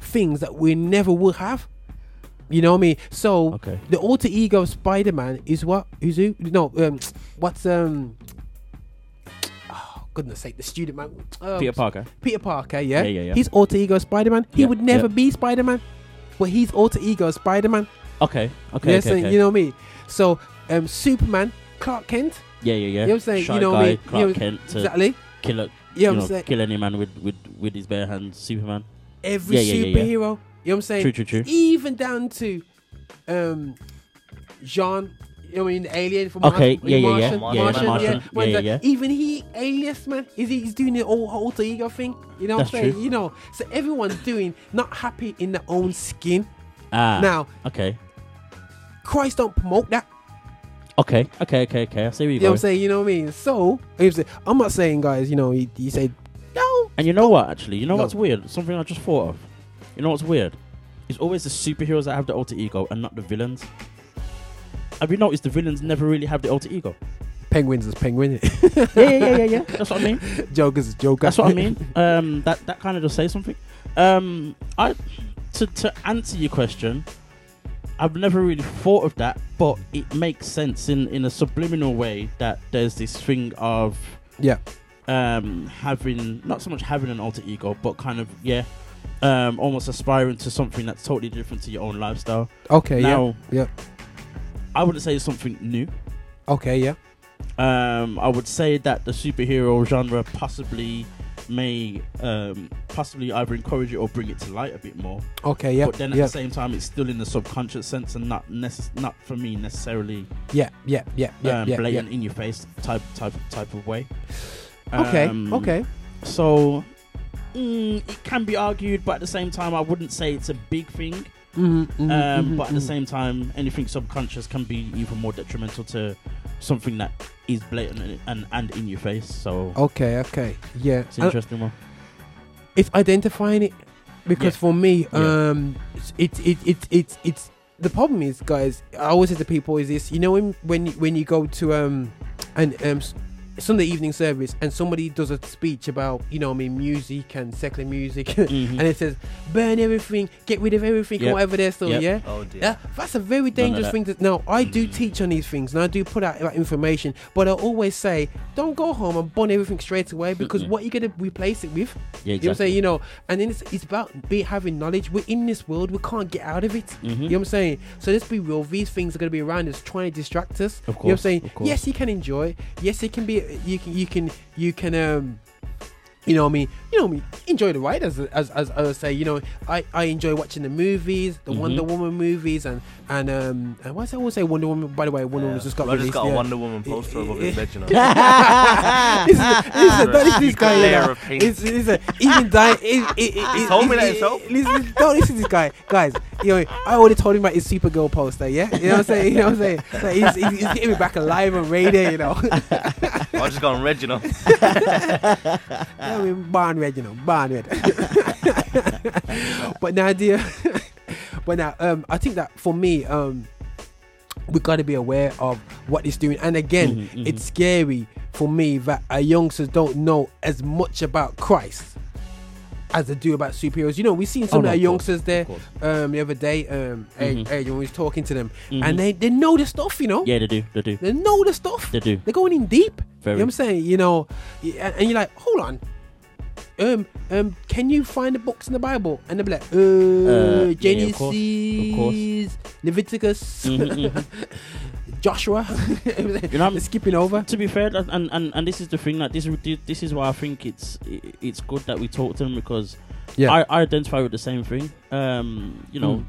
things that we never would have. You know what I mean? So Okay. the alter ego of Spider Man is what? Who's who? No, um, what's um? Oh goodness sake, the student man. Um, Peter Parker. Peter Parker, yeah. Yeah, yeah, yeah. He's alter ego Spider Man. He Yeah, would never yeah. be Spider Man, but he's alter ego Spider Man. Okay. Okay. yeah, okay, so okay. you know mean. So um, Superman, Clark Kent. Yeah, yeah, yeah. You know what I'm saying? Shy you know what guy, I mean? Clark you know, Kent exactly. kill a, Yeah, you I'm know, saying- kill any man with, with, with his bare hands. Superman. Every Yeah, yeah, superhero. You know what I'm saying? True, true, true. Even down to um, Jean. You know what I mean? The alien from Okay, Mars, yeah, yeah, yeah. Martian, Yeah, Martian, Martian. Yeah, yeah, yeah. Even he, alias man, is he, he's doing the whole alter ego thing. You know what I'm saying? true. You know, so everyone's doing not happy in their own skin. Ah. Now, Okay. Christ don't promote that. Okay. Okay. Okay. Okay. I see where You you know what I'm saying? You know what I mean? So, I'm not saying, guys, you know, he, he said, no. And you know what? Actually, you know Go. what's weird? Something I just thought of. You know what's weird? It's always the superheroes that have the alter ego and not the villains. Have you noticed the villains never really have the alter ego? Penguins is penguin. yeah, yeah, yeah, yeah, yeah. That's what I mean. Joker's is Joker. That's what I mean. Um, that that kind of just says something. Um, I to to answer your question, I've never really thought of that, but it makes sense in in a subliminal way that there's this thing of Yeah. um having not so much having an alter ego, but kind of yeah. Um, almost aspiring to something that's totally different to your own lifestyle. Okay, yeah, yeah. I wouldn't say it's something new. Okay, yeah. Um, I would say that the superhero genre possibly may um, possibly either encourage it or bring it to light a bit more. Okay, yeah, But then at yeah. the same time, it's still in the subconscious sense and not necess- not for me necessarily. Yeah, yeah, yeah, yeah, um, yeah, blatant yeah. in your face type type type of way. Okay, Um, okay. So mm, it can be argued, but at the same time, I wouldn't say it's a big thing. Mhm, mhm, um, mhm, but at the mhm. same time, anything subconscious can be even more detrimental to something that is blatant and and, and in your face. So Okay, okay, yeah. it's And interesting one. it's identifying it because Yeah. for me, Yeah. um, it's it it it's it's the problem is, guys. I always say to people is this: you know, when when when you go to um and um Sunday evening service and somebody does a speech about you know I mean music and secular music Mhm. and it says burn everything, get rid of everything, Yep. and whatever they're still Yep. yeah. Oh dear. Yeah, that's a very dangerous thing to. Now, I do teach on these things, and I do put out that information, but I always say, don't go home and burn everything straight away because what you gonna replace it with? Yeah, You know what I'm saying? You know, and then it's, it's about be having knowledge. We're in this world, we can't get out of it. Mhm. You know what I'm saying? So let's be real. These things are gonna be around us, trying to distract us. Of you know what I'm saying? Yes, you can enjoy. Yes, it can be. You can. You can. You can. Um. You know what I mean? You know what I mean? Enjoy the ride, as as, as I would say. You know, I, I enjoy watching the movies, the Mhm. Wonder Woman movies, and and um and what's I always say Wonder Woman. By the way, Wonder Woman just got Roger's released. got a. Wonder Woman poster above his bed, you know. listen, don't listen to this guy. You Layer know. of paint. It's, it's a, even dying. It, it, it, He told me that himself. Listen, don't listen to this guy, guys. You know, I already told him about his Supergirl poster. Yeah, you know what I'm saying. You know what I'm saying. Like, he's, he's, he's getting me back alive and radio. You know. Roger's gone red, you know. I mean, barn red, you know, barn red. but now, dear, but now, um, I think that for me, um, we got to be aware of what it's doing. And again, Mhm, mhm. it's scary for me that our youngsters don't know as much about Christ as they do about superheroes. You know, we've seen some Oh, of no, our of course, youngsters there um, the other day, um, Mhm. Ad- Adrian was talking to them, Mhm. and they, they know the stuff, you know. Yeah, they do. They do. They know the stuff. They do. They're going in deep. Very. You know what I'm saying? You know, and you're like, hold on. Um, um, can you find the books in the Bible? And they'll be like, uh, Uh, yeah, Genesis, of course, of course. Leviticus, Mhm, mhm. Joshua. You know, I'm skipping over. To be fair, and, and, and this is the thing that this this is why I think it's it's good that we talk to them because Yeah. I, I identify with the same thing. Um, you know, Mm.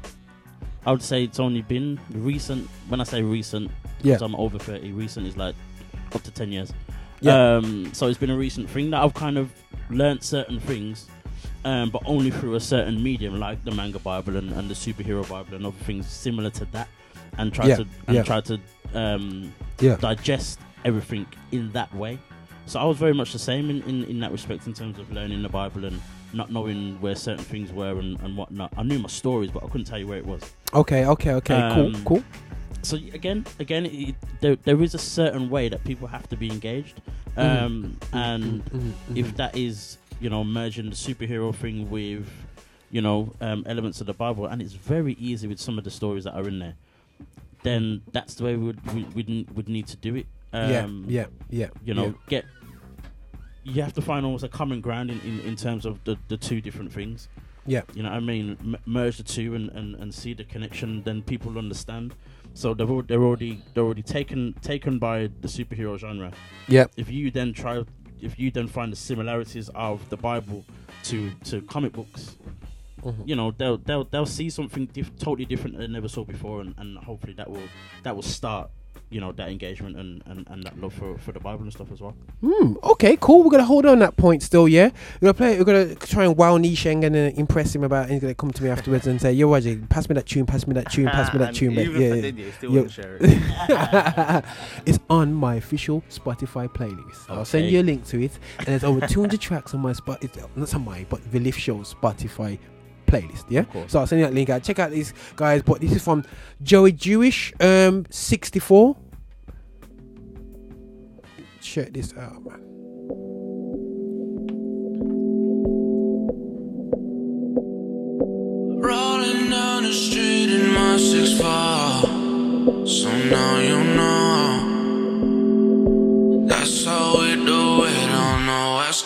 I would say it's only been recent. When I say recent, Yeah. I'm over thirty. Recent is like up to ten years. Yeah. Um, so it's been a recent thing that I've kind of learnt certain things, um, but only through a certain medium like the manga Bible and, and the superhero Bible and other things similar to that, and try Yeah, to and yeah. try to um, Yeah. digest everything in that way. So I was very much the same in, in, in that respect in terms of learning the Bible and not knowing where certain things were and, and whatnot. I knew my stories, but I couldn't tell you where it was. Okay, okay, okay, Um, cool, cool. So again, again, it, there, there is a certain way that people have to be engaged. Um, and mhm, if mhm. that is you know merging the superhero thing with you know um, elements of the Bible, and it's very easy with some of the stories that are in there, then that's the way we would we would, would need to do it. Yeah, Um, yeah, yeah, You know, yeah. get you have to find almost a common ground in, in, in terms of the, the two different things. Yeah. You know what I mean? M- merge the two and, and, and see the connection, then people understand. So they've al- they're already they're already taken taken by the superhero genre. Yeah. If you then try if you then find the similarities of the Bible to to comic books, Mhm. you know they'll they'll they'll see something diff- totally different that they never saw before, and, and hopefully that will that will start you know that engagement and, and, and that love for, for the Bible and stuff as well. Hmm. Okay. Cool. We're gonna hold on that point still. Yeah. We're gonna play. We're gonna try and wow Nisheng and uh, impress him about. He's gonna come to me afterwards and say, "Yo, Roger, pass me that tune. Pass me that tune. Pass me that tune." mate." even if you still Yo. wouldn't share it's on my official Spotify playlist. I'll send you a link to it, and there's over 200 tracks on my spot. It's not on my, but the Lift Show Spotify playlist. Yeah. So I'll send you that link out. Check out these guys. But this is from Joey Jewish, um, 64. Check this out, man. Rolling down the street in my six four. So now you know. That's how we do it on the West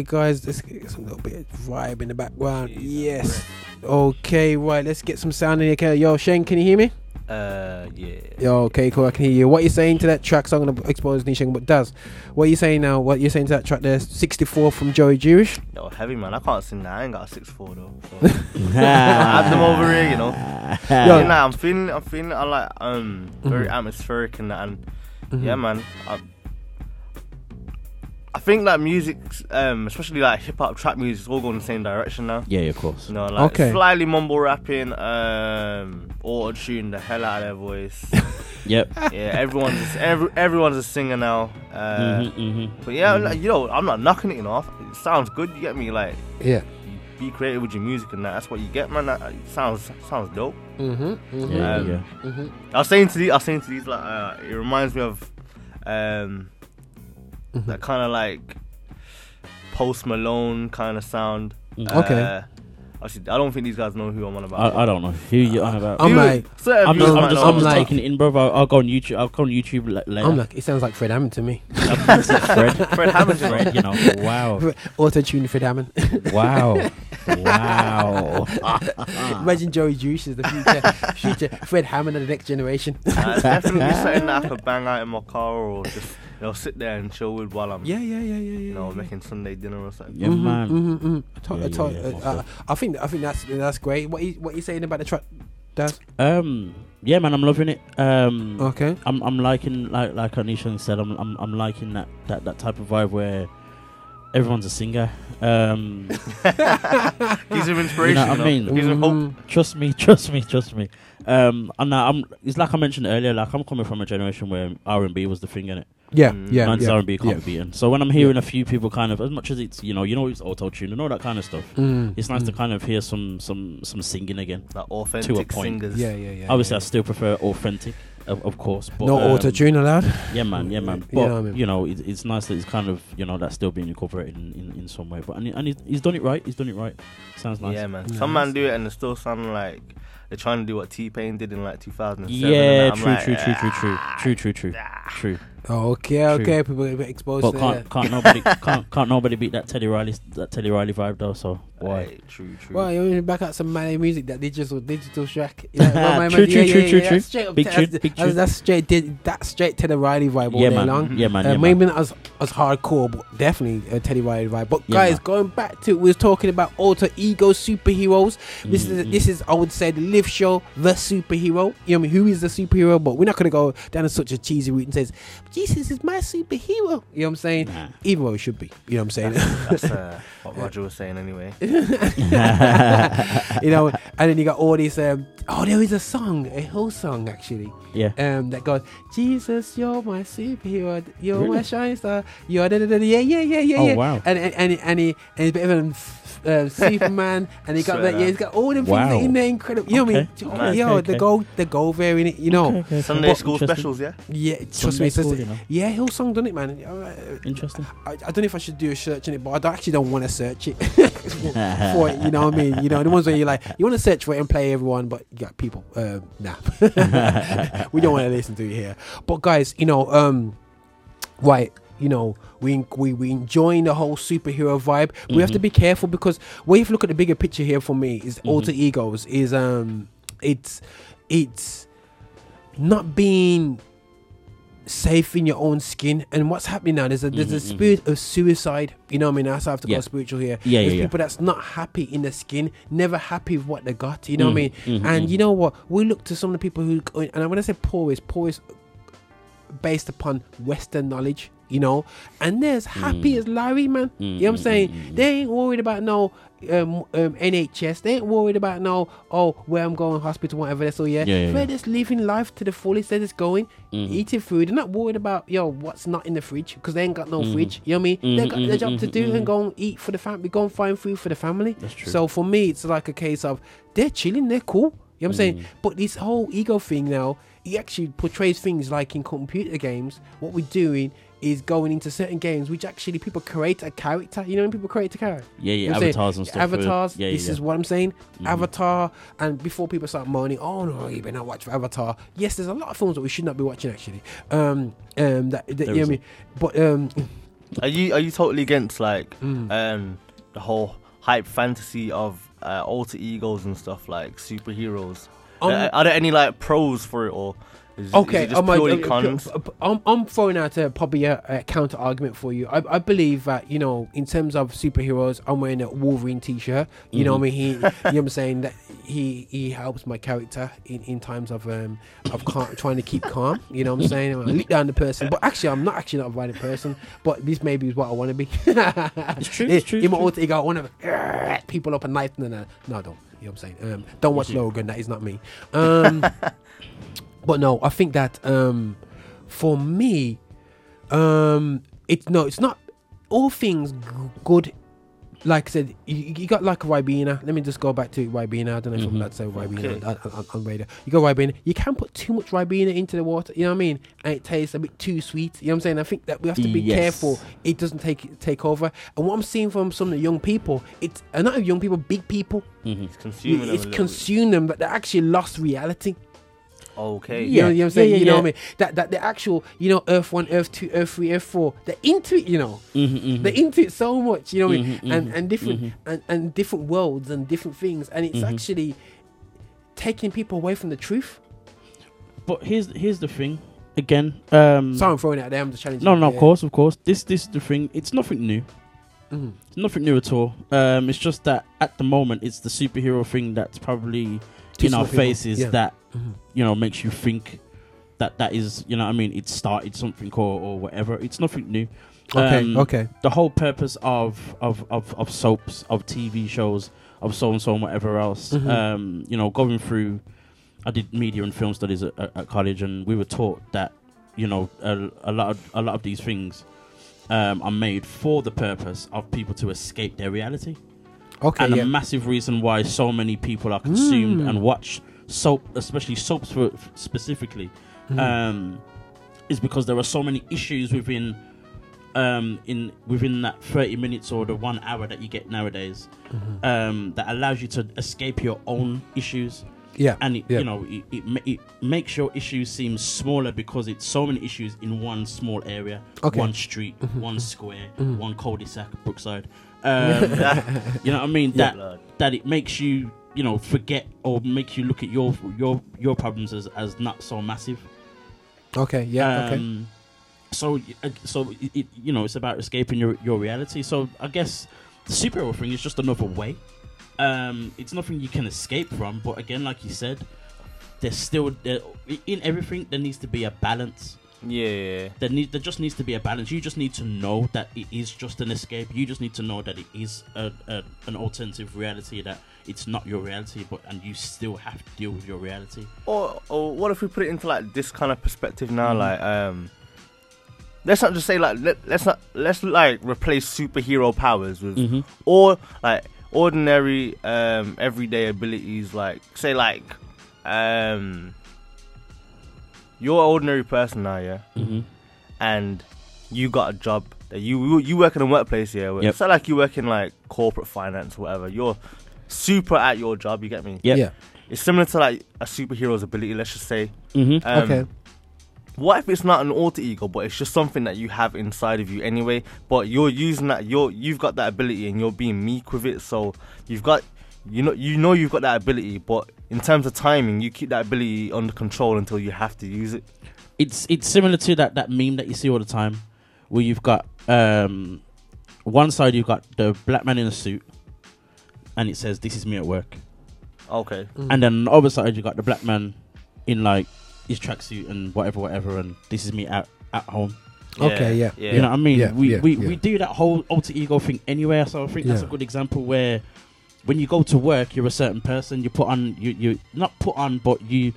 Okay, guys. Let's get some little bit of vibe in the background. Yes. Okay, right. Let's get some sound in here. Okay, yo, Shane, can you hear me? Uh, yeah. Yo, okay, cool. I can hear you. What are you saying to that track? So I'm gonna expose Nisheng, but does what are you saying now? What are you saying to that track? There, 64 from Joey Juice. Yo, heavy man. I can't sing that. I ain't got a 64 though. So. I have them over here, you know. Yo. yeah, nah, I'm feeling. I'm feeling. I like um very Mhm. atmospheric and that. And Mhm. yeah, man. I, I think that music, um, especially like hip hop trap music, is all going the same direction now. Yeah, of course. You know, like Okay. slightly mumble rapping, um, auto tune the hell out of their voice. Yep. Yeah, everyone's every, everyone's a singer now. Uh, Mhm, mhm. But yeah, Mm-hmm. like, you know, I'm not knocking it. You know, it sounds good. You get me? Like, Yeah. be creative with your music and that. That's what you get, man. That sounds sounds dope. Mhm, mhm. Yeah, Um, yeah. Mhm. I was saying to these, I was saying to these, like, uh, it reminds me of, um, Mm-hmm. that kind of like Post Malone kind of sound. Mm. Okay. Uh, Actually, I don't think these guys know who I'm on about. I, I don't know who you're on about. I'm like- I'm just, I'm just. I'm just like- taking it in, bro. I'll, I'll go on YouTube. I'll go on YouTube la- later. I'm like, it sounds like Fred Hammond to me. Fred. Fred Hammond, you. Fred, you know. Wow. Auto tune Fred Hammond. Wow. Wow. Imagine Joey Juice is the future, future Fred Hammond of the next generation. Uh, it's definitely something that I could bang out in my car or just you know sit there and chill with while I'm Yeah, yeah, yeah, yeah, yeah. you know making Sunday dinner or something. Yeah, Mhm, man. mhm, mhm. I to- Yeah, I to- yeah, yeah, uh, uh, I think I think that's that's great. What you, what you saying about the track, Daz? Um, yeah, man, I'm loving it. Um, Okay. I'm I'm liking like like Nisheng said. I'm I'm I'm liking that that that type of vibe where everyone's a singer. Um, Gives him you inspiration. know what I mean? Gives him hope. Trust me, trust me, trust me. Um, and now I'm. It's like I mentioned earlier. Like I'm coming from a generation where R and B was the thing in it. Yeah, Mm. yeah, Man's yeah, R and B can't yeah. be beaten. So when I'm hearing a few people kind of, as much as it's you know, you know, it's auto tune and all that kind of stuff. Mm, It's nice to mm. kind of hear some some some singing again. Like authentic point. singers. Yeah, yeah, yeah. Obviously, yeah. I still prefer authentic, of, of course. But, no um, auto tune allowed. Yeah, man. Yeah, man. You But know I mean? you know, it, it's nice that it's kind of you know that's still being incorporated in, in, in some way. But and, and he's, he's done it right. He's done it right. Sounds nice. Yeah, man. Nice. Some man do it and it still sound like they're trying to do what T Pain did in like 2007. Yeah, and true, like, true, true, true, true, "Ah." true, true, true, true. Oh, okay, True. okay. People get exposed But to can't that. can't nobody can't can't nobody beat that Teddy Riley that Teddy Riley vibe though. So why? Hey, true, true. Well, you want back out some Mali music, that digital digital track. You know, well, True, man- true, yeah, true, yeah, true, yeah, true. that's straight Big to- tune, that's- big that's- That's straight. Did that straight Teddy Riley vibe all Yeah, day man. long. Yeah, man. Uh, Yeah, maybe man. not as as hardcore, but definitely a Teddy Riley vibe. But Yeah, guys, man. going back to we was talking about alter ego superheroes. This is this is I would say the Lift Show, the superhero. You know what I mean? Who is the superhero? But we're not gonna go down such a cheesy route and says Jesus is my superhero. You know what I'm saying? Nah. Even though it should be. You know what I'm saying? That's uh, what Roger was saying anyway. you know, and then you got all these. Um, oh, there is a song, a whole song actually. Yeah. Um, that goes, Jesus, you're my superhero, you're my shining star, you're da da da. da, Yeah, yeah, yeah, yeah, Oh, yeah. wow. And and and, and he and he's a bit of an uh, Superman, and he got that. Yeah, he's got all them Wow. things in there. Incredible. You know what I mean? Okay. Nice. Yo, Okay, the okay. gold, the gold variant. You know. Okay, okay, okay. Sunday But- school specials, yeah. Yeah, trust Sunday me. It's school, just- you know. yeah, Hillsong done it, man. Uh, Interesting. I, I don't know if I should do a search in it, but I don't- actually don't want to search it for it. You know what I mean? You know, the ones where you like, you want to search for it and play everyone, but you got people. Uh, nah, we don't want to listen to it here. But guys, you know, um, right. You know, we we we enjoying the whole superhero vibe. We have to Mhm. be careful because when you look at the bigger picture here for me is Mm-hmm. alter egos is um it's it's not being safe in your own skin. And what's happening now? There's a there's a Mhm, mhm. spirit of suicide. You know what I mean? That's how I have to Yeah. go spiritual here. Yeah, There's yeah, yeah. people that's not happy in the skin, never happy with what they got. You know what I mean? Mhm, mhm, and you know what? We look to some of the people who, and when I say poor, is poor is based upon Western knowledge. You know, and they're as happy Mm. as Larry, man. you know what I'm Mm, mm, saying? mm, mm. They ain't worried about no um, um, NHS. They ain't worried about no oh where I'm going hospital, whatever. So yeah, Yeah, yeah, they're yeah. just living life to the fullest. They're just going Mhm. eating food. They're not worried about yo what's not in the fridge because they ain't got no Mhm. fridge. You know what I mean? They Mhm, got their job to mhm, do and go and eat for the family. Go and find food for the family. That's true. So for me, it's like a case of they're chilling. They're cool. You know what I'm saying? Mm. But this whole ego thing now, it actually portrays things like in computer games. What we're doing is going into certain games which actually people create a character. You know when people create a character? Yeah, yeah, You know what I'm saying? avatars and stuff, uh, Avatars. yeah, yeah, this yeah. is what I'm saying. Mhm. Avatar. And before people start moaning, oh no, you better not watch Avatar. Yes, there's a lot of films that we should not be watching actually. Um, um, that, that you know is what I mean? But um, Are you are you totally against like Mm. um the whole hype fantasy of uh, alter egos and stuff like superheroes? Um, Uh, are there any like pros for it or is, is Okay, just I'm, I'm, I'm throwing out a, probably a, a counter argument for you. I, I believe that you know, in terms of superheroes, I'm wearing a Wolverine T-shirt. You know, what I mean, he, you know, what I'm saying that he he helps my character in, in times of um of calm, trying to keep calm. You know, what I'm saying, I look down the person, but actually, I'm not actually not a violent person. But this maybe is what I want to be. it's true, it's true, In my alter ego, I want to people up a knife. No, no, no, I don't. You know what I'm saying? Um, don't watch Logan. That is not me. Um. But no, I think that um, for me, um, it's no, it's not all things g- good. Like I said, you, you got like a Ribena. Let me just go back to Ribena. I don't know if I'm Mhm. allowed to say Ribena Okay. on, on, radio. You got Ribena. You can put too much Ribena into the water. You know what I mean? And it tastes a bit too sweet. You know what I'm saying? I think that we have to be Yes. careful. It doesn't take take over. And what I'm seeing from some of the young people, it's uh, not young people, big people. Mhm. It's consuming them It's little consume them, but they actually lost reality. Okay. You know, you know what I'm saying? Yeah, yeah, you know yeah. what I mean? That that the actual, you know, Earth one, Earth two, Earth three, Earth four, they're into it, you know. Mhm, mhm. They're into it so much, you know what I mean? Mhm, And mhm, and different mhm. and, and different worlds and different things. And it's actually taking people away from the truth. But here's here's the thing. Again, um, Sorry I'm throwing it out there, I'm just challenging No, no, of course, of course. This this is the thing. It's nothing new. It's nothing new at all. Um, it's just that at the moment, it's the superhero thing that's probably To in our faces yeah. that Mhm. you know makes you think that that is you know I mean it started something or, or whatever. It's nothing new. Okay, Um, okay. The whole purpose of of, of, of soaps, of TV shows, of so and so and whatever else. Mhm. Um, you know, going through. I did media and film studies at, at, at college, and we were taught that you know a, a lot of a lot of these things um, are made for the purpose of people to escape their reality. Okay, and yeah. a massive reason why so many people are consumed Mm. and watch soap, especially soaps for specifically, Mhm. um, is because there are so many issues within um, in within that thirty minutes or the one hour that you get nowadays Mhm. um, that allows you to escape your own issues. Yeah, and it, yeah. you know it, it, it makes your issues seem smaller because it's so many issues in one small area, Okay. one street, Mhm. one square, Mhm. one cul-de-sac, Brookside. Um, you know what I mean? Yeah. That that it makes you you know forget or makes you look at your your your problems as as not so massive. Okay, yeah, okay. Um, So uh, so it, it, you know it's about escaping your your reality. So I guess the superhero thing is just another way. Um, it's nothing you can escape from, but again, like you said, there's still there, in everything there needs to be a balance. Yeah. There need there just needs to be a balance. You just need to know that it is just an escape. You just need to know that it is a, a an alternative reality that it's not your reality, but and you still have to deal with your reality. Or, or what if we put it into like this kind of perspective now? Mhm. Like, um, let's not just say like let, let's not let's like replace superhero powers with Mhm. or like ordinary um everyday abilities. Like say like um, you're an ordinary person now, yeah, Mhm. and you got a job that you you work in a workplace, yeah. where- Yep. So like you work in like corporate finance, or whatever. You're super at your job. You get me? Yep. Yeah. It's similar to like a superhero's ability. Let's just say. Mhm. Um, Okay. What if it's not an alter ego, but it's just something that you have inside of you anyway? But you're using that. You're you've got that ability, and you're being meek with it. So you've got, you know, you know you've got that ability, but in terms of timing, you keep that ability under control until you have to use it. it's it's similar to that that meme that you see all the time, where you've got um, one side you've got the black man in a suit, and it says "This is me at work," Okay. and then on the other side you got the black man in like his tracksuit and whatever, whatever, and this is me at at home. Okay, yeah, yeah. You know what I mean? Yeah, we, yeah, we, yeah. we do that whole alter ego thing anywhere, So I think that's a good example where when you go to work, you're a certain person. You put on you you not put on, but you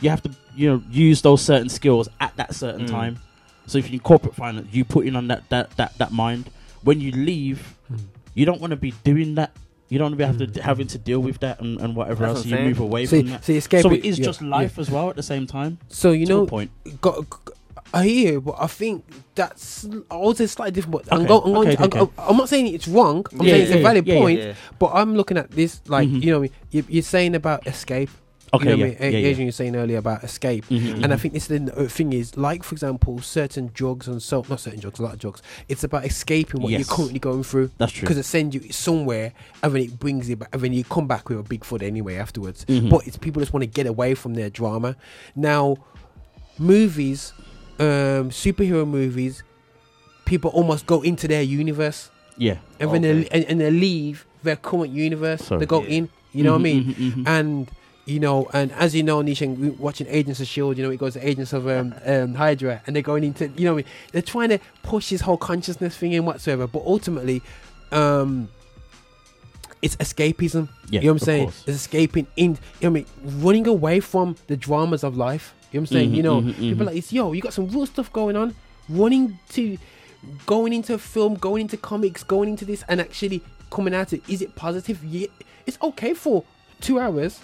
you have to you know use those certain skills at that certain Mm. time. So if you're in corporate finance, you put in on that that that that mind. When you leave, Hmm. you don't want to be doing that. You don't want to be have to, having to deal with that and, and whatever That's else. what You I'm move away See- from that. see, escape so it- it is yeah, just life yeah. as well at the same time. So you To a know, point. got, got- I hear, you, but I think that's I would say slightly different. But I'm, go, I'm, going okay, to, I'm, okay. I'm not saying it's wrong. I'm Yeah, saying it's a valid yeah, yeah, point. yeah. But I'm looking at this like Mhm. you know, you, you're saying about escape. Okay, you know yeah, I mean? yeah, yeah. Adrian, you're saying earlier about escape, Mhm, and I mhm. think this is the thing is like, for example, certain drugs and so not certain drugs, a lot of drugs. It's about escaping what Yes. you're currently going through. That's true. Because it sends you somewhere, and then it brings you back, and then you come back with a big foot anyway afterwards. Mhm. But it's people just want to get away from their drama. Now, movies, um, superhero movies, people almost go into their universe, Yeah. and then they, and, and they leave their current universe. Sorry. They go Yeah. in. You know what I Mhm, mean? mhm, mhm. And you know, and as you know, Nisheng, we watching Agents of Shield. You know, it goes to Agents of um, um, Hydra, and they're going into. You know, what I mean? they're trying to push this whole consciousness thing in whatsoever. But ultimately, um, it's escapism. Yeah, you know what I'm saying? course. It's escaping in. You know what I mean? Running away from the dramas of life. You know what I'm saying? Mhm, you know, mhm, people mhm. like it's yo, you got some real stuff going on. Running to, going into film, going into comics, going into this, and actually coming out it. Is it positive? Yeah, it's okay for two hours,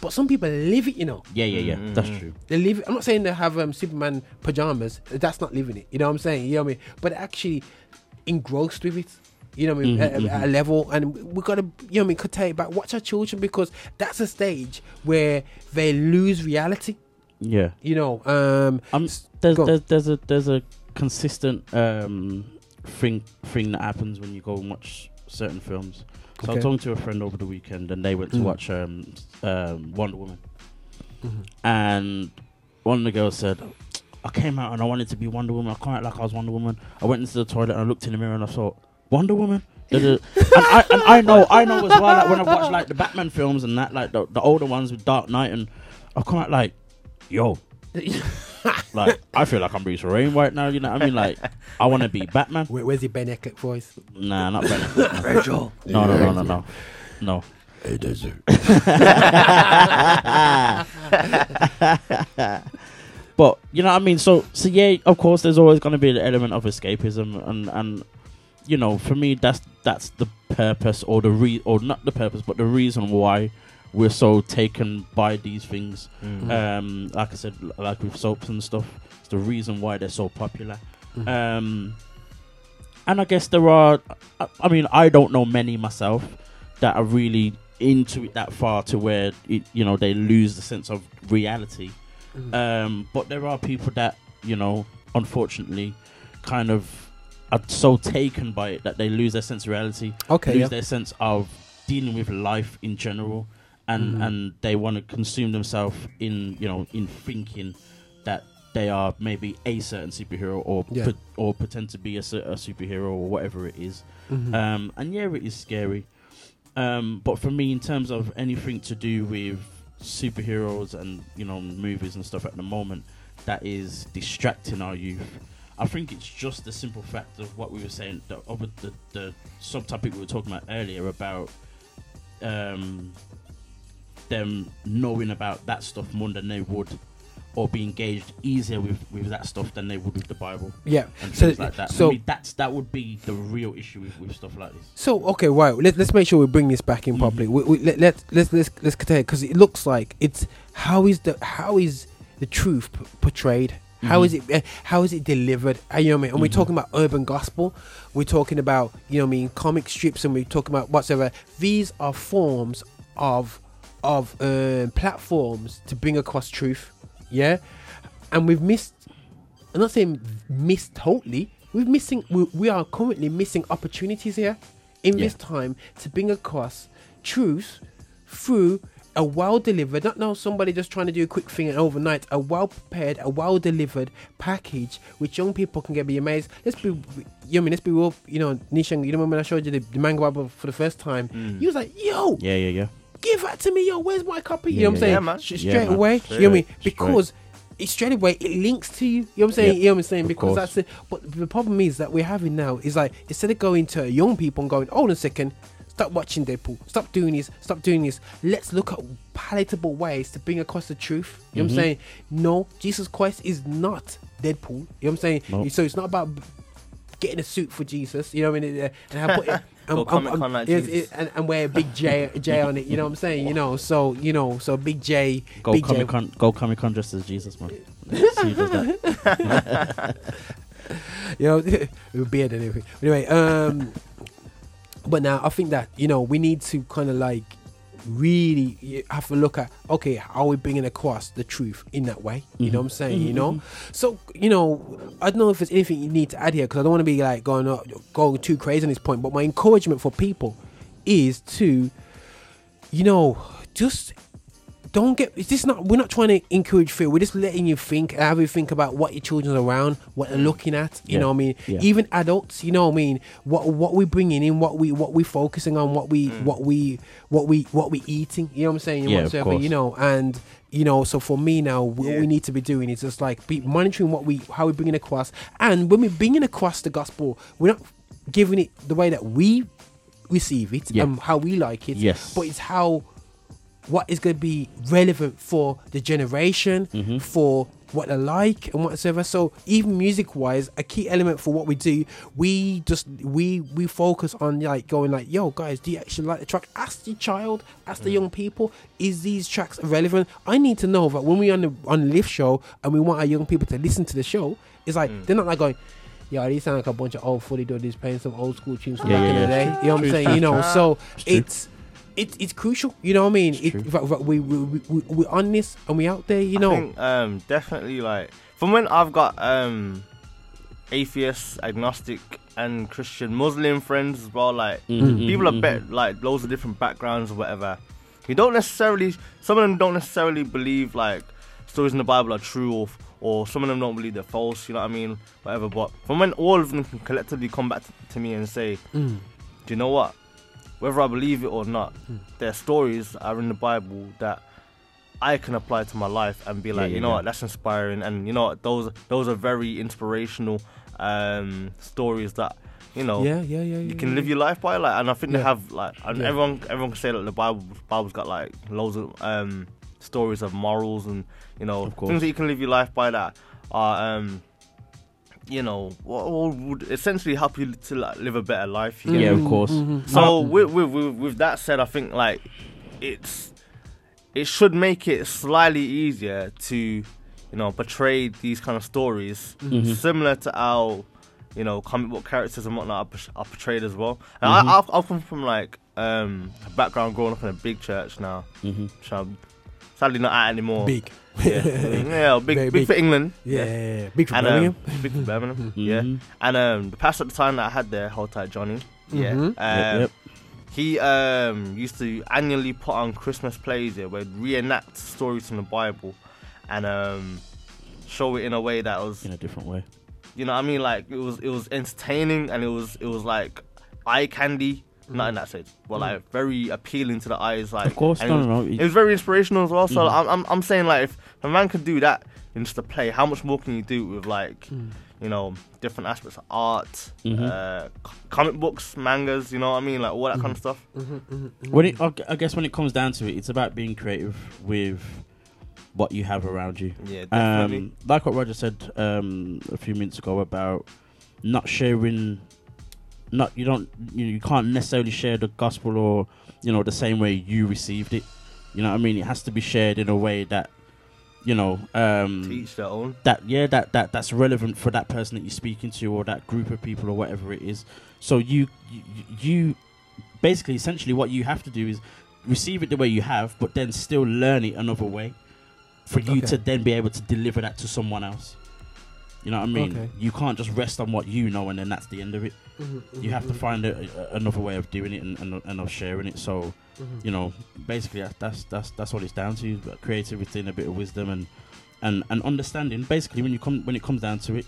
but some people live it. You know, Yeah, yeah, yeah. That's Mhm. true. they live. It. I'm not saying they have um, Superman pajamas. That's not living it. You know what I'm saying? You know what I mean? But actually engrossed with it. You know what I mean? Mhm, at, at- at a mhm. level, and we've gotta, you know what I mean? Could take it back. Watch our children because that's a stage where they lose reality. Yeah. You know, um, Um, there's, there's there's a there's a consistent um thing thing that happens when you go and watch certain films. So I Okay. was talking to a friend over the weekend, and they went to Mm. watch um, um Wonder Woman, Mhm. and one of the girls said. I came out and I wanted to be Wonder Woman. I came out like I was Wonder Woman. I went into the toilet and I looked in the mirror and I thought, Wonder Woman? And, I, and I know, I know as well. Like when I watch like the Batman films and that, like the, the older ones with Dark Knight, and I've come out like, yo, like I feel like I'm Bruce Wayne right now. You know what I mean? Like I want to be Batman. Where, where's your Ben Affleck voice? Nah, not Ben. Rachel. No, no, no, no, no, no. Hey, desert. but you know what I mean. So, so yeah, of course, there's always going to be the element of escapism, and and you know, for me, that's that's the purpose or the re or not the purpose, but the reason why we're so taken by these things. Mm. Um, like I said, like with soaps and stuff, it's the reason why they're so popular. Mhm. Um, and I guess there are. I, I mean, I don't know many myself that are really into it that far to where it, you know they lose the sense of reality. Mhm. Um, but there are people that you know, unfortunately, kind of are so taken by it that they lose their sense of reality. Okay, lose yeah. their sense of dealing with life in general, and Mhm. and they want to consume themselves in you know in thinking that they are maybe a certain superhero or Yeah. pre- or pretend to be a, a superhero or whatever it is. Mhm. Um, and yeah, it is scary. Um, but for me, in terms of anything to do with superheroes and you know movies and stuff at the moment, that is distracting our youth. I think it's just the simple fact of what we were saying, the, the, the subtopic we were talking about earlier about um, them knowing about that stuff more than they would, or be engaged easier with, with that stuff than they would with the Bible. Yeah, and so- things like that. so- For me, that's that would be the real issue with, with stuff like this. So okay, right. Let, let's make sure we bring this back in properly. We, we, let, let let's let's let's continue because it looks like it's how is the how is the truth p- portrayed? How Mhm. is it? Uh, how is it delivered? Uh, you know what I mean? And we're Mhm. talking about urban gospel. We're talking about you know what I mean comic strips, and we're talking about whatsoever. These are forms of of um, platforms to bring across truth. Yeah, and we've missed. I'm not saying missed totally. We're missing. We, we are currently missing opportunities here in Yeah. this time to bring across truth through a well delivered, not no somebody just trying to do a quick thing and overnight, a well prepared, a well delivered package which young people can get be amazed. Let's be, you know, I mean, let's be real. You know, Nisheng, you know when I showed you the, the manga Bible for the first time, Mm. you was like, yo, Yeah, yeah, yeah. Give that to me, yo. Where's my copy? You know what I'm saying? yeah, man. Sh- straight man. away. Straight you know what I mean? away. Because it straight away it links to you. You know what I'm saying? Yep. You know what I'm saying? Of Because course. that's it. But the problem is that we're having now is like instead of going to young people and going, hold on a second, stop watching Deadpool, stop doing this, stop doing this. Let's look at palatable ways to bring across the truth. You know what. I'm mm-hmm. saying? No, Jesus Christ is not Deadpool. You know what I'm saying? Nope. So it's not about getting a suit for Jesus. You know what I mean? And have put it. Go um, Comic um, like yes, Jesus. it- and, and wear a big J J on it. You know what I'm saying? You know, so you know, so big J, Go big J. Comic Con, go Comic Con dressed as Jesus, man. Let's see who does that. you know, with beard and everything. Anyway, um, but now I think that you know we need to kind of like really have to look at okay, are we bringing across the truth in that way? You know what I'm saying? You Mhm, know, so you know, I don't know if there's anything you need to add here because I don't want to be like going uh, going too crazy on this point. But my encouragement for people is to, you know, just don't get it's just not we're not trying to encourage fear we're just letting you think have you think about what your children's around what they're mm. looking at you Yeah, know what i mean? Yeah. even adults you know what i mean? What what we bringing in what we what we focusing on what we mm. what we what we what we eating you know what i'm saying? Yeah, of course. you know and you know so for me now what we need to be doing is just like be monitoring what we how we bringing across. And when we're bringing across the gospel we're not giving it the way that we receive it Yeah. and how we like it Yes. but it's how what is going to be relevant for the generation, Mm-hmm. for what they like and whatsoever. So even music wise, a key element for what we do, we just we we focus on like going like, yo guys, do you actually like the track? Ask the child, ask the Mm. young people, is these tracks relevant? I need to know that when we on the on the lift show and we want our young people to listen to the show, it's like Mm. they're not like going. Yeah, these sound like a bunch of old fully dudes playing some old school tunes from Yeah, back yeah, in the day. You know what I'm saying? You know, so It's true. It's it, it's crucial. You know what I mean? It, true. that- that we, we, we, we, we're on this and we out there, you I know. think, um, definitely like from when I've got um, atheist, agnostic, and Christian, Muslim friends as well. Like Mhm, people are mhm, bet like loads of different backgrounds or whatever. You don't necessarily. Some of them don't necessarily believe like stories in the Bible are true, or or some of them don't believe they're false. You know what I mean? Whatever. But from when all of them can collectively come back to, to me and say, Mm. "Do you know what? Whether I believe it or not, Mm. their stories are in the Bible that." I can apply to my life and be like, yeah, you know yeah. what, that's inspiring, and you know what, those those are very inspirational um, stories that you know Yeah, yeah, yeah, you can yeah. live your life by. Like, and I think they have like, and Yeah. everyone everyone can say that the Bible Bible's got like loads of um, stories of morals and you know Of course. things that you can live your life by that are um, you know what what would essentially help you to like, live a better life. you Yeah, get of course. Mm-hmm. So with, with with with that said, I think like it's it should make it slightly easier to you know portray these kind of stories Mhm. similar to how you know comic book characters and whatnot are, portrayed as well. And Mhm. I, I've, I've come from like um, a background growing up in a big church now. Mhm. which I'm sadly not at anymore. Big. Yeah, yeah, big, big, big. for England. Yeah, big for and, Birmingham. Um, big for Birmingham. yeah, Mhm. and um, the pastor at the time that I had there, hold tight Johnny. Yeah, Mhm. um, Yep, yep. he um, used to annually put on Christmas plays yeah, where he'd reenact stories from the Bible and um, show it in a way that was in a different way. you know what I mean like it was it was entertaining and it was it was like eye candy not in that sense but like very appealing to the eyes like Of course, no, it was, no, no, it was very inspirational as well. So Mhm. I'm, I'm I'm saying like if a man could do that in just a play how much more can you do with like you know different aspects of art Mhm. uh, comic books mangas you know what I mean? Like all that kind of stuff. When it, I I guess when it comes down to it, it's about being creative with what you have around you. Yeah, definitely. Um, like what Roger said um, a few minutes ago about not sharing, not you don't you, you can't necessarily share the gospel or you know the same way you received it. You know what I mean? It has to be shared in a way that you know um, to each their own that yeah that, that that's relevant for that person that you're speaking to or that group of people or whatever it is so you you, you basically essentially what you have to do is receive it the way you have but then still learn it another way for you Okay. to then be able to deliver that to someone else You know what I mean? Okay. You can't just rest on what you know and then that's the end of it. Mhm, You have to mhm, find a, a, another way of doing it and, and, and of sharing it. So, Mhm. you know, basically that's that's that's what it's down to: creativity and a bit of wisdom and and and understanding. Basically, when you come when it comes down to it,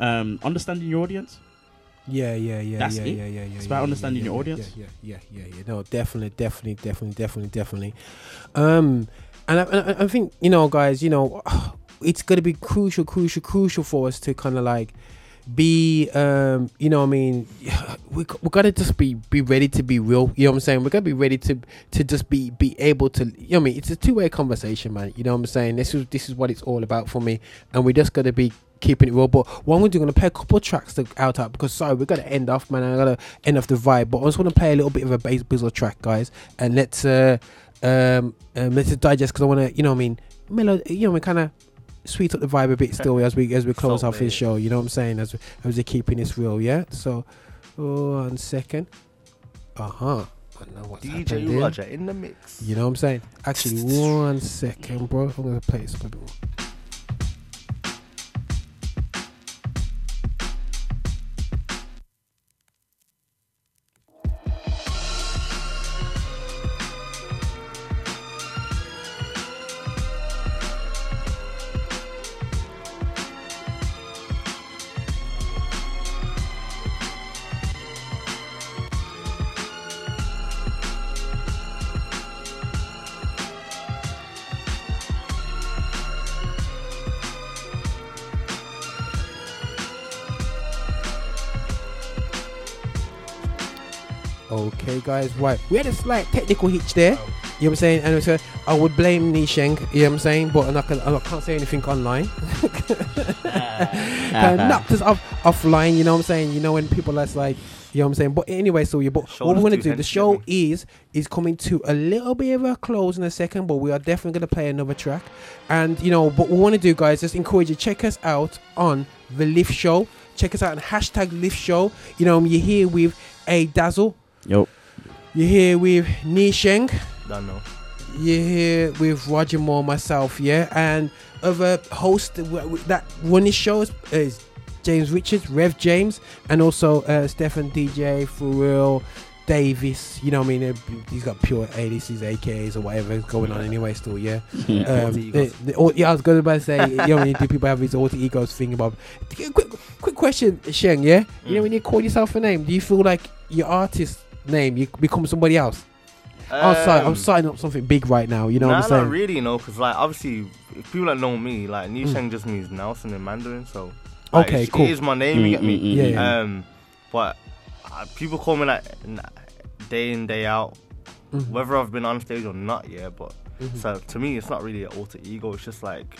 um, understanding your audience. Yeah, yeah, yeah, That's yeah, it. yeah, yeah, yeah. It's about yeah, understanding yeah, your audience. Yeah, yeah, yeah, yeah. No, definitely, definitely, definitely, definitely, definitely. Um, and I, and I- I think you know, guys, you know, it's gonna be crucial, crucial, crucial for us to kind of like be, um, you know, I mean, we we gotta just be be ready to be real. You know what I'm saying? We're gonna be ready to to just be be able to. You know what I mean? It's a two way conversation, man. You know what I'm saying? This is this is what it's all about for me, and we just gotta be keeping it real. But what I'm gonna do, I'm gonna play a couple of tracks to out out because sorry, we're gonna end off, man. I gotta end off the vibe, but I just want to play a little bit of a bass bizzle track, guys, and let's uh um, um let's digest because I want to, you know, what I mean, mellow, you know, we kind of sweet up the vibe a bit still as we as we close Salt off this show. You know what I'm saying? As we, as we're keeping this real, yeah. So, oh, one second. Uh huh. DJ. Roger in the mix. You know what I'm saying? Actually, one second, bro. I'm gonna play this a bit more. Okay, guys, right. We had a slight technical hitch there. You know what I'm saying? And so I would blame Nisheng, you know what I'm saying? But I'm not I can't say anything online. of knocked us off offline, you know what I'm saying? You know when people that's like, you know what I'm saying? But anyway, so yeah, but what we're gonna do, the show is is coming to a little bit of a close in a second, but we are definitely gonna play another track. And you know, what we want to do, guys, just encourage you check us out on the Lift Show. Check us out on hashtag Lift Show. You know, you're here with a Dazzle. Yo. You're here with Nisheng. Don't know. You're here with Roger Moore, myself, yeah, and other host that run this show is, James Richards, Rev James, and also uh, Stefan DJ, 4Real, Davis. You know what I mean? He's got pure ADCs, AKs, or whatever is going on anyway. Still, yeah. Yeah, um, the, the, yeah, I was going to say, you know, what I mean, do people have these alter egos thing about? Quick, quick question, Sheng. Yeah, you Mm. know when you call yourself a name, do you feel like your artist name you become somebody else? I'm sorry, I'm Um, signing up something big right now. You know nah, what I'm saying? not really, you know, because like obviously, if people that know me, like Mm. Nisheng just means Nelson in Mandarin, so like, Okay, it's- cool. It is my name, you get me? Mm, mm, mm, Yeah, yeah. Um, but uh, people call me like day in day out, Mhm. whether I've been on stage or not, yeah. But Mhm. so to me, it's not really an alter ego. It's just like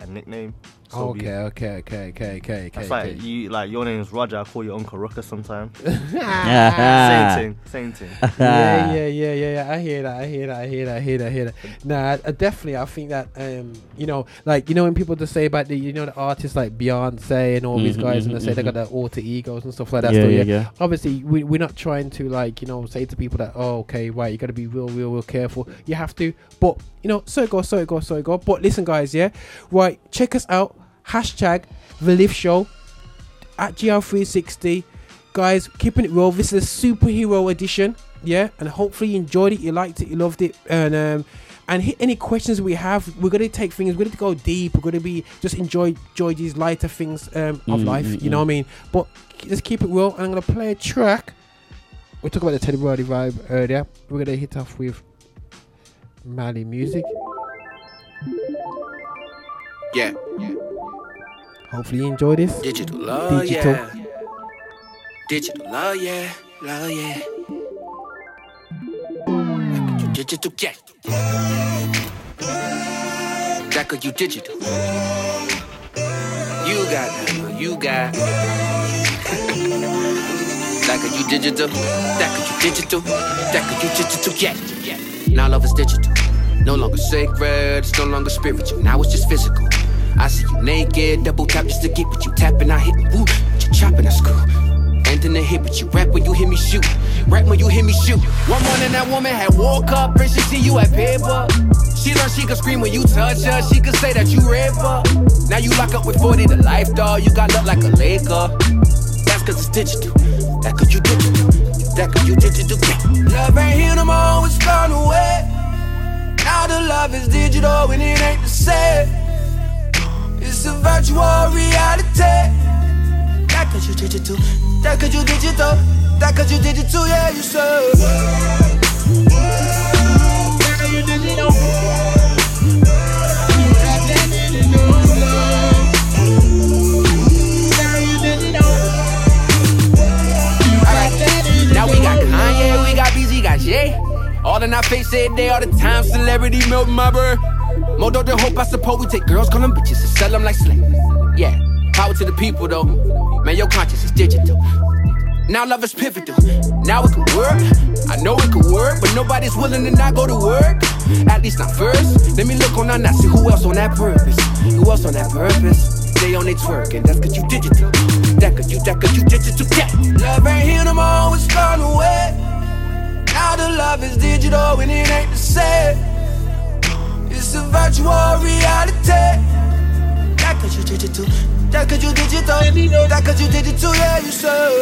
a nickname. So okay, okay, okay, okay, okay, That's okay. like you, like your name is Roger. I call you Uncle Ruckus sometimes. Yeah. same thing, same thing. yeah, yeah, yeah, yeah, yeah. I hear that. I hear that. I hear that. I hear that. I hear that. Nah, I, I definitely. I think that um, you know, like you know, when people just say about the, you know, the artists like Beyonce and all these Mhm, guys, mhm, and they say they mhm. got their alter egos and stuff like that. Yeah, so, yeah, yeah, yeah. Obviously, we, we're not trying to like you know say to people that oh okay right you got to be real, real, real careful. You have to, but you know, so it go, so it go, so it go. But listen, guys, yeah, right. Check us out. Hashtag the Lift Show at GL360. Guys, keeping it real. This is a superhero edition, yeah, and hopefully you enjoyed it, you liked it, you loved it, and um, and hit any questions we have. We're gonna take things. We're gonna go deep. We're gonna be just enjoy enjoy these lighter things um, of Mm, life. mm, You know what I mm. mean? But just keep it real. And I'm gonna play a track. We talked about the Teddy Riley vibe earlier. We're gonna hit off with Mali music. Yeah. Hopefully you enjoy this. Digital love, Digital. yeah. Digital love, yeah. Love, yeah. Digital, yeah. That could you digital. You got that, you got. That could you digital. That could you digital. That could you digital, yeah. Now love is digital. No longer sacred, it's no longer spiritual. Now it's just physical. I see you naked, double tap just to get what you tapping. I hit woo, you chopping, I cool. And then I hit with you, rap when you hear me shoot. Rap when you hear me shoot. One morning that woman had woke up and she see you at paper. She learned she can scream when you touch her. She can say that you rape her. Now you lock up with 40 to life, dog. You got look like a Laker. That's cause it's digital. That you digital. That you digital. Love ain't here no more, it's gone away. Now the love is digital and it ain't the same. It's a virtual reality. That cause you digital. That cause you digital. That cause you digital, yeah, you say. That cause you digital. Now we got Kanye, we got BZ, got Jay. All in our face every day, all the time. Celebrity milk my bird. More dope than hope, I suppose we take girls, call them bitches, and sell them like slaves. Yeah, power to the people though. Man, your conscience is digital. Now love is pivotal. Now it can work. I know it can work, but nobody's willing to not go to work. At least not first. Let me look on now, see who else on that purpose. Who else on that purpose? They on they twerk, and that's cause you digital. That cause you, that cause you digital. Yeah. Love ain't here no more, it's gone away. Now the love is digital and it ain't the same. It's a virtual reality. That cause you digital. That cause you digital. That cause you digital, yeah, you say.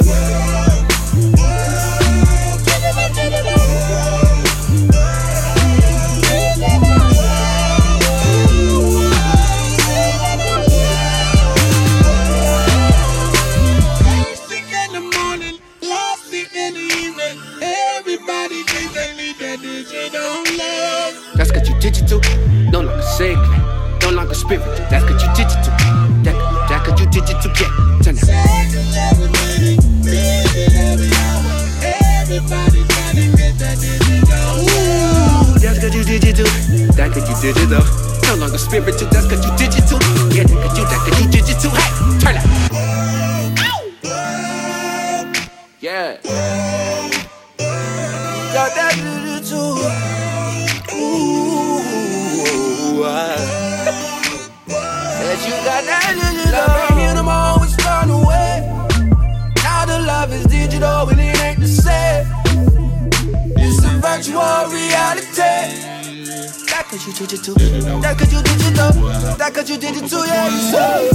Spiritual. That's cause you digital. That, that cause you digital. Yeah, turn digital Ooh, that's cause you digital. That cause you digital. No longer spiritual. That's cause you digital. Yeah, that cause you, that cause you digital. Hey, turn up. Yeah. Got that digital. Ooh, said you got that digital. Love ain't here no more, it's gone away. Now the love is digital and it ain't the same. It's a virtual reality. That cause you digital. That cause you digital. That cause you digital, yeah, you say.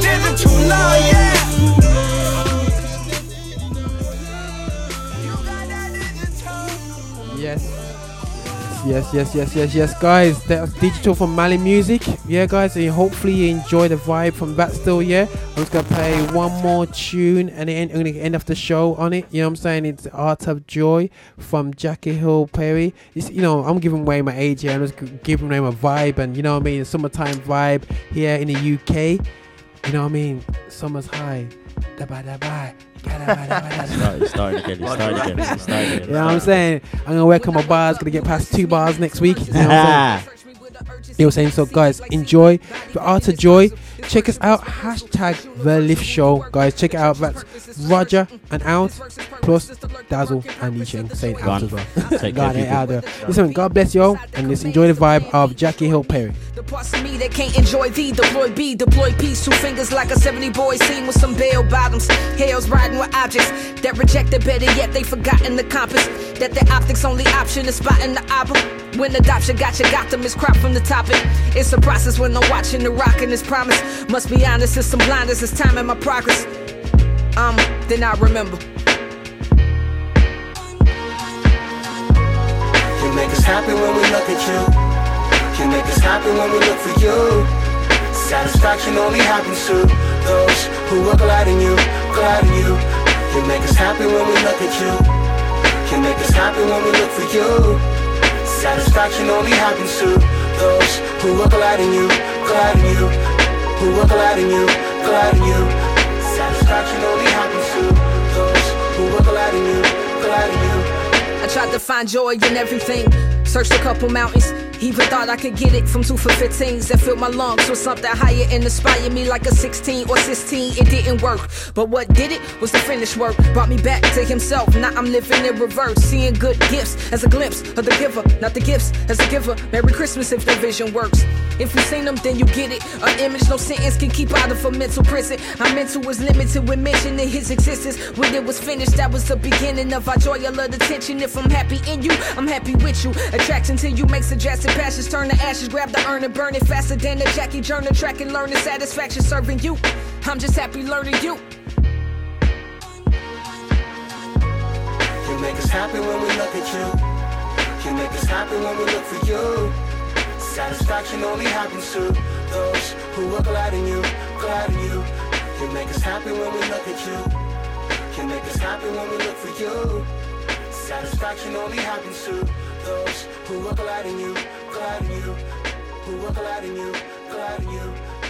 Digital love, yeah. Yes. Yes, yes, yes, yes, yes, guys. That's digital from Mali Music. Yeah, guys. And hopefully you enjoy the vibe from that. Still, yeah. I'm just gonna play one more tune and then gonna end off the show on it. You know what I'm saying? It's Art of Joy from Jackie Hill Perry. It's, you know, I'm giving away my age here. I'm just giving them a vibe, and you know what I mean. Summertime vibe here in the UK. You know what I mean? Summer's high. Da ba da ba. Start- start again, start again, start again. You know what I'm saying? I'm gonna work on my bars, gonna get past two bars next week. You know what I'm saying? Ah. You know what I'm saying? So guys, enjoy the art of joy. Check us out. Hashtag the lift show. Guys, check it out. That's Roger and out plus Dazzle and Nisheng saying out Gone. as well. Take God care, ain't out there. Listen, God bless y'all and let's enjoy the vibe of Jackie Hill Perry. The parts of me that can't enjoy thee, deploy B, deploy P, two fingers like a 70 boy scene with some bail bottoms. Hales riding with objects that reject it better, yet they forgotten the compass. That their optics only option is spotting the opera. When adoption got you, got them is crop from the topic. It's a process when I'm watching the rock and this promise. Must be honest, it's some blinders, it's time in my progress. Um, then I remember. You make us happy when we look at you. You make us happy when we look for you. Satisfaction only happens to those who are glad in you, glad in you. You make us happy when we look at you. You make us happy when we look for you. Satisfaction only happens to those who are glad in you, glad in you. Who are glad in you, glad in you. Satisfaction only happens to those who are glad in you, glad in you. I tried to find joy in everything. Searched a couple mountains, Even thought I could get it from two for 15s that filled my lungs with something higher and inspired me like a 16 or 16. It didn't work, but what did it was the finished work. Brought me back to himself. Now I'm living in reverse, seeing good gifts as a glimpse of the giver, not the gifts as a giver. Merry Christmas if the vision works. If you seen them, then you get it. An image, no sentence can keep out of a mental prison. My mental was limited with mentioning his existence. When it was finished, that was the beginning of our joy. I love the tension. If I'm happy in you, I'm happy with you. Attraction to you makes suggested passions turn to ashes. Grab the urn and burn it faster than a Jackie Joyner track and learning satisfaction serving you. I'm just happy learning you. You make us happy when we look at you. You make us happy when we look for you. Satisfaction only happens to those who are glad in you, glad in you. You make us happy when we look at you. You make us happy when we look for you. Satisfaction only happens to those who are glad in you, glad in you, who are glad in you, glad in you.